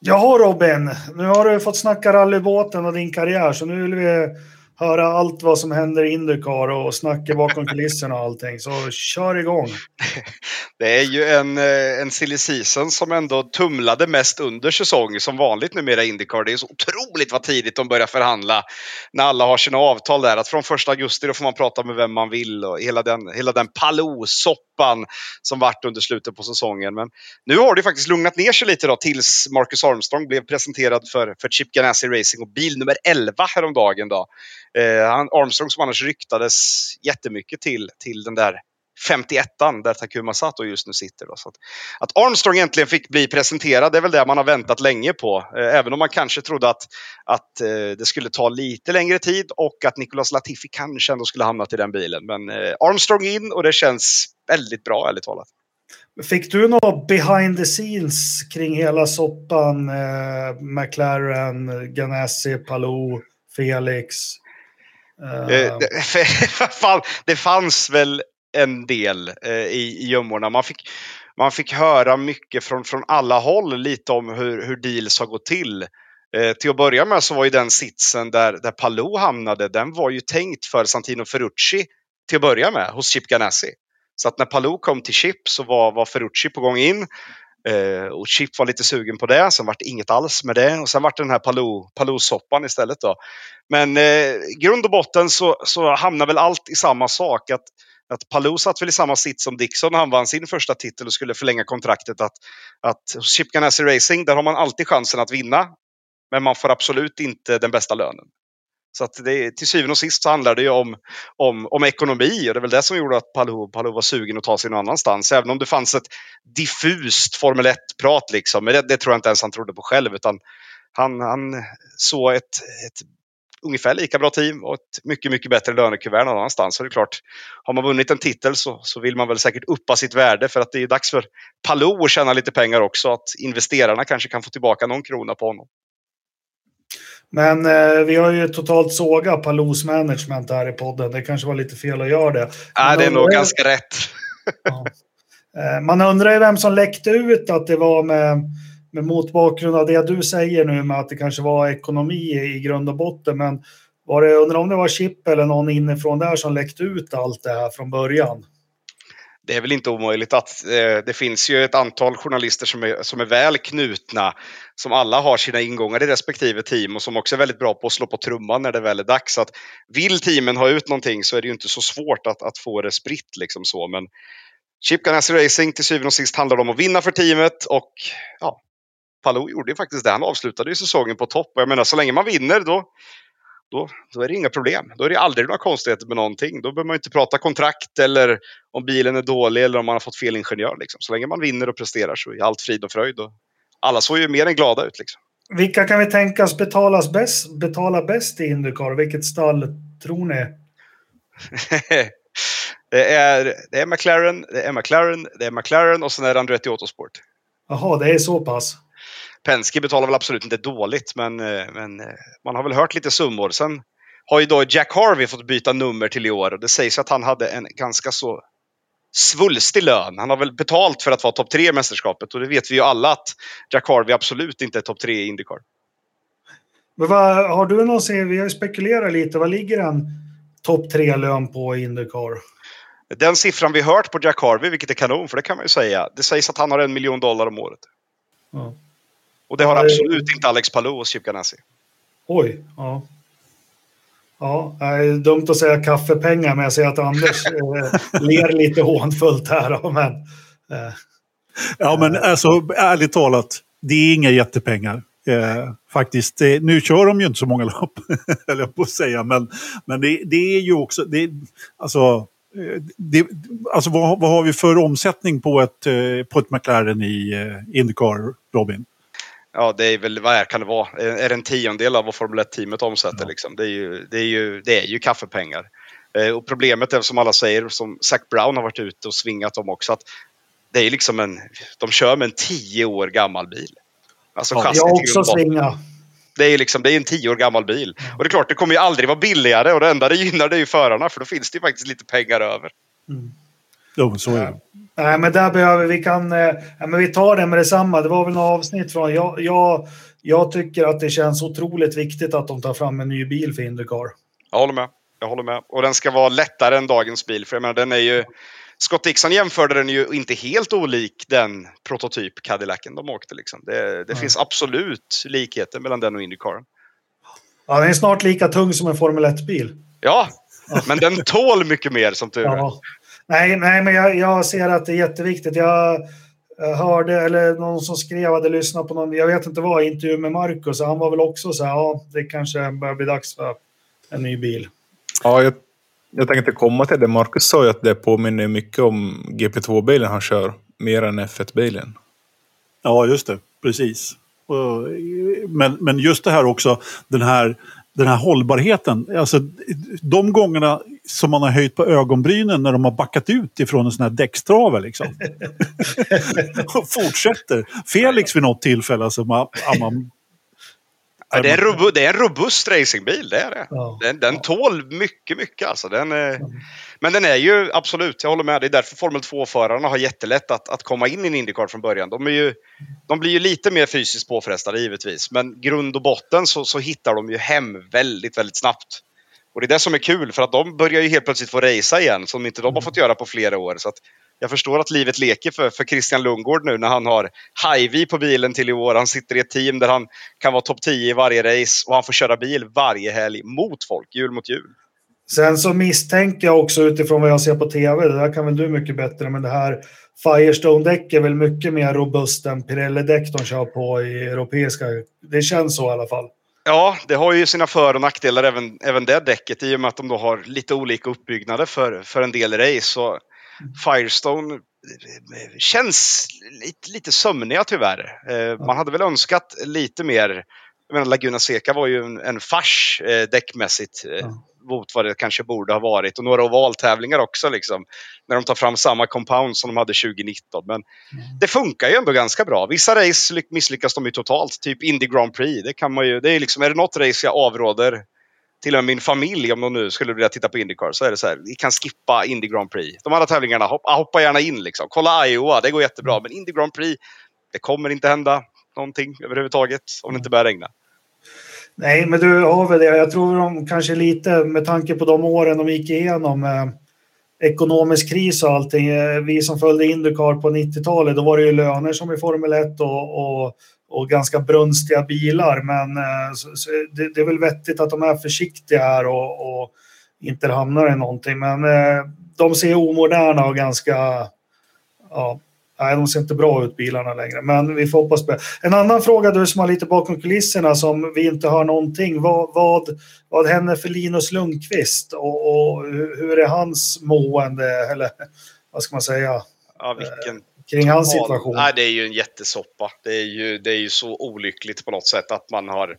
Jaha Robin, nu har du fått snacka rallybåten och din karriär så nu vill vi höra allt vad som händer i Indycar och snacka bakom kulisserna och allting. Så kör igång. <laughs> Det är ju en, eh, en silly season som ändå tumlade mest under säsong som vanligt numera i Indycar. Det är så otroligt vad tidigt de börjar förhandla när alla har sina avtal där. Att från första augusti då får man prata med vem man vill och hela den, hela den palosoppan som vart under slutet på säsongen. Men nu har det faktiskt lugnat ner sig lite då tills Marcus Armstrong blev presenterad för, för Chip Ganassi Racing och bil nummer 11 häromdagen. Då. Eh, han, Armstrong som annars ryktades jättemycket till, till den där 51an där Takuma Sato just nu sitter. Då. Så att, att, Armstrong äntligen fick bli presenterad det är väl det man har väntat länge på. Eh, även om man kanske trodde att, att eh, det skulle ta lite längre tid och att Nicolas Latifi kanske ändå skulle hamnat i den bilen. Men eh, Armstrong in och det känns väldigt bra ärligt talat. Fick du något behind the scenes kring hela soppan? Eh, McLaren, Ganassi, Palou, Felix? Uh... <laughs> Det, fanns väl en del eh, i, i gömmorna. Man fick, man fick höra mycket från, från alla håll lite om hur, hur deals har gått till. Eh, till att börja med så var ju den sitsen där, där Palou hamnade, den var ju tänkt för Santino Ferrucci till att börja med hos Chip Ganassi. Så att när Palou kom till Chip så var, var Ferrucci på gång in. Eh, och Chip var lite sugen på det, sen vart det inget alls med det. Och sen vart det den här Palou-soppan istället. Då. Men eh, i grund och botten så, så hamnar väl allt i samma sak. Att, att Palou satt väl i samma sitt som Dixon när han vann sin första titel och skulle förlänga kontraktet. Att, att hos Chip Ganassi Racing, där har man alltid chansen att vinna. Men man får absolut inte den bästa lönen. Så att det, till syvende och sist så handlar det ju om, om, om ekonomi och det är väl det som gjorde att Palou, Palou var sugen att ta sig någon annanstans. Även om det fanns ett diffust Formel 1-prat liksom. Men det, det, tror jag inte ens han trodde på själv utan han, han såg ett, ett ungefär lika bra team och ett mycket, mycket bättre lönekuvert någon annanstans. Så det är klart, har man vunnit en titel så, så vill man väl säkert uppa sitt värde för att det är dags för Palou att tjäna lite pengar också. Att investerarna kanske kan få tillbaka någon krona på honom. Men eh, vi har ju totalt sågat Palous management här i podden. Det kanske var lite fel att göra det. Nej, det är nog ganska rätt. ja. eh, man undrar ju vem som läckte ut att det var med, med mot bakgrund av det du säger nu med att det kanske var ekonomi i grund och botten. Men var det, undrar om det var Chip eller någon inifrån där som läckte ut allt det här från början? Det är väl inte omöjligt att eh, det finns ju ett antal journalister som är, som är väl knutna, som alla har sina ingångar i respektive team och som också är väldigt bra på att slå på trumman när det väl är dags. Att vill teamen ha ut någonting så är det ju inte så svårt att, att få det spritt liksom så. Men Chip Ganassi Racing till syvende och sist handlar om att vinna för teamet och ja, Palou gjorde ju faktiskt det. Han avslutade ju säsongen på topp och jag menar så länge man vinner då då, då är det inga problem. Då är det aldrig några konstigheter med någonting. Då behöver man inte prata kontrakt eller om bilen är dålig eller om man har fått fel ingenjör. Liksom. Så länge man vinner och presterar så är allt frid och fröjd. Och alla såg ju mer än glada ut. Liksom. Vilka kan vi tänkas betalas bäst, betala bäst i Indycar? Vilket stall tror ni? <laughs> det, är, det är McLaren, det är McLaren, det är McLaren och sen är det Andretti Autosport. Jaha, det är så pass? Penske betalar väl absolut inte dåligt, men, eh, men eh, man har väl hört lite summor. Sen har ju då Jack Harvey fått byta nummer till i år och det sägs att han hade en ganska så svulstig lön. Han har väl betalt för att vara topp tre i mästerskapet och det vet vi ju alla att Jack Harvey absolut inte är topp tre i Indycar. Men vad, har du någonsin, vi har ju spekulerat lite, vad ligger en topp tre-lön på i Indycar? Den siffran vi hört på Jack Harvey, vilket är kanon, för det kan man ju säga. Det sägs att han har en miljon dollar om året. Ja. Och det har absolut inte Alex Palou och Chip Ganassi. Oj, ja. Ja, det är dumt att säga kaffepengar, men jag ser att Anders <laughs> eh, ler lite hånfullt här. Men, eh, ja, men alltså ärligt talat, det är inga jättepengar. Eh, faktiskt, eh, nu kör de ju inte så många lopp, <laughs> eller på att säga, men, men det, det är ju också, det, alltså, eh, det, alltså vad, vad, har vi för omsättning på ett, eh, på ett McLaren i Indycar, Robin? Ja, det är väl, vad är, kan det vara, är det en tiondel av vad Formel 1-teamet omsätter? Ja. Liksom. Det, är ju, det, är ju, det är ju kaffepengar. Eh, och problemet är som alla säger, som Zac Brown har varit ute och svingat om också, att det är liksom en, de kör med en tio år gammal bil. Alltså ja, jag också svingat. Det är, liksom, det är en tio år gammal bil. Och det är klart, det kommer ju aldrig vara billigare och det enda det gynnar det är ju förarna för då finns det ju faktiskt lite pengar över. Mm. Jo, så är det. Nej, men där behöver vi kan... Eh, men vi tar det med detsamma. Det var väl något avsnitt från... Jag, jag, jag tycker att det känns otroligt viktigt att de tar fram en ny bil för Indycar. Jag håller med. Jag håller med. Och den ska vara lättare än dagens bil. För jag menar, den är ju... Scott Dixon jämförde den ju inte helt olik den prototyp Cadillacen de åkte. Liksom. Det, det finns absolut likheter mellan den och Indycar. Ja, den är snart lika tung som en Formel 1-bil. Ja, men den tål mycket mer som tur är. Ja. Nej, nej men jag, jag ser att det är jätteviktigt. Jag hörde, eller någon som skrev, hade lyssnat på någon, jag vet inte vad, intervju med Marcus. Han var väl också så här, ja, det kanske börjar bli dags för en ny bil. Ja, jag, jag tänkte komma till det. Marcus sa ju att det påminner mycket om GP2-bilen han kör, mer än F1-bilen. Ja, just det. Precis. Men, men just det här också, den här den här hållbarheten. Alltså, de gångerna som man har höjt på ögonbrynen när de har backat ut ifrån en sån här däckstrave liksom. <laughs> och fortsätter. Felix vid något tillfälle, alltså, man, man Ja, det, är en robust, det är en robust racingbil, det är det. Ja. Den, den tål mycket, mycket alltså. Den, mm. Men den är ju absolut, jag håller med. Det är därför Formel 2-förarna har jättelätt att, att komma in i en Indycar från början. De, är ju, de blir ju lite mer fysiskt påfrestade givetvis, men grund och botten så, så hittar de ju hem väldigt, väldigt snabbt. Och det är det som är kul, för att de börjar ju helt plötsligt få racea igen, som inte de har fått göra på flera år. Så jag förstår att livet leker för, för Christian Lundgård nu när han har Hy-Vee på bilen till i år. Han sitter i ett team där han kan vara topp 10 i varje race och han får köra bil varje helg mot folk, jul mot jul. Sen så misstänker jag också utifrån vad jag ser på tv, det där kan väl du mycket bättre, men det här Firestone-däck är väl mycket mer robust än Pirelli-däck de kör på i europeiska. Det känns så i alla fall. Ja, det har ju sina för och nackdelar även, även det däcket i och med att de då har lite olika uppbyggnader för, för en del race. Så Firestone eh, känns lite, lite sömniga tyvärr. Eh, man hade väl önskat lite mer. Jag menar, Laguna Seca var ju en, en fars eh, däckmässigt mot vad det kanske borde ha varit. Och några ovaltävlingar också liksom. När de tar fram samma compound som de hade 2019. Men mm. det funkar ju ändå ganska bra. Vissa race misslyckas de ju totalt. Typ Indy Grand Prix. Det kan man ju, det är liksom, är det något race jag avråder till och med min familj, om de nu skulle vilja titta på Indycar, så är det så här, vi kan skippa Indy Grand Prix. De andra tävlingarna, hoppa, hoppa gärna in liksom. Kolla Iowa, det går jättebra. Mm. Men Indy Grand Prix, det kommer inte hända någonting överhuvudtaget om det inte börjar regna. Nej, men du har väl det. Jag tror de kanske lite med tanke på de åren de gick igenom. Eh, ekonomisk kris och allting. Eh, vi som följde Indycar på 90-talet, då var det ju löner som i Formel 1 och, och, och ganska brunstiga bilar. Men eh, så, så det, det, är väl vettigt att de är försiktiga här och, och inte hamnar i någonting. Men eh, de ser omoderna och ganska ja, Nej, de ser inte bra ut bilarna längre, men vi får hoppas på det. En annan fråga du som har lite bakom kulisserna som vi inte hör någonting. Vad, vad, vad händer för Linus Lundqvist och, och hur är hans mående eller vad ska man säga? Ja, vilken eh, kring hans situation. Nej, det är ju en jättesoppa. Det är ju, det är ju så olyckligt på något sätt att man har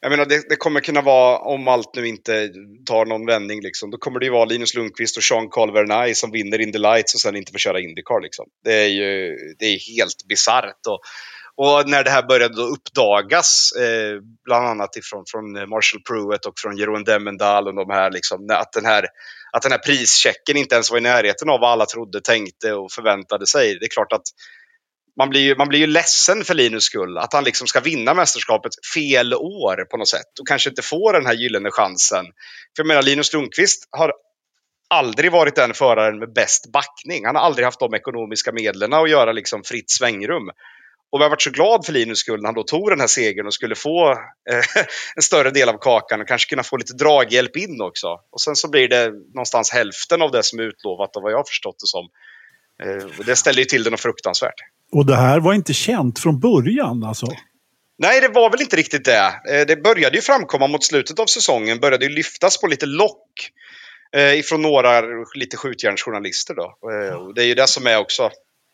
jag menar, det, det, kommer kunna vara, om allt nu inte tar någon vändning, liksom, då kommer det ju vara Linus Lundqvist och Sean Vernay som vinner in the lights och sen inte får köra Indycar. Liksom. Det är ju det är helt bisarrt. Och, och när det här började uppdagas, eh, bland annat ifrån, från Marshall Pruett och från Jeroen Demendal och de här, liksom, att, den här, att den här prischecken inte ens var i närheten av vad alla trodde, tänkte och förväntade sig. Det är klart att man blir, ju, man blir ju ledsen för Linus skull. Att han liksom ska vinna mästerskapet fel år på något sätt och kanske inte får den här gyllene chansen. För jag menar, Linus Lundqvist har aldrig varit den föraren med bäst backning. Han har aldrig haft de ekonomiska medlen att göra liksom fritt svängrum. Och vi har varit så glad för Linus skull när han då tog den här segern och skulle få eh, <laughs> en större del av kakan och kanske kunna få lite draghjälp in också. Och sen så blir det någonstans hälften av det som är utlovat av vad jag har förstått det som. Eh, och det ställer ju till det något fruktansvärt. Och det här var inte känt från början alltså? Nej, det var väl inte riktigt det. Eh, det började ju framkomma mot slutet av säsongen, började ju lyftas på lite lock eh, ifrån några lite skjutjärnsjournalister då. Eh, och det är ju det som är också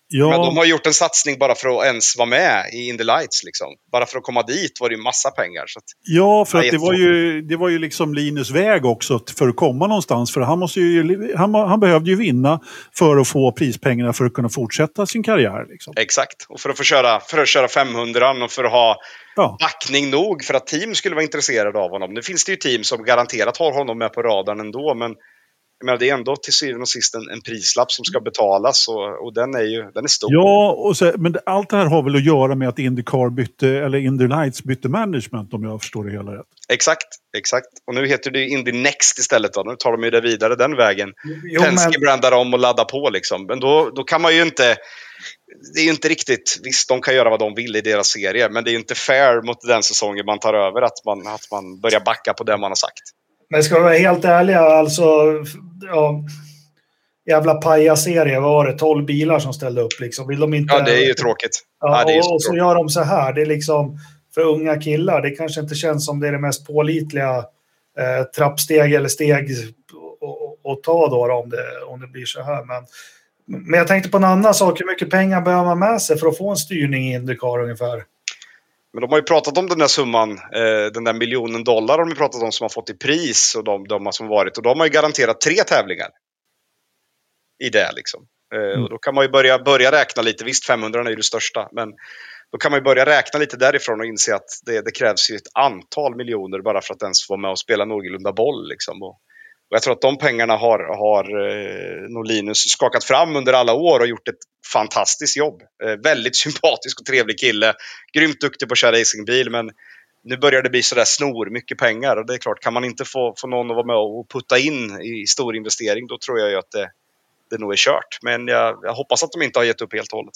Ja. Men de har gjort en satsning bara för att ens vara med i In the Lights. Liksom. Bara för att komma dit var det ju massa pengar. Så att, ja, för att det var, ju, det var ju liksom Linus väg också för att komma någonstans. För han, måste ju, han, han behövde ju vinna för att få prispengarna för att kunna fortsätta sin karriär. Liksom. Exakt, och för att få köra, för att köra 500 och för att ha ja. backning nog för att team skulle vara intresserade av honom. Nu finns det ju team som garanterat har honom med på radarn ändå, men jag menar, det är ändå till syvende och sist en, en prislapp som ska betalas och, och, den är ju den är stor. Ja, och så, men allt det här har väl att göra med att Indycar bytte, eller Indy Lights bytte management om jag förstår det hela rätt. Exakt, exakt. Och nu heter det Indy Next istället. Då. Nu tar de ju det vidare den vägen. Jo, Penske men... brandar om och laddar på liksom. Men då, då kan man ju inte det är ju inte riktigt, visst de kan göra vad de vill i deras serie, men det är ju inte fair mot den säsongen man tar över att man, att man börjar backa på det man har sagt. Men ska vi vara helt ärliga, alltså... Ja, jävla pajaserie var det. 12 bilar som ställde upp liksom. Vill de inte... Ja, det är ju tråkigt. Ja, ja och, så och så gör de så här. Det är liksom för unga killar. Det kanske inte känns som det är det mest pålitliga eh, trappsteg eller steg att ta då, då, om, det, om det blir så här. Men, men jag tänkte på en annan sak. Hur mycket pengar behöver man med sig för att få en styrning i Indycar ungefär? Men de har ju pratat om den där summan, eh, den där miljonen dollar har de pratat om som har fått i pris och de, de som varit. Och de har ju garanterat tre tävlingar. I det liksom. Eh, mm. och då kan man ju börja, börja räkna lite. Visst, 500 är ju det största. Men då kan man ju börja räkna lite därifrån och inse att det, det krävs ju ett antal miljoner bara för att ens vara med och spela någorlunda boll. Liksom. Och, och jag tror att de pengarna har, har eh, nog Linus skakat fram under alla år och gjort ett fantastiskt jobb. Eh, väldigt <laughs> sympatisk och trevlig kille. Grymt duktig på att köra racingbil men nu börjar det bli sådär snor mycket pengar och det är klart, kan man inte få, få någon att vara med och putta in i stor investering då tror jag ju att det, det nog är kört. Men jag, jag hoppas att de inte har gett upp helt och hållet.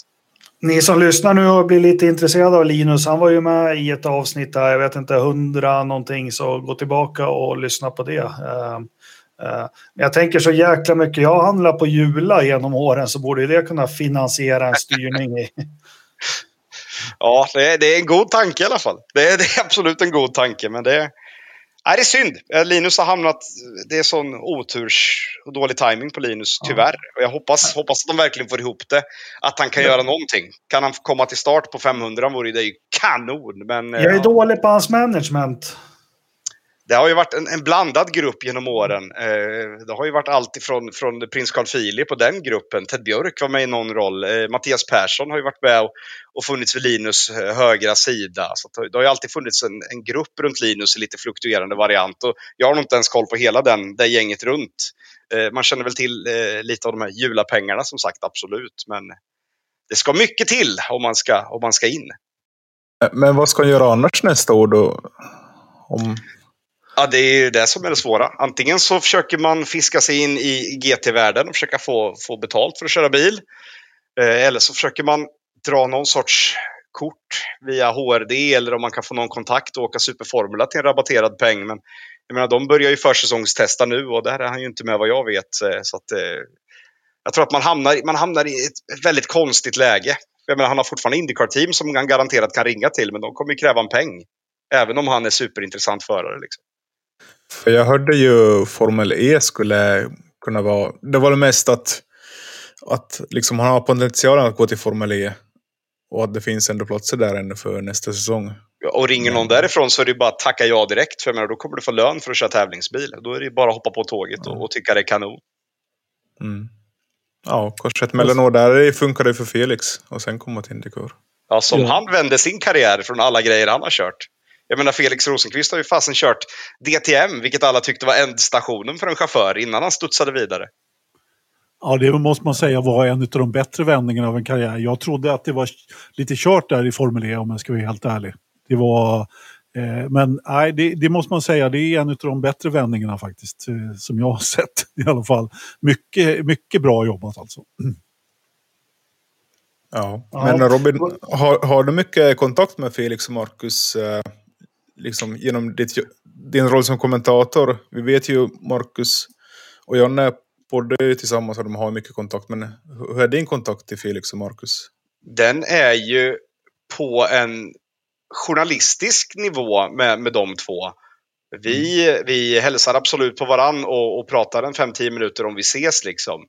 Ni som lyssnar nu och blir lite intresserade av Linus, han var ju med i ett avsnitt där, jag vet inte, hundra någonting, så gå tillbaka och lyssna på det. Eh, Uh, uh, jag tänker så jäkla mycket, jag handlar på Jula genom åren så borde det kunna finansiera en styrning i. <laughs> ja, det är, det är en god tanke i alla fall. Det är, det är absolut en god tanke, men det är, Nej, det är synd. Eh, Linus har hamnat... Det är sån oturs och dålig timing på Linus, tyvärr. Och jag hoppas, hoppas att de verkligen får ihop det. Att han kan göra någonting. Kan han komma till start på 500 vore det ju kanon. Men, jag är ja. dålig på hans management det har ju varit en, en, blandad grupp genom åren. Eh, det har ju varit allt ifrån från prins Carl Philip och den gruppen. Ted Björk var med i någon roll. Eh, Mattias Persson har ju varit med och, och funnits vid Linus eh, högra sida. Så det har ju alltid funnits en, en, grupp runt Linus i lite fluktuerande variant. Och jag har nog inte ens koll på hela den, det gänget runt. Eh, man känner väl till eh, lite av de här julapengarna som sagt, absolut. Men det ska mycket till om man ska, om man ska in. Men vad ska han göra annars nästa år då? Om... Ja, det är ju det som är det svåra. Antingen så försöker man fiska sig in i GT-världen och försöka få, få betalt för att köra bil. Eh, eller så försöker man dra någon sorts kort via HRD eller om man kan få någon kontakt och åka Superformula till en rabatterad peng. Men jag menar, de börjar ju försäsongstesta nu och där är han ju inte med vad jag vet. Eh, så att, eh, jag tror att man hamnar, man hamnar i ett, ett väldigt konstigt läge. Jag menar, han har fortfarande Indycar-team som han garanterat kan ringa till, men de kommer ju kräva en peng. Även om han är superintressant förare. Liksom. För jag hörde ju Formel E skulle kunna vara... Det var det mest att, att liksom han har potentialen att gå till Formel E. Och att det finns ändå platser där ännu för nästa säsong. och ringer någon därifrån så är det bara att tacka ja direkt. För jag menar, då kommer du få lön för att köra tävlingsbil. Då är det bara att hoppa på tåget och, och tycka det är kanon. Mm. Ja, kanske ett mellanår där funkar det för Felix. Och sen komma till Indycar. Ja, som ja. han vände sin karriär från alla grejer han har kört. Jag menar Felix Rosenqvist har ju fasen kört DTM, vilket alla tyckte var ändstationen för en chaufför innan han studsade vidare. Ja, det måste man säga var en av de bättre vändningarna av en karriär. Jag trodde att det var lite kört där i Formel E om jag ska vara helt ärlig. Det var... Eh, men nej, det, det, måste man säga, det är en av de bättre vändningarna faktiskt. Eh, som jag har <laughs> sett i alla fall. Mycket, mycket bra jobbat alltså. Ja, men Robin, har, har du mycket kontakt med Felix och Marcus eh, liksom, genom ditt, din roll som kommentator. Vi vet ju Marcus och Janne poddar tillsammans och de har mycket kontakt. Men hur är din kontakt till Felix och Marcus? Den är ju på en journalistisk nivå med, med de två. Vi, mm. vi hälsar absolut på varann och, och pratar en 5-10 minuter om vi ses liksom.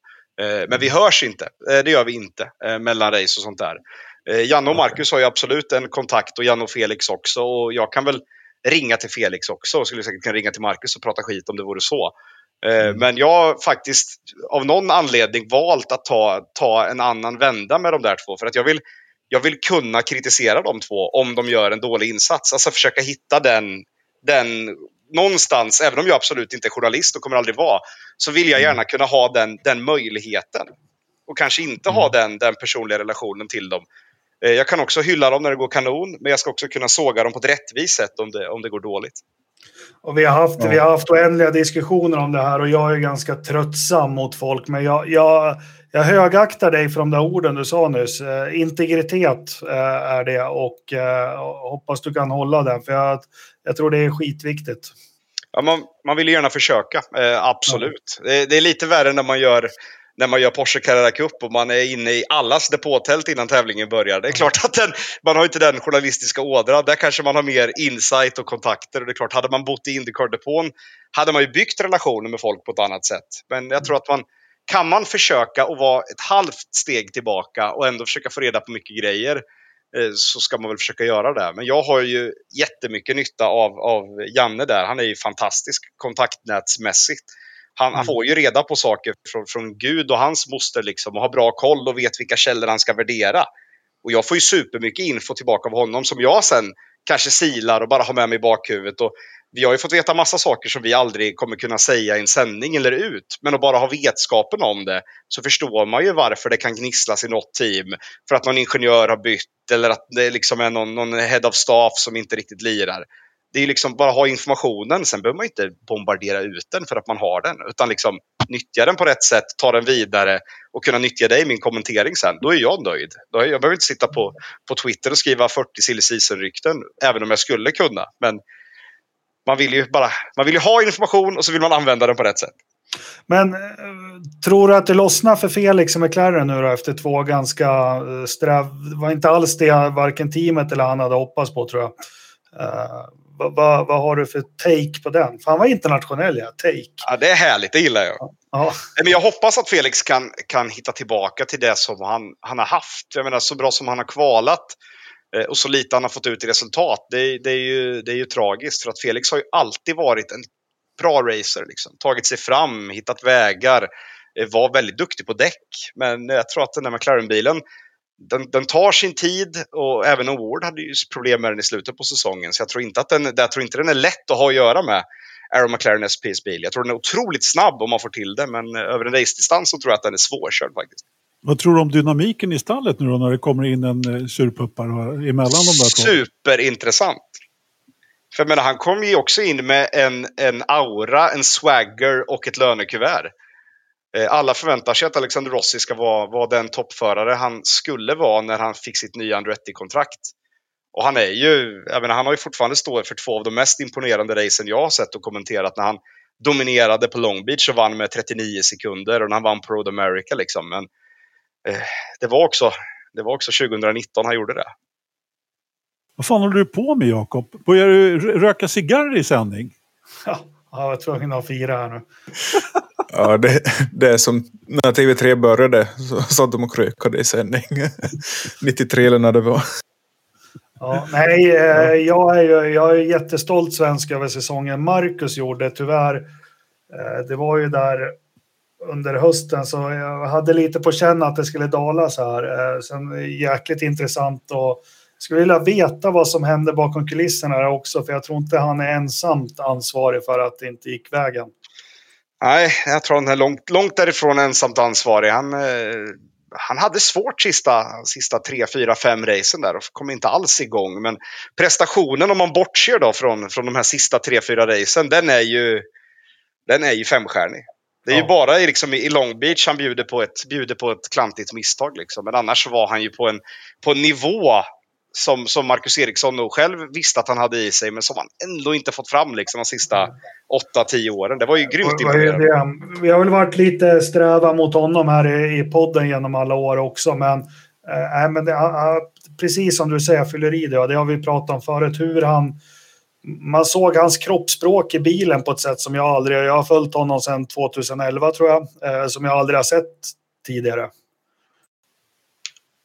Eh, men vi hörs inte. Eh, det gör vi inte eh, mellan race och sånt där. Janne och Marcus har ju absolut en kontakt och Janne och Felix också. Och jag kan väl ringa till Felix också och skulle säkert kunna ringa till Marcus och prata skit om det vore så. Eh, mm. Men jag har faktiskt av någon anledning valt att ta, ta en annan vända med de där två. För att jag vill, jag vill kunna kritisera de två om de gör en dålig insats. Alltså försöka hitta den, den någonstans, även om jag absolut inte är journalist och kommer aldrig vara, så vill jag mm. gärna kunna ha den, den möjligheten. Och kanske inte ha mm. den, den personliga relationen till dem. Eh, jag kan också hylla dem när det går kanon, men jag ska också kunna såga dem på ett rättvist sätt om det, om det går dåligt. Och vi, har haft, ja. vi har haft oändliga diskussioner om det här och jag är ganska tröttsam mot folk. Men jag, jag, jag högaktar dig för de där orden du sa nyss. Eh, integritet eh, är det och eh, hoppas du kan hålla den. För jag, jag tror det är skitviktigt. Ja, man, man vill gärna försöka, absolut. Ja. Det, det, är lite värre när man gör när man gör Porsche Carrera Cup och man är inne i allas depåtält innan tävlingen börjar. Det är klart att den, man har inte den journalistiska ådran. Där kanske man har mer insight och kontakter. Och det är klart, hade man bott i Indycar-depån hade man ju byggt relationer med folk på ett annat sätt. Men jag tror att man kan man försöka att vara ett halvt steg tillbaka och ändå försöka få reda på mycket grejer eh, så ska man väl försöka göra det. Men jag har ju jättemycket nytta av, av Janne där. Han är ju fantastisk kontaktnätsmässigt han, han, mm. får ju reda på saker från, från Gud och hans moster liksom och har bra koll och vet vilka källor han ska värdera. Och jag får ju supermycket info tillbaka av honom som jag sen kanske silar och bara har med mig i bakhuvudet. Och vi har ju fått veta massa saker som vi aldrig kommer kunna säga i en sändning eller ut. Men att bara ha vetskapen om det så förstår man ju varför det kan gnisslas i något team. För att någon ingenjör har bytt eller att det liksom är någon, någon head of staff som inte riktigt lirar. Det är liksom bara ha informationen, sen behöver man inte bombardera ut den för att man har den. Utan liksom nyttja den på rätt sätt, ta den vidare och kunna nyttja det i min kommentering sen. Då är jag nöjd. Då jag behöver inte sitta på, på Twitter och skriva 40 silly season-rykten, även om jag skulle kunna. Men man vill ju bara man vill ju ha information och så vill man använda den på rätt sätt. Men eh, tror du att det lossnar för Felix med McLaren nu då efter två ganska eh, sträv... Det var inte alls det varken teamet eller han hade hoppats på tror jag. Eh, vad, vad, vad, har du för take på den? För han var internationell ja, take. Ja, det är härligt, det gillar jag. Ja. Men jag hoppas att Felix kan, kan hitta tillbaka till det som han, han har haft. Jag menar, så bra som han har kvalat Eh, och så lite han har fått ut i resultat. Det, det, är ju, det är ju tragiskt för att Felix har ju alltid varit en bra racer. Liksom. Tagit sig fram, hittat vägar, eh, var väldigt duktig på däck. Men jag tror att den där McLaren-bilen den, den, tar sin tid och även Award hade ju problem med den i slutet på säsongen. Så jag tror inte att den, jag tror inte den är lätt att ha att göra med Aero McLaren SPs bil. Jag tror den är otroligt snabb om man får till det, men över en race-distans så tror jag att den är svårkörd faktiskt. Vad tror du om dynamiken i stallet nu då när det kommer in en eh, surpuppar emellan de där två? Superintressant. För jag menar, han kom ju också in med en, en aura, en swagger och ett lönekuvert. Eh, alla förväntar sig att Alexander Rossi ska vara, vara den toppförare han skulle vara när han fick sitt nya Andretti-kontrakt. Och han är ju, jag menar, han har ju fortfarande stått för två av de mest imponerande racen jag har sett och kommenterat när han dominerade på Long Beach och vann med 39 sekunder och när han vann på Road America liksom. Men Eh, det, var också, det var också 2019 han gjorde det. Vad fan håller du på med Jakob? Börjar du röka cigarr i sändning? Ja, jag var tvungen att fira här nu. <laughs> ja, det, det är som när TV3 började så satt de och krökade i sändning. <laughs> 93 eller när det var. Ja, nej, eh, jag är, ju, jag är jättestolt svensk över säsongen Marcus gjorde. Tyvärr, eh, det var ju där under hösten så jag hade lite på känn att det skulle dala så här. Eh, sen jäkligt intressant och skulle vilja veta vad som hände bakom kulisserna också för jag tror inte han är ensamt ansvarig för att det inte gick vägen. Nej, jag tror han är långt, långt därifrån ensamt ansvarig. Han, eh, han hade svårt sista, sista tre, fyra, fem racen där och kom inte alls igång. Men prestationen om man bortser då från, från de här sista tre, fyra racen, den är ju, den är ju femstjärnig. Det är ja. ju bara i, liksom, i Long Beach han bjuder på ett, bjuder på ett klantigt misstag. Liksom. Men annars var han ju på en, på en nivå som, som Marcus Eriksson nog själv visste att han hade i sig, men som han ändå inte fått fram liksom, de sista 8-10 åren. Det var ju grymt imponerande. Vi har väl varit lite sträva mot honom här i, i podden genom alla år också, men, äh, men det, precis som du säger, fylleri, det, det har vi pratat om förut, hur han man såg hans kroppsspråk i bilen på ett sätt som jag aldrig, jag har följt honom sedan 2011 tror jag, eh, som jag aldrig har sett tidigare.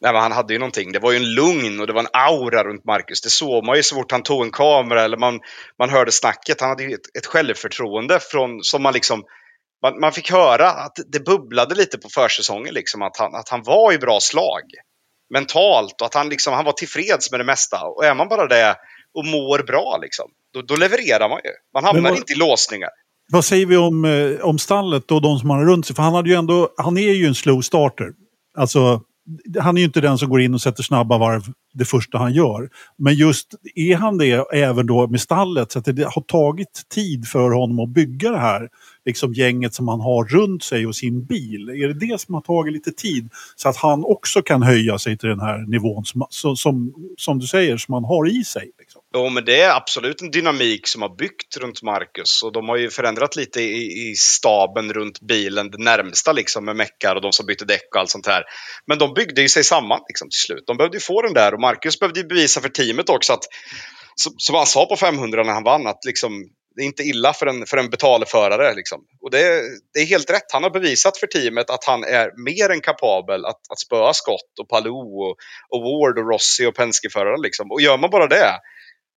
Nej, men han hade ju någonting. Det var ju en lugn och det var en aura runt Marcus. Det såg man ju så fort han tog en kamera eller man, man hörde snacket. Han hade ju ett, ett självförtroende från, som man liksom man, man, fick höra att det bubblade lite på försäsongen, liksom, att, han, att han var i bra slag mentalt och att han, liksom, han var tillfreds med det mesta. Och är man bara det och mår bra, liksom, då, då levererar man ju. Man hamnar vad, inte i låsningar. Vad säger vi om, eh, om stallet och de som han har runt sig? För han, hade ju ändå, han är ju en slow starter. Alltså, han är ju inte den som går in och sätter snabba varv det första han gör. Men just är han det även då med stallet så att det har tagit tid för honom att bygga det här liksom gänget som han har runt sig och sin bil. Är det det som har tagit lite tid så att han också kan höja sig till den här nivån som, som, som du säger, som han har i sig? Jo, men det är absolut en dynamik som har byggt runt Marcus och de har ju förändrat lite i, i staben runt bilen, det närmsta liksom med meckar och de som bytte däck och allt sånt här. Men de byggde ju sig samman liksom till slut. De behövde ju få den där och Marcus behövde ju bevisa för teamet också att som han sa på 500 när han vann, att liksom, det är inte illa för en, för en betalförare. Liksom. Och det, det, är helt rätt. Han har bevisat för teamet att han är mer än kapabel att, att spöa Scott och Palou och, och Ward och Rossi och Penske-förare. Liksom. Och gör man bara det,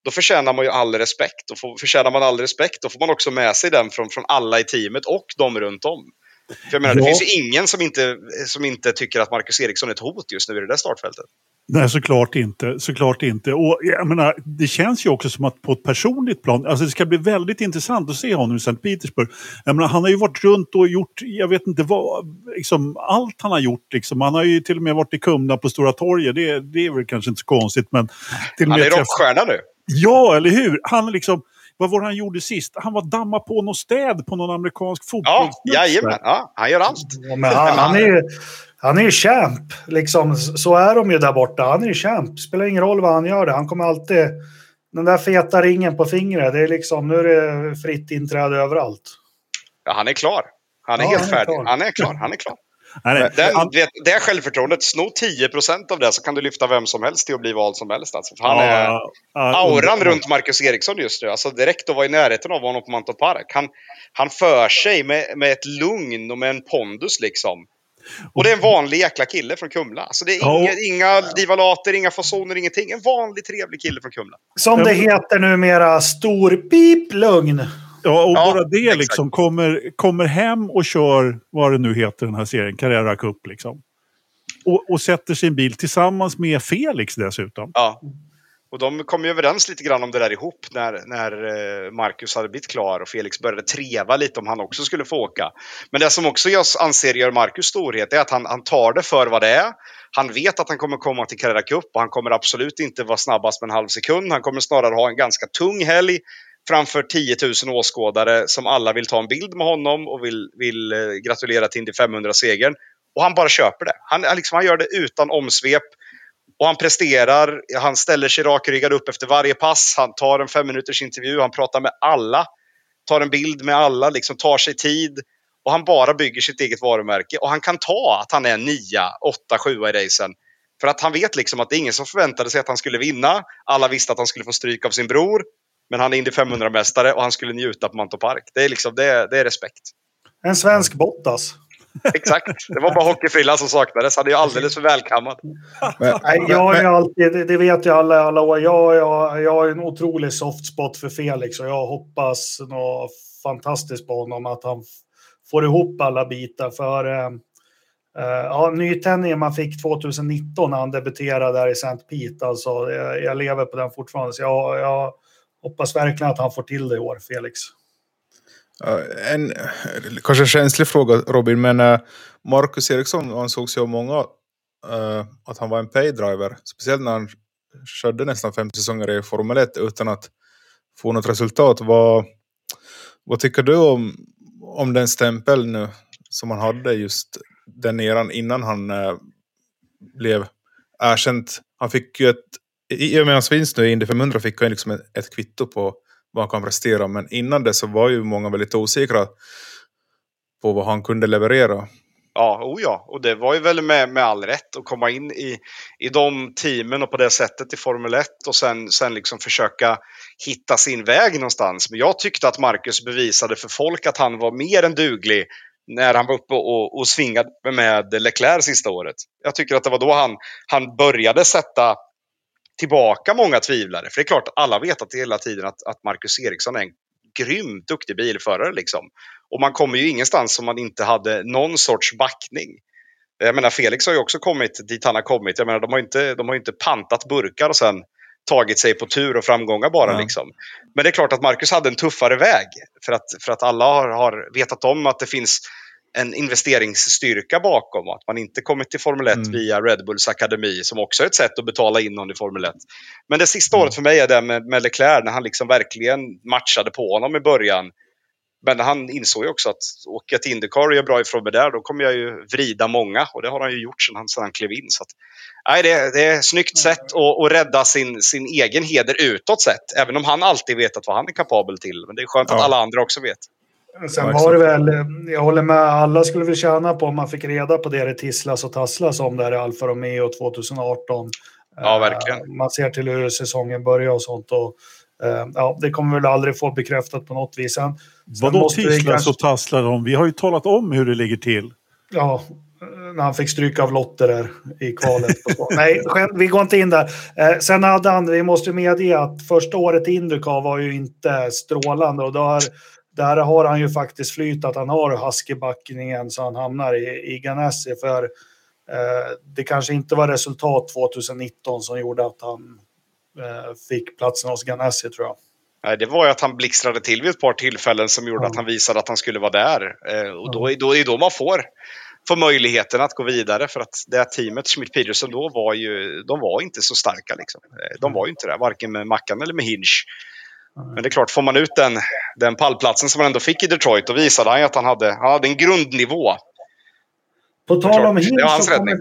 då förtjänar man ju all respekt. Och får, förtjänar man all respekt, då får man också med sig den från, från alla i teamet och de runt om. För jag menar, ja. det finns ju ingen som inte, som inte tycker att Marcus Eriksson är ett hot just nu i det där startfältet. Nej, såklart inte. Såklart inte. Och jag menar, det känns ju också som att på ett personligt plan, alltså det ska bli väldigt intressant att se honom i St. Petersburg. Jag menar, han har ju varit runt och gjort, jag vet inte vad, liksom allt han har gjort. Liksom. Han har ju till och med varit i Kumla på Stora torget. Det, det är väl kanske inte så konstigt, men... Till och med han är rockstjärna nu. Ja, eller hur? Han liksom... Vad var det han gjorde sist? Han var damma på något städ på någon amerikansk fotboll. Ja, jajamän. Ja, han gör allt. Ja, men han, han, är ju, han är ju champ. Liksom, så är de ju där borta. Han är ju champ. Spelar ingen roll vad han gör. Det. Han kommer alltid... Den där feta ringen på fingret, det är liksom, nu är det fritt inträde överallt. Ja, han är klar. Han är ja, helt han är färdig. Klar. Han är klar. Han är klar. Nej, det, han... vet, det självförtroendet, sno 10% av det så kan du lyfta vem som helst till att bli vald som helst. Alltså. Han ja, är ja, auran runt Marcus Eriksson just nu. Alltså direkt att vara i närheten av honom på Mantorp Park. Han, han för sig med, med ett lugn och med en pondus liksom. Och det är en vanlig jäkla kille från Kumla. Alltså det är inga, inga divalater, inga fasoner, ingenting. En vanlig trevlig kille från Kumla. Som det heter numera, stor pip lugn. Ja, och ja, bara det exakt. liksom kommer, kommer hem och kör, vad det nu heter den här serien, Carrera Cup liksom. Och, och sätter sin bil tillsammans med Felix dessutom. Ja. Och de kom ju överens lite grann om det där ihop när, när eh, Marcus hade blivit klar och Felix började treva lite om han också skulle få åka. Men det som också jag anser gör Marcus storhet är att han, han tar det för vad det är. Han vet att han kommer komma till Carrera Cup och han kommer absolut inte vara snabbast med en halv sekund. Han kommer snarare ha en ganska tung helg framför 10 000 åskådare som alla vill ta en bild med honom och vill, vill eh, gratulera till Indy 500-segern. Och han bara köper det. Han, liksom, han gör det utan omsvep. Och han presterar, han ställer sig rakryggad upp efter varje pass, han tar en fem minuters intervju, han pratar med alla, tar en bild med alla, liksom tar sig tid. Och han bara bygger sitt eget varumärke. Och han kan ta att han är nia, åtta, sjua i racen. För att han vet liksom att det är ingen som förväntade sig att han skulle vinna. Alla visste att han skulle få stryk av sin bror. Men han är Indy 500-mästare och han skulle njuta på Mantorp Park. Det är, liksom, det, det är respekt. En svensk Bottas. Exakt. Det var bara hockeyfrillan som saknades. Han är ju alldeles för välkammad. <laughs> Nej, jag är alltid, det vet ju alla alla år, jag, jag, jag har en otrolig soft spot för Felix och jag hoppas något fantastiskt på honom att han får ihop alla bitar. För eh, eh ja, nytändningen man fick 2019 när han debuterade där i St. Pete, alltså, jag, jag, lever på den fortfarande. Så jag, jag hoppas verkligen att han får till det i år, Felix. En kanske känslig fråga Robin, men eh, Marcus Eriksson ansågs ju av många eh, att han var en paydriver. Speciellt när han körde nästan fem säsonger i Formel 1 utan att få något resultat. Vad, vad tycker du om, om den stämpel nu som han hade just den eran innan han eh, blev erkänt? Han fick ju ett, i och med hans vinst nu i Indy 500 fick han liksom ett, kvitto på vad han kan prestera. Men innan det så var ju många väldigt osäkra på vad han kunde leverera. Ja, oh ja, och det var ju väl med, med all rätt att komma in i, i de teamen och på det sättet i Formel 1 och sen, sen liksom försöka hitta sin väg någonstans. Men jag tyckte att Marcus bevisade för folk att han var mer än duglig när han var uppe och, och svingade med Leclerc sista året. Jag tycker att det var då han, han började sätta tillbaka många tvivlare. För det är klart, alla vet att hela tiden att, att Marcus Eriksson är en grymt duktig bilförare. Liksom. Och man kommer ju ingenstans om man inte hade någon sorts backning. Jag menar, Felix har ju också kommit dit han har kommit. Jag menar, de har inte, de har inte pantat burkar och sen tagit sig på tur och framgångar bara. Ja. Liksom. Men det är klart att Marcus hade en tuffare väg. För att, för att alla har, har vetat om att det finns en investeringsstyrka bakom att man inte kommit till Formel 1 mm. via Red Bulls akademi som också är ett sätt att betala in någon i Formel 1. Men det sista mm. året för mig är det med, med Leclerc när han liksom verkligen matchade på honom i början. Men han insåg ju också att åker jag till Indycar och gör bra ifrån mig där, då kommer jag ju vrida många. Och det har han ju gjort sedan han, sedan han klev in. Så att, nej, det, det är ett snyggt sätt att, att rädda sin, sin egen heder utåt sett. Även om han alltid vetat vad han är kapabel till. Men det är skönt ja. att alla andra också vet. Sen ja, var det väl, jag håller med, alla skulle väl tjäna på om man fick reda på det det tisslas och tasslas om där i Alfa Romeo 2018. Ja, verkligen. Man ser till hur säsongen börjar och sånt. Och, eh, ja, det kommer väl aldrig få bekräftat på något vis. Sen, Vadå tisslas kanske... och tasslar om? Vi har ju talat om hur det ligger till. Ja, när han fick stryka av Lotte där i kvalet. Nej, vi går inte in där. Eh, sen hade han, vi måste medge att första året i Indycar var ju inte strålande och då har där har han ju faktiskt flyt att han har husky-backningen så han hamnar i, i Ganassi. För Eh, det kanske inte var resultat 2019 som gjorde att han eh, fick platsen hos Ganassi tror jag. Nej, det var ju att han blixtrade till vid ett par tillfällen som gjorde ja. att han visade att han skulle vara där. Eh, och då, då, det är då man får, får möjligheten att gå vidare för att det här teamet, Schmidt Peterson då, var ju, de var inte så starka. Liksom. De var ju inte det, varken med Mackan eller med Hinch. Men det är klart, får man ut den, den pallplatsen som han ändå fick i Detroit, då visade han ju att han hade, han hade en grundnivå. På tal om Hinch, så kommer,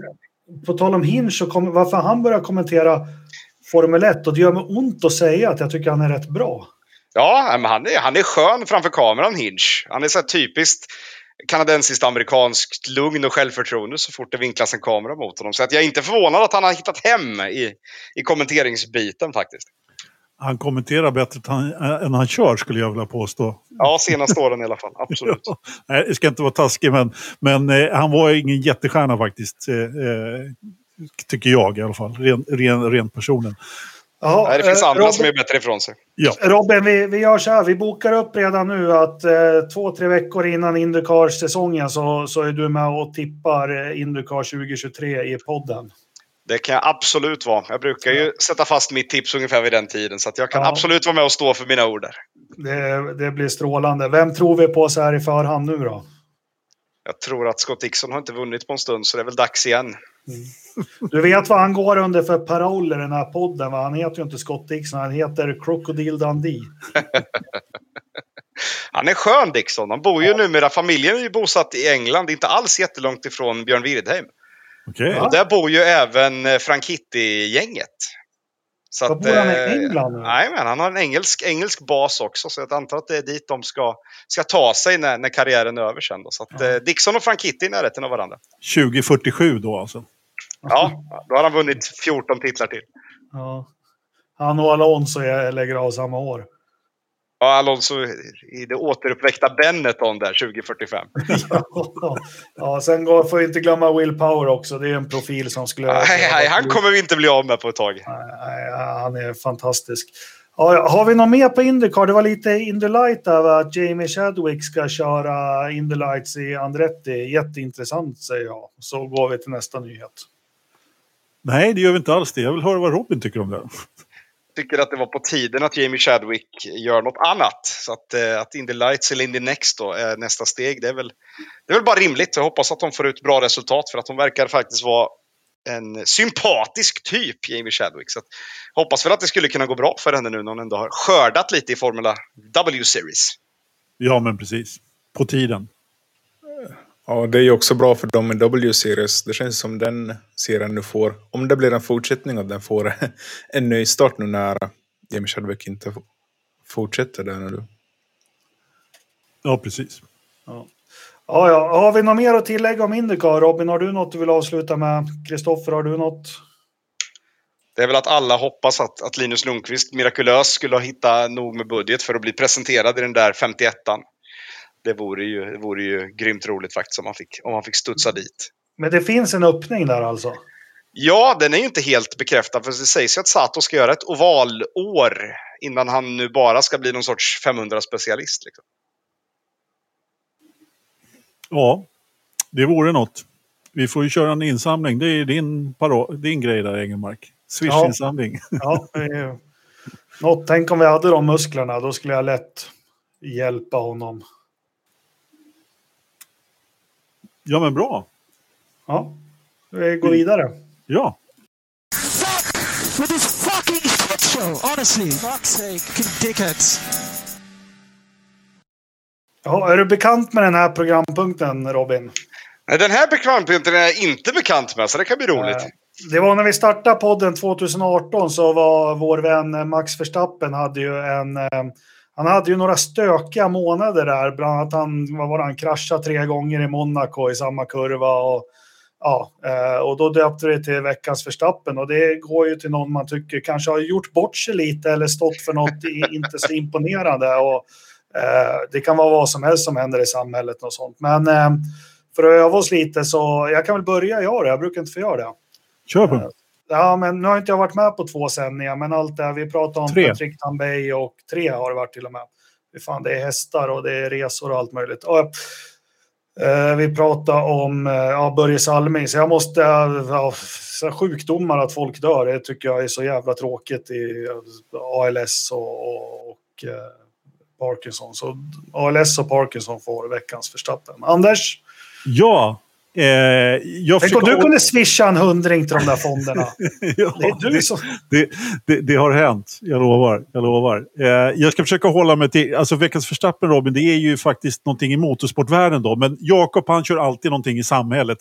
på tal om Hinch så kommer, varför han börjar kommentera Formel 1 och det gör mig ont att säga att jag tycker han är rätt bra. Ja, men han är, han är skön framför kameran, Hinch. Han är så här typiskt kanadensiskt amerikanskt lugn och självförtroende så fort det vinklas en kamera mot honom. Så att jag är inte förvånad att han har hittat hem i, i kommenteringsbiten faktiskt. Han kommenterar bättre han, än han kör skulle jag vilja påstå. Ja, senaste åren i alla fall. Absolut. ja, <laughs> nej, det ska inte vara taskig, men, men eh, han var ingen jättestjärna faktiskt. Eh, eh tycker jag i alla fall, ren, ren, ren personen. Aha, det finns eh, andra Robin, som är bättre ifrån sig. Ja. Robin, vi, vi gör så här. Vi bokar upp redan nu att eh, två, tre veckor innan Indycar-säsongen så, så är du med och tippar eh, Indycar 2023 i podden. Det kan jag absolut vara. Jag brukar ju sätta fast mitt tips ungefär vid den tiden. Så jag kan ja. absolut vara med och stå för mina ord där. Det, det, blir strålande. Vem tror vi på så här i förhand nu då? Jag tror att Scott Dixon har inte vunnit på en stund, så det är väl dags igen. Mm. Du vet vad han går under för paroll i den här podden? Va? Han heter ju inte Scott Dixon, han heter Crocodile Dundee. <laughs> han är skön Dixon. Han bor ju ja. numera, familjen är ju bosatt i England, inte alls jättelångt ifrån Björn Wirdheim. Okay. Och där bor ju även eh, Frank Hitti-gänget. Så att, bor han i eh, England nu? Nej, men han har en engelsk, engelsk bas också, så jag antar att det är dit de ska, ska ta sig när, när karriären är över sen. Då. Så att, ja. eh, Dixon och Frank Hitti är i närheten av varandra. 2047 då alltså? Ja, då har han vunnit 14 titlar till. Ja. Han och Alonso lägger av samma år. Ja, Alonso i det återuppväckta Benetton där 2045. ja, <laughs> ja, sen går, får vi inte glömma Will Power också. Det är en profil som skulle... Nej, nej han kommer vi inte bli av med på ett tag. Nej, han är fantastisk. Ja, har vi något mer på Indycar? Det var lite Indy Light där, att Jamie Chadwick ska köra Indy Lights i Andretti. Jätteintressant säger jag. Så går vi till nästa nyhet. Nej, det gör vi inte alls det. Jag vill höra vad Robin tycker om det tycker att det var på tiden att Jamie Chadwick gör något annat. Så att, eh, att Indy Lights eller Indy Next då är nästa steg, det är väl, det är väl bara rimligt. Jag hoppas att de får ut bra resultat för att de verkar faktiskt vara en sympatisk typ, Jamie Chadwick. Så att, hoppas väl att det skulle kunna gå bra för henne nu när hon ändå har skördat lite i Formula W-series. Ja, men precis. På tiden. Ja, det är ju också bra för dem i W-series. Det känns som den serien nu får, om det blir en fortsättning och den får <laughs> en ny start nu när Jamie Chadwick inte fortsätter där nu. Ja, precis. Ja. Ja, ja. Har vi något mer att tillägga om Indycar? Robin, har du något du vill avsluta med? Kristoffer, har du något? Det är väl att alla hoppas att, att Linus Lundqvist mirakulöst skulle ha hittat nog med budget för att bli presenterad i den där 51an det vore ju, det vore ju grymt roligt faktiskt om man, fick, om man fick studsa dit. Men det finns en öppning där alltså? Ja, den är ju inte helt bekräftad. För det sägs ju att Sato ska göra ett ovalår innan han nu bara ska bli någon sorts 500-specialist. Liksom. Ja, det vore något. Vi får ju köra en insamling. Det är din, din grej där, Engelmark. Swish-insamling. Ja, ja något. Tänk om vi hade de musklerna. Då skulle jag lätt hjälpa honom. Ja, men bra. Ja, vi går vidare. Ja. With this fucking shit show, honestly. Fuck's sake, dickheads. Ja, är du bekant med den här programpunkten, Robin? Den här programpunkten är jag inte bekant med, så det kan bli roligt. Eh, det var när vi startade podden 2018 så var vår vän Max Verstappen hade ju en eh, han hade ju några stökiga månader där, bland annat han, vad var han, kraschade tre gånger i Monaco i samma kurva. Och, ja, eh, och då döpte det till veckans förstappen och det går ju till någon man tycker kanske har gjort bort sig lite eller stått för något <laughs> inte så imponerande. Och, eh, det kan vara vad som helst som händer i samhället och sånt. Men eh, för att öva oss lite så, jag kan väl börja göra det, jag brukar inte få göra det. Kör på. Ja, men nu har inte jag varit med på två sändningar, men allt det här, vi pratar om tre. Patrick Tambay och tre har det varit till och med. Fan, det är hästar och det är resor och allt möjligt. Och, Eh, vi pratar om eh, ja, Börje Salming, så jag måste... Ja, så sjukdomar, att folk dör, det tycker jag är så jävla tråkigt i ALS och, och, och eh, Parkinson. Så ALS och Parkinson får veckans förstappen. Anders? Ja. Eh, jag Tänk om du kunde swisha en hundring till de där fonderna. ja, <laughs> det är du som... Det, det, det, har hänt, jag lovar. Jag, lovar. Eh, jag ska försöka hålla mig till... Alltså veckans förstappen Robin, det är ju faktiskt någonting i motorsportvärlden då. Men Jakob han kör alltid någonting i samhället.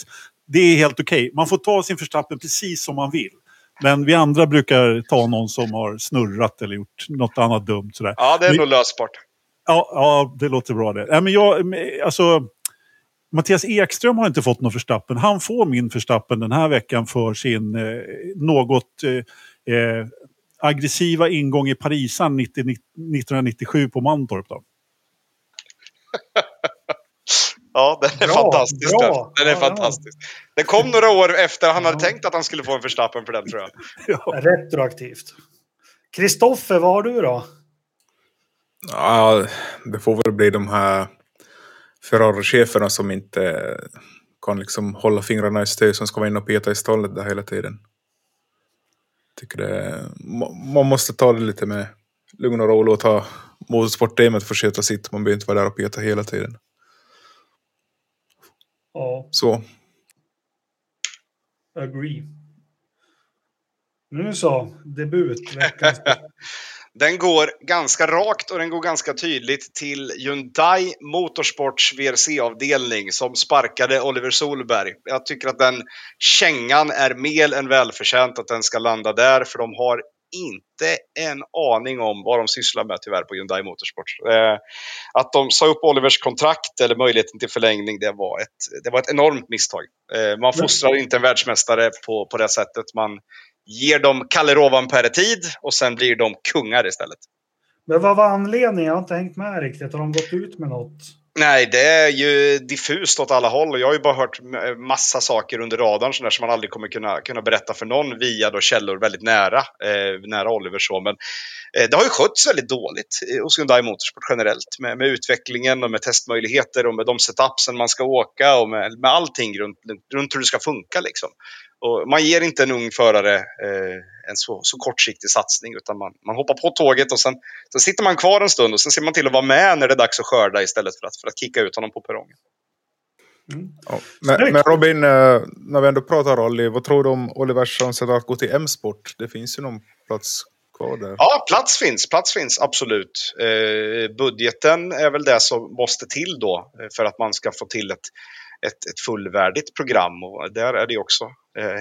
Det är helt okej. Okay. Man får ta sin förstappen precis som man vill. Men vi andra brukar ta någon som har snurrat eller gjort något annat dumt. Sådär. Ja, det är nog lösbart. Ja, ja, det låter bra det. Nej, men jag, alltså, Mattias Ekström har inte fått någon förstappen. Han får min förstappen den här veckan för sin eh, något eh, eh aggressiva ingång i Parisan 90, 1997 på Mantorp. Då. <laughs> ja, den är bra, fantastisk. Bra. Den är ja, fantastisk. Ja. Den kom några år efter han hade tänkt att han skulle få en förstappen för den tror jag. <laughs> Ja. Retroaktivt. Kristoffer, vad har du då? Ja, det får väl bli de här Ferrari-cheferna som inte kan liksom hålla fingrarna i styr som ska vara inne och peta i stallet där hela tiden. Tycker det, man måste ta det lite med lugn och ro och låta motorsportteamet få sköta sitt. Man behöver inte vara där och peta hela tiden. Ja. Så. Agree. Nu så, debut. <laughs> Den går ganska rakt och den går ganska tydligt till Hyundai Motorsports VRC-avdelning som sparkade Oliver Solberg. Jag tycker att den kängan är mer än välförtjänt att den ska landa där för de har inte en aning om vad de sysslar med tyvärr på Hyundai Motorsport. Eh, att de sa upp Olivers kontrakt eller möjligheten till förlängning, det var ett, det var ett enormt misstag. Eh, man fostrar inte en världsmästare på, på det sättet. Man ger dem Kalle Rovanperä-tid och sen blir de kungar istället. Men vad var anledningen? Jag har inte hängt med riktigt. Har de gått ut med något? Nej, det är ju diffust åt alla håll. Jag har ju bara hört massa saker under radarn som man aldrig kommer kunna, kunna berätta för någon via då källor väldigt nära, eh, nära Oliver. Så. Men eh, det har ju skötts väldigt dåligt hos Hyundai Motorsport generellt med, med, utvecklingen och med testmöjligheter och med de setupsen man ska åka och med, med allting runt, runt hur det ska funka. Liksom. Och man ger inte en ung förare eh, en så, så kortsiktig satsning utan man, man hoppar på tåget och sen, sen sitter man kvar en stund och sen ser man till att vara med när det är dags att skörda istället för att, för att kicka ut honom på perrongen. Mm. Ja. Men, men, Robin, eh, när vi ändå pratar rally, vad tror du om Olivers chanser att gå till M-sport? Det finns ju någon plats kvar där. Ja, plats finns. Plats finns absolut. Eh, budgeten är väl det som måste till då eh, för att man ska få till ett ett, ett fullvärdigt program och där är det också eh,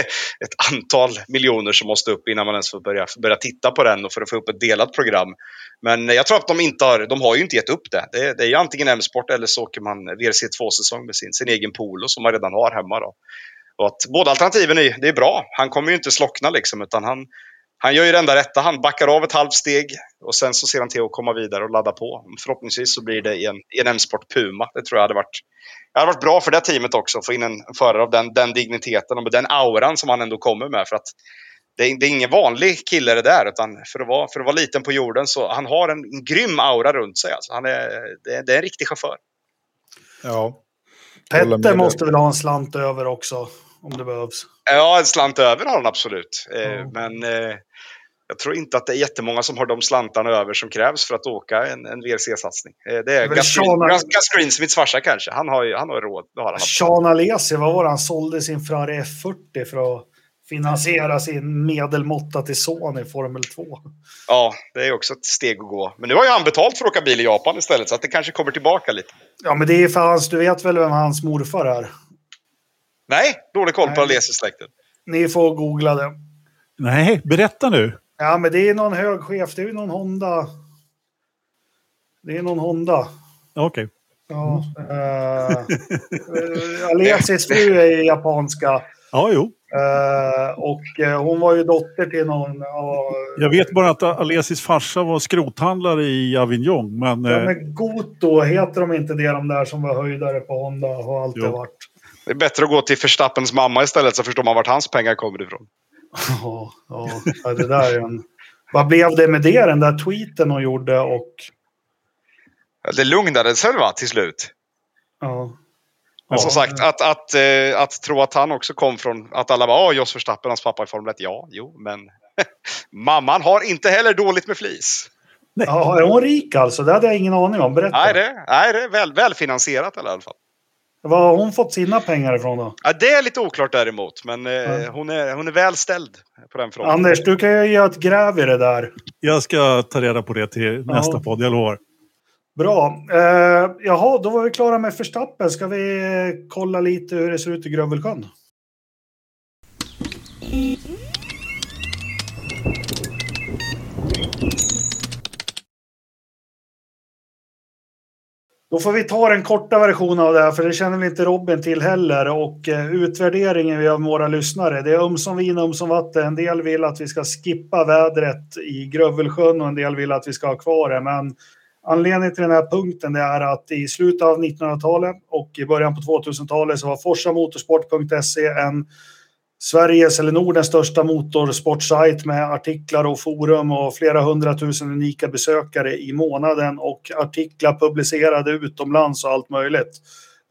<laughs> ett antal miljoner som måste upp innan man ens får börja, börja titta på den och för att få upp ett delat program. Men jag tror att de inte har, de har ju inte gett upp det. Det, det är ju antingen M-sport eller så åker man VRC2-säsong med sin, sin egen polo som man redan har hemma. Då. Och att båda alternativen är, det är bra. Han kommer ju inte slockna liksom, utan han, han gör ju det enda rätta. Han backar av ett halvt steg och sen så ser han till att komma vidare och ladda på. Förhoppningsvis så blir det i en, i en M-sport Puma. Det tror jag hade varit, det hade varit bra för det teamet också. Att få in en förare av den, den digniteten och med den auran som han ändå kommer med. För att det är, det är ingen vanlig kille det där. Utan för att, vara, för att vara liten på jorden så han har en, en grym aura runt sig. Alltså. Han är, det, är, det är en riktig chaufför. Ja. Petter måste väl ha en slant över också om det behövs. Ja, en slant över har han absolut. Mm. Men eh, jag tror inte att det är jättemånga som har de slantarna över som krävs för att åka en, en VRC-satsning. Eh, det är Gus Greensmiths farsa kanske. Han har, han har råd. Har han Sean Alesi, vad var det? Han sålde sin Ferrari F40 för att finansiera sin medelmåtta till son i Formel 2. Ja, det är också ett steg att gå. Men nu har ju han betalt för att åka bil i Japan istället, så att det kanske kommer tillbaka lite. Ja, men det är för hans, du vet väl vem hans morfar är? Nej, dålig koll på Alesi-släkten. Ni får googla det. Nej, berätta nu. Ja, men det är någon hög chef. Det är någon Honda. Det är någon Honda. Okej. Okay. Ja. <laughs> Uh, Alesis fru är japanska. Ja, jo. Uh, och uh, hon var ju dotter till någon... Uh, jag vet bara att Alesis farsa var skrothandlare i Avignon. Men, ja, men Goto, heter de inte det de där som var höjdare på Honda? Har alltid jo. varit. Det är bättre att gå till Förstappens mamma istället så förstår man vart hans pengar kommer ifrån. Ja, ja det där är en... Vad blev det med det, den där tweeten hon gjorde och... Det lugnade sig va, till slut? Ja. Men som sagt, att, att, eh, att tro att han också kom från att alla bara, ja, Jos Verstappen, hans pappa i Formel 1. Ja, jo, men <laughs> mamman har inte heller dåligt med flis. Ja, är hon rik alltså? Det hade jag ingen aning om. Berätta. Nej, det, nej, det är väl, välfinansierat i alla fall. Var har hon fått sina pengar ifrån då? Ja, det är lite oklart däremot, men eh, Ja. hon, är, hon är väl ställd på den frågan. Anders, du kan ju göra ett gräv i det där. Jag ska ta reda på det till nästa podd, jag lovar. Bra. Eh, jaha, då var vi klara med Förstappen. Ska vi kolla lite hur det ser ut i Grövelsjön? Då får vi ta den korta versionen av det här, för det känner väl inte Robin till heller. Och eh, utvärderingen vi gör med våra lyssnare, det är ömsom vin ömsom vatten. En del vill att vi ska skippa vädret i Grövelsjön och en del vill att vi ska ha kvar det. Men Anledningen till den här punkten är att i slutet av 1900-talet och i början på 2000-talet så var forsamotorsport.se en Sveriges eller Nordens största motorsportsajt med artiklar och forum och flera hundratusen unika besökare i månaden och artiklar publicerade utomlands och allt möjligt.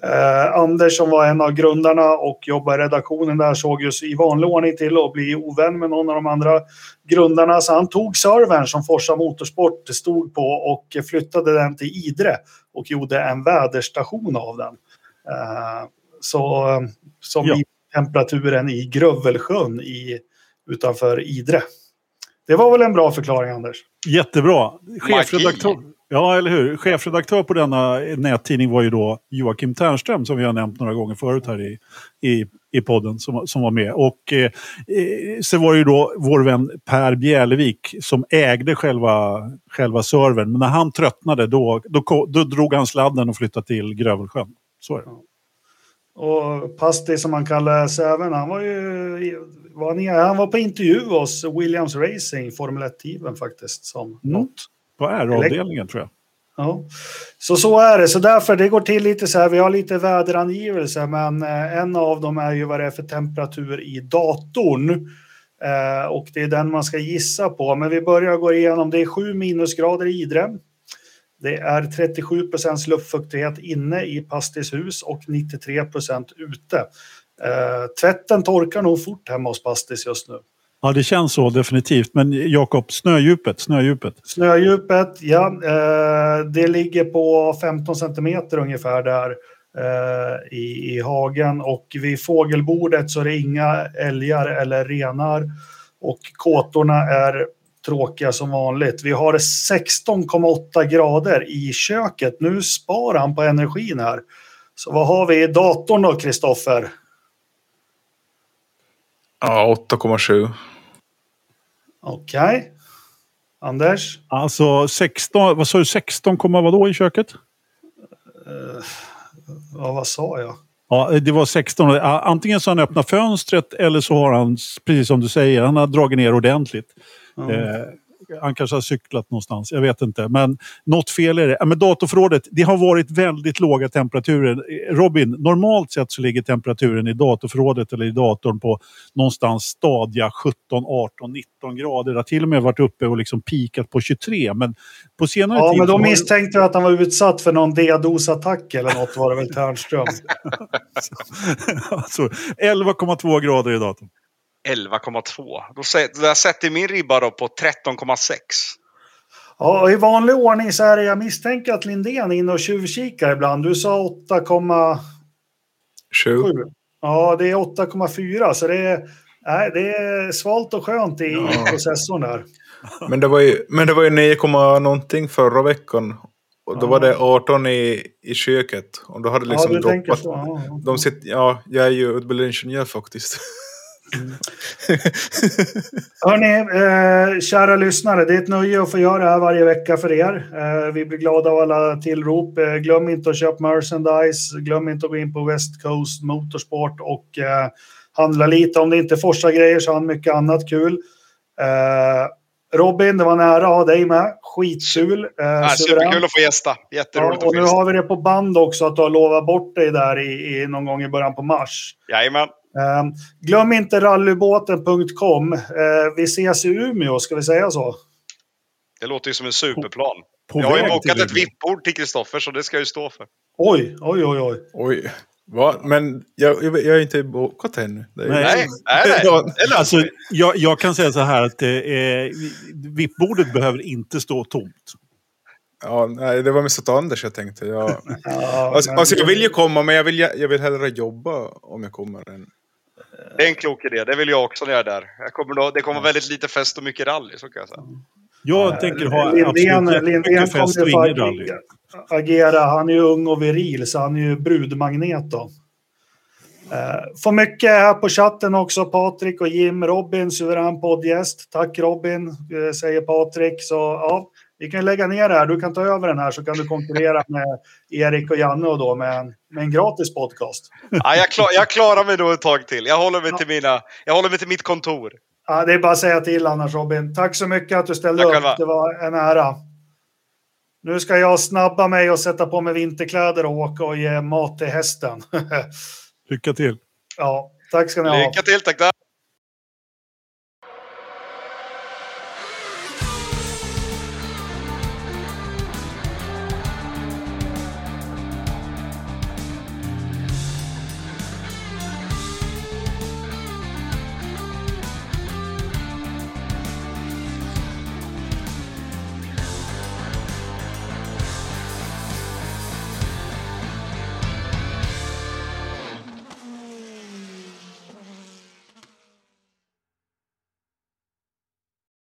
Eh, Anders som var en av grundarna och jobbade i redaktionen där såg just i vanlig ordning till att bli ovän med någon av de andra grundarna. Så han tog servern som Forsa Motorsport stod på och flyttade den till Idre och gjorde en väderstation av den. Eh, så som Ja. I temperaturen i Grövelsjön i, utanför Idre. Det var väl en bra förklaring Anders? Jättebra. Chefredaktör, Magi. ja, eller hur? Chefredaktör på denna nättidning var ju då Joakim Ternström som vi har nämnt några gånger förut här i, i, i podden som, som var med. Och eh, så var det ju då vår vän Per Bjälevik som ägde själva, själva servern. Men när han tröttnade då, då, då drog han sladden och flyttade till Grövelsjön. Så är det. Och Pasti som han kallades även, han var ju var ni, han var på intervju hos Williams Racing, Formel 1-teamen faktiskt. Som Mm. något. På R-avdelningen tror jag. Ja. Så så är det. Så därför, det går till lite så här, vi har lite väderangivelser, men eh, en av dem är ju vad det är för temperatur i datorn. Eh, och det är den man ska gissa på. Men vi börjar gå igenom, det är 7 minusgrader i Idre. Det är 37 procents luftfuktighet inne i Pastis hus och 93 procent ute. Eh, tvätten torkar nog fort hemma hos Pastis just nu. Ja, det känns så definitivt. Men Jakob, snödjupet, snödjupet. Snödjupet, ja, eh, det ligger på 15 centimeter ungefär där eh, i, i hagen. Och vid fågelbordet så är det inga älgar eller renar. Och kåtorna är tråkiga som vanligt. Vi har 16,8 grader i köket. Nu sparar han på energin här. Så vad har vi i datorn då, Kristoffer? Ja, 8,7. Okej. Anders? Alltså 16, vad sa du, 16, komma vadå i köket? Eh, ja, vad sa jag? Ja, det var 16. Ja, Antingen så har han öppnat fönstret eller så har han, precis som du säger, han har dragit ner ordentligt. Eh, han kanske har cyklat någonstans, jag vet inte. Men något fel är det. Men datorförrådet, det har varit väldigt låga temperaturer. Robin, normalt sett så ligger temperaturen i datorförrådet eller i datorn på någonstans stadia 17, 18, 19 grader. Det har till och med varit uppe och liksom pikat på 23. Men på senare Ja, tid... men har det- misstänkte jag att han var utsatt för någon DDoS-attack eller något var det väl Ternström. <laughs> alltså, 11,2 grader i datorn. 11,2. Då Där sätter min ribba då på 13,6. Ja, i vanlig ordning så är det, jag misstänker att Lindén är inne och tjuvkikar ibland. Du sa 8,7. 7. Ja, det är 8,4 så det är, nej, det är svalt och skönt i, Ja. processorn där. Men det var ju, men det var ju 9, någonting förra veckan. Och då Ja. var det 18 i, i köket. Och då hade det liksom ja, du tänker droppat. så. Ja. De sitter, ja, jag är ju utbildningsingenjör faktiskt. <laughs> <laughs> Hörni, eh, kära lyssnare, det är ett nöje att få göra det här varje vecka för er. Eh, vi blir glada av alla tillrop. Eh, glöm inte att köpa merchandise. Glöm inte att gå in på West Coast Motorsport och eh, handla lite. Om det inte är Forsa-grejer så har han mycket annat kul. Eh, Robin, det var nära att ha dig med. Skitkul. Eh, Ja, superkul att få gästa. Ja, Jätteroligt och att nu har vi det på band också att du har lovat bort dig där i, i någon gång i början på mars. Jajamän. Eh, glöm inte rallybåten.com. Eh, vi ses i Umeå, ska vi säga så? Det låter ju som en superplan. På Jag har ju bokat ett VIP-bord till Kristoffer så det ska jag ju stå för. Oj, oj, oj, oj. Oj. Va? Men jag, jag, jag är inte bokat ännu. Nej. Nej, nej, nej. Ja. Det löser Alltså, jag, jag kan säga så här att eh, VIP-bordet behöver inte stå tomt. Ja, nej, det var mest åt Anders jag tänkte. Jag, <laughs> Ja, alltså, men- alltså, jag vill ju komma, men jag vill, jag vill hellre jobba om jag kommer. Än, Det är en klok idé. Det vill jag också när jag är där. Jag kommer då, det kommer väldigt lite fest och mycket rally, så kan jag säga. Jag tänker ha Lindén, absolut Lindén fest kommer och ingen rally. agera. Han är ju ung och viril, så han är ju brudmagnet då. Eh, Får mycket här på chatten också, Patrik och Jim. Robin, suverän poddgäst. Tack Robin, eh, säger Patrik. Så ja, vi kan lägga ner det här. Du kan ta över den här så kan du konkurrera med Erik och Janne och då med en, med en gratis podcast. Ja, jag, klar, jag klarar mig då ett tag till. Jag håller mig till, mina, jag håller mig till mitt kontor. Ja, det är bara att säga till annars Robin. Tack så mycket att du ställde Tack upp. själva. Det var en ära. Nu ska jag snabba mig och sätta på mig vinterkläder och åka och ge mat till hästen. <laughs> Lycka till. ja, tack ska ni ha. Lycka till, tack.